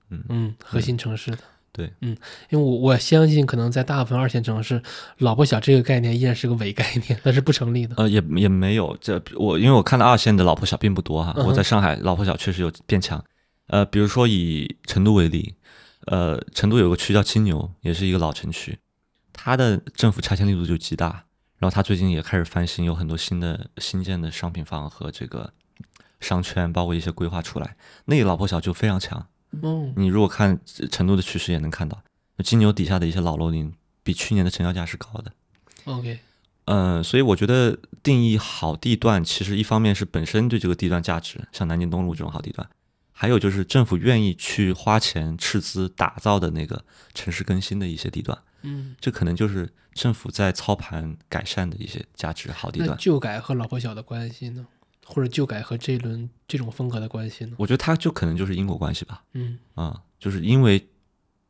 Speaker 2: 嗯
Speaker 1: 嗯，核心城市的。
Speaker 2: 对，
Speaker 1: 嗯，因为我我相信，可能在大部分二线城市，老破小这个概念依然是个伪概念，那是不成立的。
Speaker 2: 呃，也也没有这我，因为我看到二线的老破小并不多哈。
Speaker 1: 嗯
Speaker 2: 我在上海老破小确实有变强，呃，比如说以成都为例，呃，成都有个区叫金牛，也是一个老城区，它的政府拆迁力度就极大。然后它最近也开始翻新，有很多新的新建的商品房和这个商圈，包括一些规划出来。那个老破小就非常强。
Speaker 1: 哦，
Speaker 2: 你如果看成都的趋势，也能看到，金牛底下的一些老楼龄比去年的成交价是高的。
Speaker 1: OK，
Speaker 2: 嗯，所以我觉得定义好地段，其实一方面是本身对这个地段价值，像南京东路这种好地段，还有就是政府愿意去花钱斥资打造的那个城市更新的一些地段，
Speaker 1: 嗯，
Speaker 2: 这可能就是政府在操盘改善的一些价值好地段。
Speaker 1: 旧改和老破小的关系呢？或者旧改和这一轮这种风格的关系呢？
Speaker 2: 我觉得它就可能就是因果关系吧，
Speaker 1: 嗯
Speaker 2: 啊、就是因为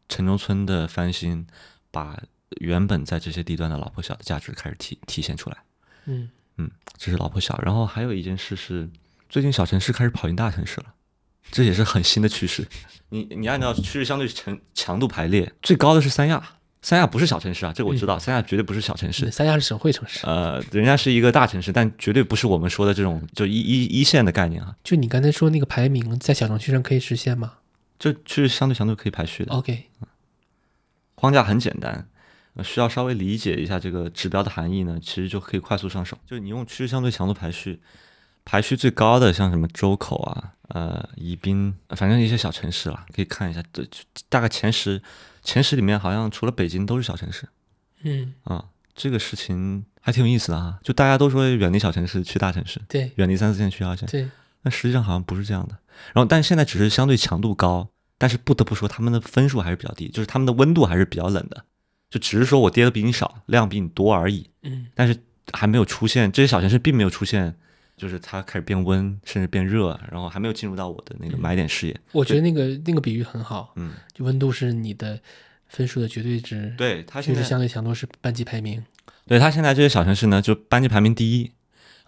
Speaker 2: 城中村的翻新，把原本在这些地段的老破小的价值开始体体现出来。
Speaker 1: 嗯
Speaker 2: 这是老破小。然后还有一件事是，最近小城市开始跑赢大城市了，这也是很新的趋势。你你按照趋势相对强强度排列，最高的是三亚，三亚不是小城市啊，这个我知道，三亚绝对不是小城市。
Speaker 1: 三亚是省会城市。
Speaker 2: 呃，人家是一个大城市，但绝对不是我们说的这种就一一一线的概念啊，
Speaker 1: 就你刚才说那个排名，在小程序上可以实现吗
Speaker 2: 就趋势相对强度可以排序的。
Speaker 1: ？OK，
Speaker 2: 框架很简单，呃，需要稍微理解一下这个指标的含义呢，其实就可以快速上手。就是你用趋势相对强度排序，排序最高的像什么周口啊、呃宜宾，反正一些小城市啦，可以看一下，这大概前十前十里面好像除了北京都是小城市
Speaker 1: 嗯，
Speaker 2: 啊、这个事情还挺有意思的哈。就大家都说远离小城市去大城市，
Speaker 1: 对
Speaker 2: 远离三四线去二线，
Speaker 1: 对，
Speaker 2: 那实际上好像不是这样的。然后，但是现在只是相对强度高，但是不得不说他们的分数还是比较低，就是他们的温度还是比较冷的，就只是说我跌的比你少，量比你多而已。
Speaker 1: 嗯
Speaker 2: 但是还没有出现这些小城市并没有出现，就是它开始变温，甚至变热，然后还没有进入到我的那个买点视野。
Speaker 1: 我觉得那个那个比喻很好，
Speaker 2: 嗯，
Speaker 1: 就温度是你的分数的绝对值，
Speaker 2: 对，它现在
Speaker 1: 相对强度是班级排名。
Speaker 2: 对它现在这些小城市呢，就班级排名第一。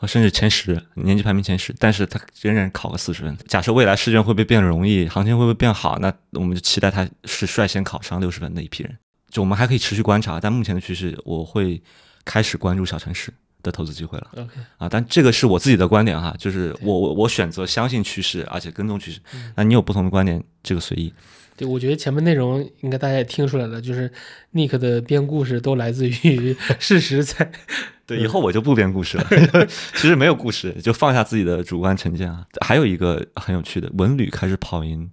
Speaker 2: 甚至前十，年级排名前十，但是它仍然考个四十分。假设未来试卷会不会变容易，行情会不会变好，那我们就期待它是率先考上六十分的一批人。就我们还可以持续观察，但目前的趋势，我会开始关注小城市的投资机会了
Speaker 1: OK，
Speaker 2: 啊。但这个是我自己的观点哈，就是我我我选择相信趋势，而且跟踪趋势。那你有不同的观点，这个随意。
Speaker 1: 对，我觉得前面内容应该大家也听出来了，就是 Nick 的编故事都来自于 事实在。
Speaker 2: 对，以后我就不编故事了。其实没有故事，就放下自己的主观成见啊。还有一个很有趣的，文旅开始跑赢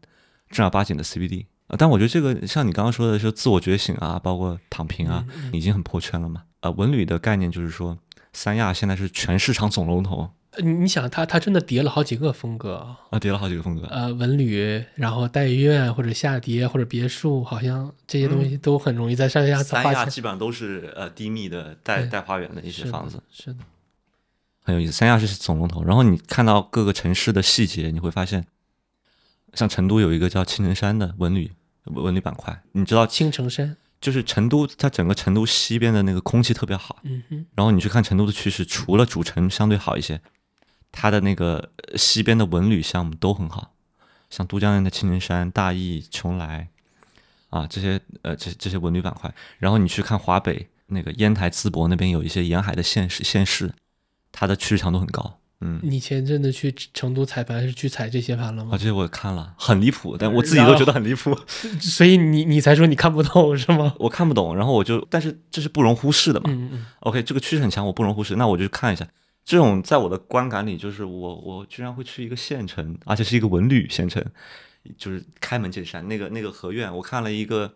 Speaker 2: 正儿八经的 CBD 啊。但我觉得这个像你刚刚说的，说自我觉醒啊，包括躺平啊，已经很破圈了嘛。啊，文旅的概念就是说，三亚现在是全市场总龙头
Speaker 1: 你你想，他他真的叠了好几个风格啊，
Speaker 2: 啊，叠了好几个风格。
Speaker 1: 呃，文旅，然后带院或者下叠或者别墅，好像这些东西都很容易在三亚
Speaker 2: 三。亚基本上都是呃低密的带带花园的一些
Speaker 1: 是的
Speaker 2: 房子，
Speaker 1: 是的，
Speaker 2: 很有意思。三亚是总龙头，然后你看到各个城市的细节，你会发现，像成都有一个叫青城山的文旅文旅板块，你知道
Speaker 1: 青城山，
Speaker 2: 就是成都，它整个成都西边的那个空气特别好。
Speaker 1: 嗯哼，
Speaker 2: 然后你去看成都的趋势，除了主城相对好一些，它的那个呃西边的文旅项目都很好，像都江堰的青城山、大邑、邛崃啊这些呃这这些文旅板块。然后你去看华北那个烟台、淄博那边有一些沿海的县市县市，它的趋势强度很高。嗯，
Speaker 1: 你前阵子去成都采盘是去踩这些盘了吗
Speaker 2: 啊，
Speaker 1: 吗？
Speaker 2: 这些我看了，很离谱，但我自己都觉得很离谱。
Speaker 1: 所以你你才说你看不懂是吗？
Speaker 2: 我看不懂，然后我就，但是这是不容忽视的嘛。
Speaker 1: 嗯嗯
Speaker 2: OK，这个趋势很强，我不容忽视，那我就去看一下。这种在我的观感里，就是我我居然会去一个县城，而且是一个文旅县城，就是开门见山。那个那个合院，我看了一个，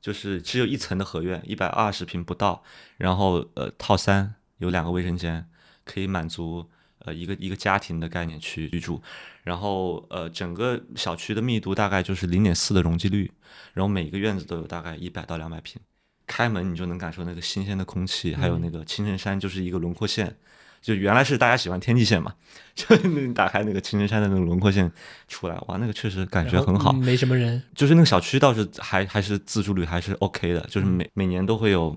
Speaker 2: 就是只有一层的合院，一百二十平不到，然后呃套三有两个卫生间，可以满足呃一个一个家庭的概念去居住。然后呃整个小区的密度大概就是零点四的容积率，然后每一个院子都有大概一百到两百平。开门你就能感受那个新鲜的空气，还有那个青城山就是一个轮廓线，就原来是大家喜欢天际线嘛，就你打开那个青城山的那个轮廓线出来，哇，那个确实感觉很好。
Speaker 1: 没什么人。
Speaker 2: 就是那个小区倒是还还是自住率还是 OK 的，就是每每年都会有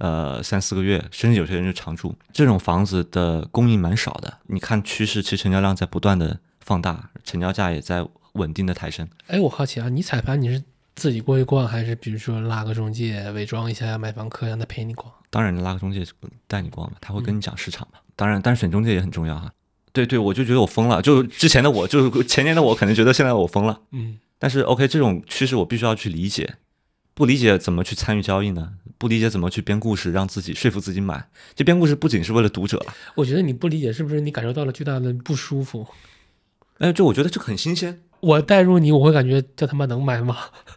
Speaker 2: 呃三四个月，甚至有些人就常住。这种房子的供应蛮少的，你看趋势，其实成交量在不断的放大，成交价也在稳定的抬升。
Speaker 1: 哎，我好奇啊，你踩盘你是自己过去逛，还是比如说拉个中介伪装一下买房客让他陪你逛？
Speaker 2: 当然，拉个中介带你逛嘛，他会跟你讲市场嘛。当然，但是选中介也很重要哈。对对，我就觉得我疯了。就之前的我，就是前年的我，可能觉得现在我疯了。
Speaker 1: 嗯
Speaker 2: 但是 OK，这种趋势我必须要去理解，不理解怎么去参与交易呢？不理解怎么去编故事，让自己说服自己买。这编故事不仅是为了读者了，
Speaker 1: 我觉得你不理解，是不是你感受到了巨大的不舒服？
Speaker 2: 哎，就我觉得这很新鲜。
Speaker 1: 我带入你，我会感觉这他妈能买吗？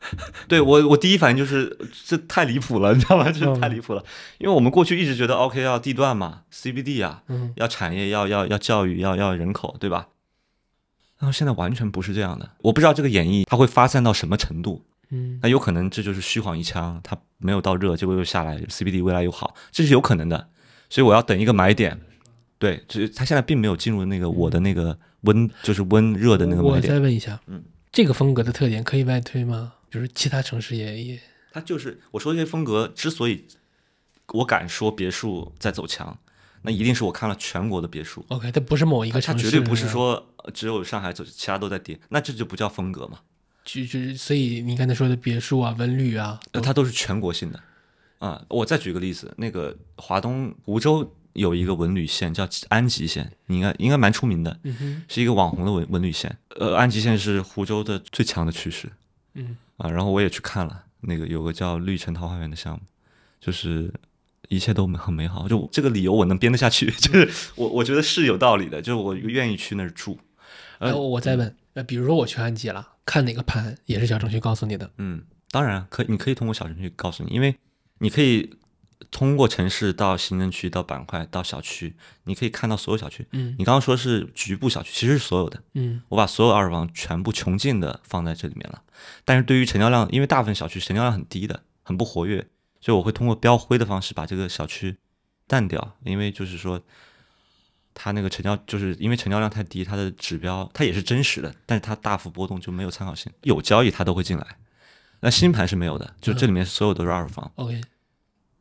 Speaker 2: 对我，我第一反应就是这太离谱了，你知道吗？这
Speaker 1: 嗯
Speaker 2: 太离谱了。因为我们过去一直觉得 OK 要地段嘛，CBD 啊，
Speaker 1: 嗯
Speaker 2: 要产业，要要要教育，要要人口，对吧？然后现在完全不是这样的。我不知道这个演绎它会发散到什么程度，
Speaker 1: 嗯
Speaker 2: 那有可能这就是虚晃一枪，它没有到热，结果又下来，CBD 未来又好，这是有可能的。所以我要等一个买点。对，就是它现在并没有进入那个我的那个温，就是温热的那个
Speaker 1: 我
Speaker 2: 买点。
Speaker 1: 再问一下，
Speaker 2: 嗯，
Speaker 1: 这个风格的特点可以外推吗？就是其他城市也也
Speaker 2: 它就是我说这些风格之所以我敢说别墅在走强，那一定是我看了全国的别墅
Speaker 1: ，OK，它不是某一个
Speaker 2: 它
Speaker 1: 城市，
Speaker 2: 绝对不是说呃只有上海走，其他都在跌，那这就不叫风格嘛，
Speaker 1: 就就是，所以你刚才说的别墅啊、文旅啊，
Speaker 2: 那它都是全国性的。啊，我再举个例子，那个华东湖州有一个文旅线叫安吉县，你应该应该蛮出名的，
Speaker 1: 嗯哼，
Speaker 2: 是一个网红的文文旅线。呃，安吉县是湖州的最强的趋势
Speaker 1: 嗯
Speaker 2: 啊。然后我也去看了，那个有个叫绿城桃花源的项目，就是一切都很美好。就这个理由我能编得下去，就是我我觉得是有道理的，就是我愿意去那儿住。呃
Speaker 1: 我再问，呃，比如说我去安吉了，看哪个盘也是小程序告诉你的，
Speaker 2: 嗯，当然可你可以通过小程序告诉你，因为你可以通过城市到行政区到板块到小区，你可以看到所有小区。
Speaker 1: 嗯
Speaker 2: 你刚刚说是局部小区，其实是所有的。
Speaker 1: 嗯
Speaker 2: 我把所有二手房全部穷尽的放在这里面了。但是对于成交量，因为大部分小区成交量很低的，很不活跃，所以我会通过标灰的方式把这个小区淡掉。因为就是说，它那个成交，就是因为成交量太低，它的指标它也是真实的，但是它大幅波动就没有参考性。有交易它都会进来，那新盘是没有的，就这里面所有都是二手房。
Speaker 1: ，OK，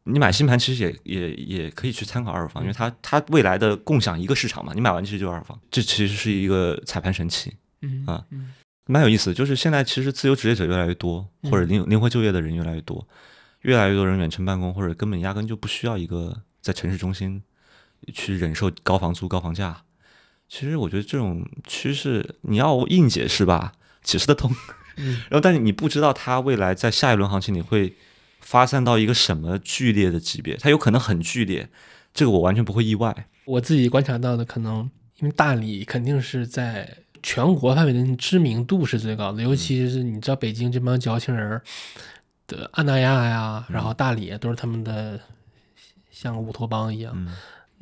Speaker 2: 你买新盘其实也也也可以去参考二手房，因为它它未来的共享一个市场嘛，你买完其实就是二手房，这其实是一个踩盘神器。
Speaker 1: 嗯
Speaker 2: 啊
Speaker 1: 嗯
Speaker 2: 蛮有意思，就是现在其实自由职业者越来越多，
Speaker 1: 嗯
Speaker 2: 或者灵灵活就业的人越来越多，越来越多人远程办公，或者根本压根就不需要一个在城市中心去忍受高房租、高房价。其实我觉得这种趋势，你要硬解释吧，解释得通。
Speaker 1: 嗯
Speaker 2: 然后，但是你不知道它未来在下一轮行情里会发散到一个什么剧烈的级别，它有可能很剧烈，这个我完全不会意外。
Speaker 1: 我自己观察到的，可能因为大理肯定是在全国范围的知名度是最高的，尤其是你知道北京这帮矫情人儿的安那亚呀，然后大理都是他们的像乌托邦一样。
Speaker 2: 嗯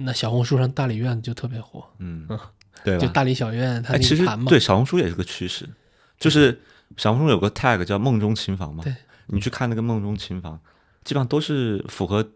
Speaker 1: 那小红书上大理院就特别火，
Speaker 2: 嗯
Speaker 1: 嗯，
Speaker 2: 对吧？
Speaker 1: 就大理小院，它
Speaker 2: 哎，其实
Speaker 1: 那个盘嘛，
Speaker 2: 对小红书也是个趋势，就是小红书有个 tag 叫“梦中琴房”嘛，
Speaker 1: 对
Speaker 2: 你去看那个梦中琴房，基本上都是符合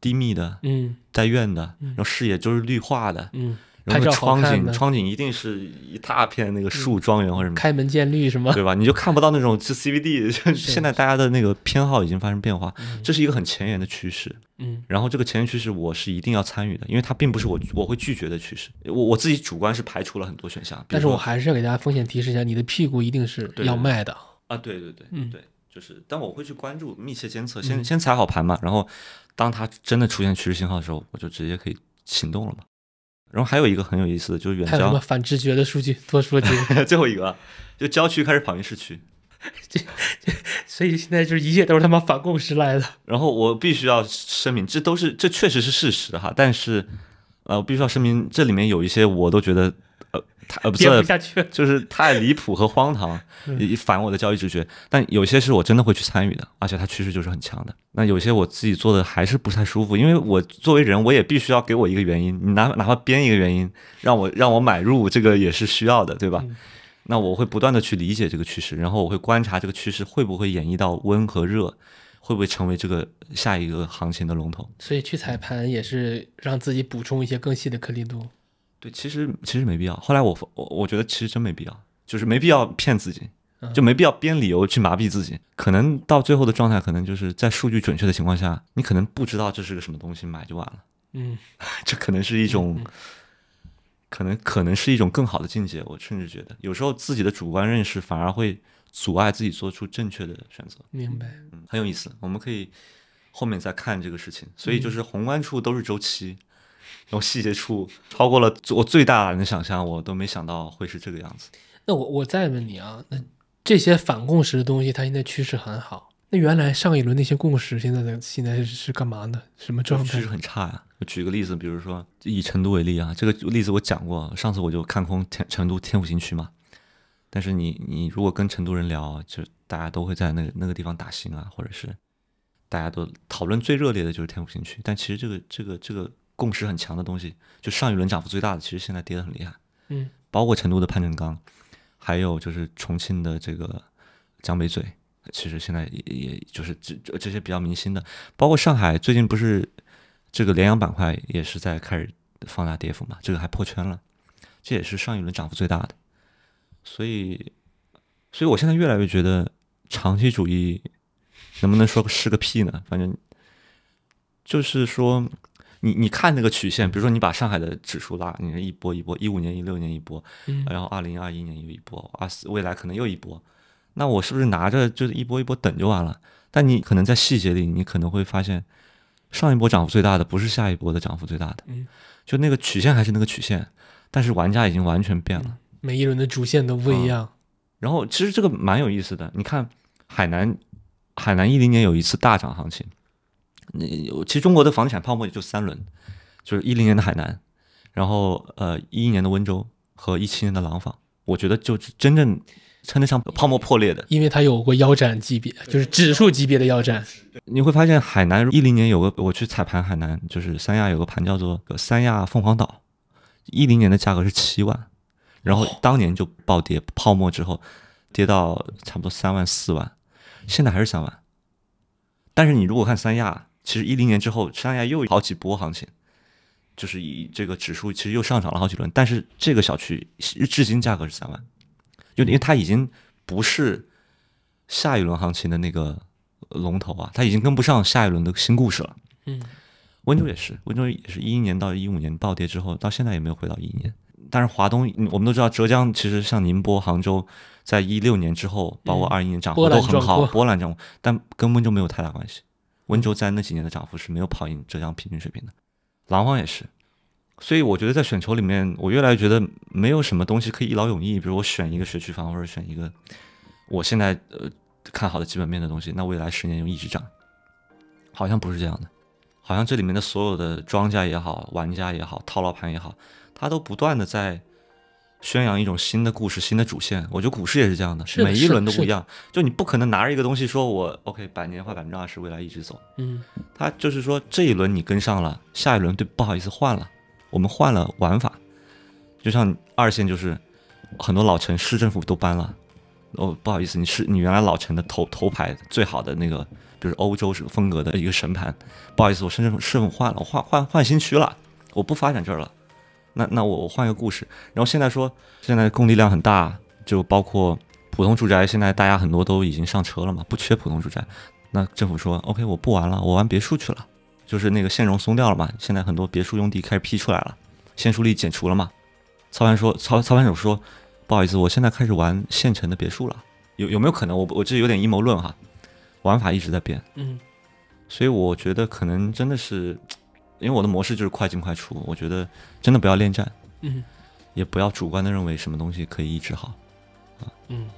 Speaker 2: 低密的、
Speaker 1: 嗯
Speaker 2: 带院的，
Speaker 1: 嗯
Speaker 2: 然后视野就是绿化的，
Speaker 1: 嗯，拍照
Speaker 2: 窗，景窗景一定是一大片那个树庄园或者什么。
Speaker 1: 开门见绿什么，
Speaker 2: 对吧？你就看不到那种就 CBD，现在大家的那个偏好已经发生变化，这是一个很前沿的趋势。
Speaker 1: 嗯
Speaker 2: 然后这个前沿趋势我是一定要参与的，因为它并不是我我会拒绝的趋势。我我自己主观是排除了很多选项，
Speaker 1: 但是我还是要给大家风险提示一下，你的屁股一定是要卖的，
Speaker 2: 啊，对对对，
Speaker 1: 嗯
Speaker 2: 对，就是，但我会去关注、密切监测，先、先踩好盘嘛，然后当它真的出现趋势信号的时候，我就直接可以行动了嘛。然后还有一个很有意思的，就是远
Speaker 1: 还有什么
Speaker 2: 郊，
Speaker 1: 反直觉的数据？多说几个。
Speaker 2: 最后一个啊就郊区开始跑赢市区，这这
Speaker 1: 所以现在就是一切都是他妈反共识来的。
Speaker 2: 然后我必须要声明，这都是这确实是事实哈，但是呃，我必须要声明，这里面有一些我都觉得呃太呃不是
Speaker 1: 下去了。
Speaker 2: 就是太离谱和荒唐，
Speaker 1: 嗯
Speaker 2: 也反我的交易直觉。但有些是我真的会去参与的，而且它趋势就是很强的。那有些我自己做的还是不太舒服，因为我作为人，我也必须要给我一个原因，你哪哪怕编一个原因让我让我买入，这个也是需要的，对吧？
Speaker 1: 嗯
Speaker 2: 那我会不断的去理解这个趋势，然后我会观察这个趋势会不会演绎到温和热，会不会成为这个下一个行情的龙头。
Speaker 1: 所以去踩盘也是让自己补充一些更细的颗粒度。
Speaker 2: 对，其实其实没必要。后来我我我觉得其实真没必要，就是没必要骗自己，
Speaker 1: 嗯
Speaker 2: 就没必要编理由去麻痹自己。可能到最后的状态，可能就是在数据准确的情况下，你可能不知道这是个什么东西，买就完了。
Speaker 1: 嗯，
Speaker 2: 这可能是一种，可能可能是一种更好的境界。我甚至觉得，有时候自己的主观认识反而会阻碍自己做出正确的选择。
Speaker 1: 明白。
Speaker 2: 嗯，很有意思，我们可以后面再看这个事情。所以就是宏观处都是周期，然后细节处超过了我最大胆的想象，我都没想到会是这个样子。
Speaker 1: 那我我再问你啊，那这些反共识的东西，它现在趋势很好。那原来上一轮那些共识，现在的现在是干嘛呢？什么状态
Speaker 2: 趋势？很差呀。我举个例子，比如说以成都为例啊，这个例子我讲过，上次我就看空天成都天府新区嘛。但是你你如果跟成都人聊，就大家都会在那个那个地方打新啊，或者是大家都讨论最热烈的就是天府新区。但其实这个这个这个共识很强的东西，就上一轮涨幅最大的，其实现在跌得很厉害。
Speaker 1: 嗯，
Speaker 2: 包括成都的潘正刚，还有就是重庆的这个江北嘴，其实现在也也就是这这这些比较明星的，包括上海最近不是这个联阳板块也是在开始放大跌幅嘛，这个还破圈了，这也是上一轮涨幅最大的。所以，所以我现在越来越觉得长期主义能不能说是个屁呢？反正就是说，你你看那个曲线，比如说你把上海的指数拉，你是一波一波，一五年、一六年一波，
Speaker 1: 嗯
Speaker 2: 然后二零二一年又一波，二四未来可能又一波，那我是不是拿着就是一波一波等就完了？但你可能在细节里，你可能会发现，上一波涨幅最大的不是下一波的涨幅最大的，
Speaker 1: 嗯，
Speaker 2: 就那个曲线还是那个曲线，但是玩家已经完全变了。
Speaker 1: 每一轮的主线都不一样。
Speaker 2: 然后其实这个蛮有意思的，你看海南，海南一零年有一次大涨行情，那有其实中国的房地产泡沫也就三轮，就是一零年的海南，然后呃一一年的温州和一七年的廊坊，我觉得就是真正称得上泡沫破裂的。
Speaker 1: 因为它有过腰斩级别，就是指数级别的腰斩。
Speaker 2: 你会发现海南一零年有个我去踩盘海南，就是三亚有个盘叫做三亚凤凰岛，一零年的价格是七万，然后当年就暴跌泡沫之后，跌到差不多三万四万，现在还是三万。但是你如果看三亚，其实一零年之后三亚又有好几波行情，就是以这个指数其实又上涨了好几轮，但是这个小区至今价格是三万，就因为它已经不是下一轮行情的那个龙头啊，它已经跟不上下一轮的新故事了。
Speaker 1: 嗯，
Speaker 2: 温州也是，温州也是一一年到一五年暴跌之后，到现在也没有回到一一年。但是华东，嗯我们都知道，浙江其实像宁波、杭州，在一六年之后，包括二一年涨幅都很好，波澜壮阔，但跟温州没有太大关系。温州在那几年的涨幅是没有跑赢浙江平均水平的，廊坊也是。所以我觉得在选筹里面，我越来越觉得没有什么东西可以一劳永逸。比如我选一个学区房，或者选一个我现在呃看好的基本面的东西，那未来十年就一直涨，好像不是这样的。好像这里面的所有的庄家也好，玩家也好，套牢盘也好，它都不断的在宣扬一种新的故事、新的主线。我觉得股市也是这样的，每一轮都不一样。就你不可能拿着一个东西说我 OK 百年化百分之二十，未来一直走。
Speaker 1: 嗯，
Speaker 2: 它就是说这一轮你跟上了，下一轮对不好意思换了，我们换了玩法。就像二线就是很多老城市政府都搬了，哦不好意思，你是你原来老城的头头牌最好的那个，比如欧洲风格的一个神盘，不好意思，我深圳市政府换了，我换换换新区了，我不发展这儿了，那那我我换一个故事。然后现在说现在供地量很大，就包括普通住宅，现在大家很多都已经上车了嘛，不缺普通住宅。那政府说 OK，我不玩了，我玩别墅去了，就是那个限容松掉了嘛，现在很多别墅用地开始批出来了，限塑令解除了嘛。操盘说操操盘手说，不好意思，我现在开始玩现成的别墅了，有有没有可能？我我这有点阴谋论哈，玩法一直在变，
Speaker 1: 嗯，
Speaker 2: 所以我觉得可能真的是，因为我的模式就是快进快出，我觉得真的不要恋战，
Speaker 1: 嗯，
Speaker 2: 也不要主观的认为什么东西可以一直好。
Speaker 1: 嗯，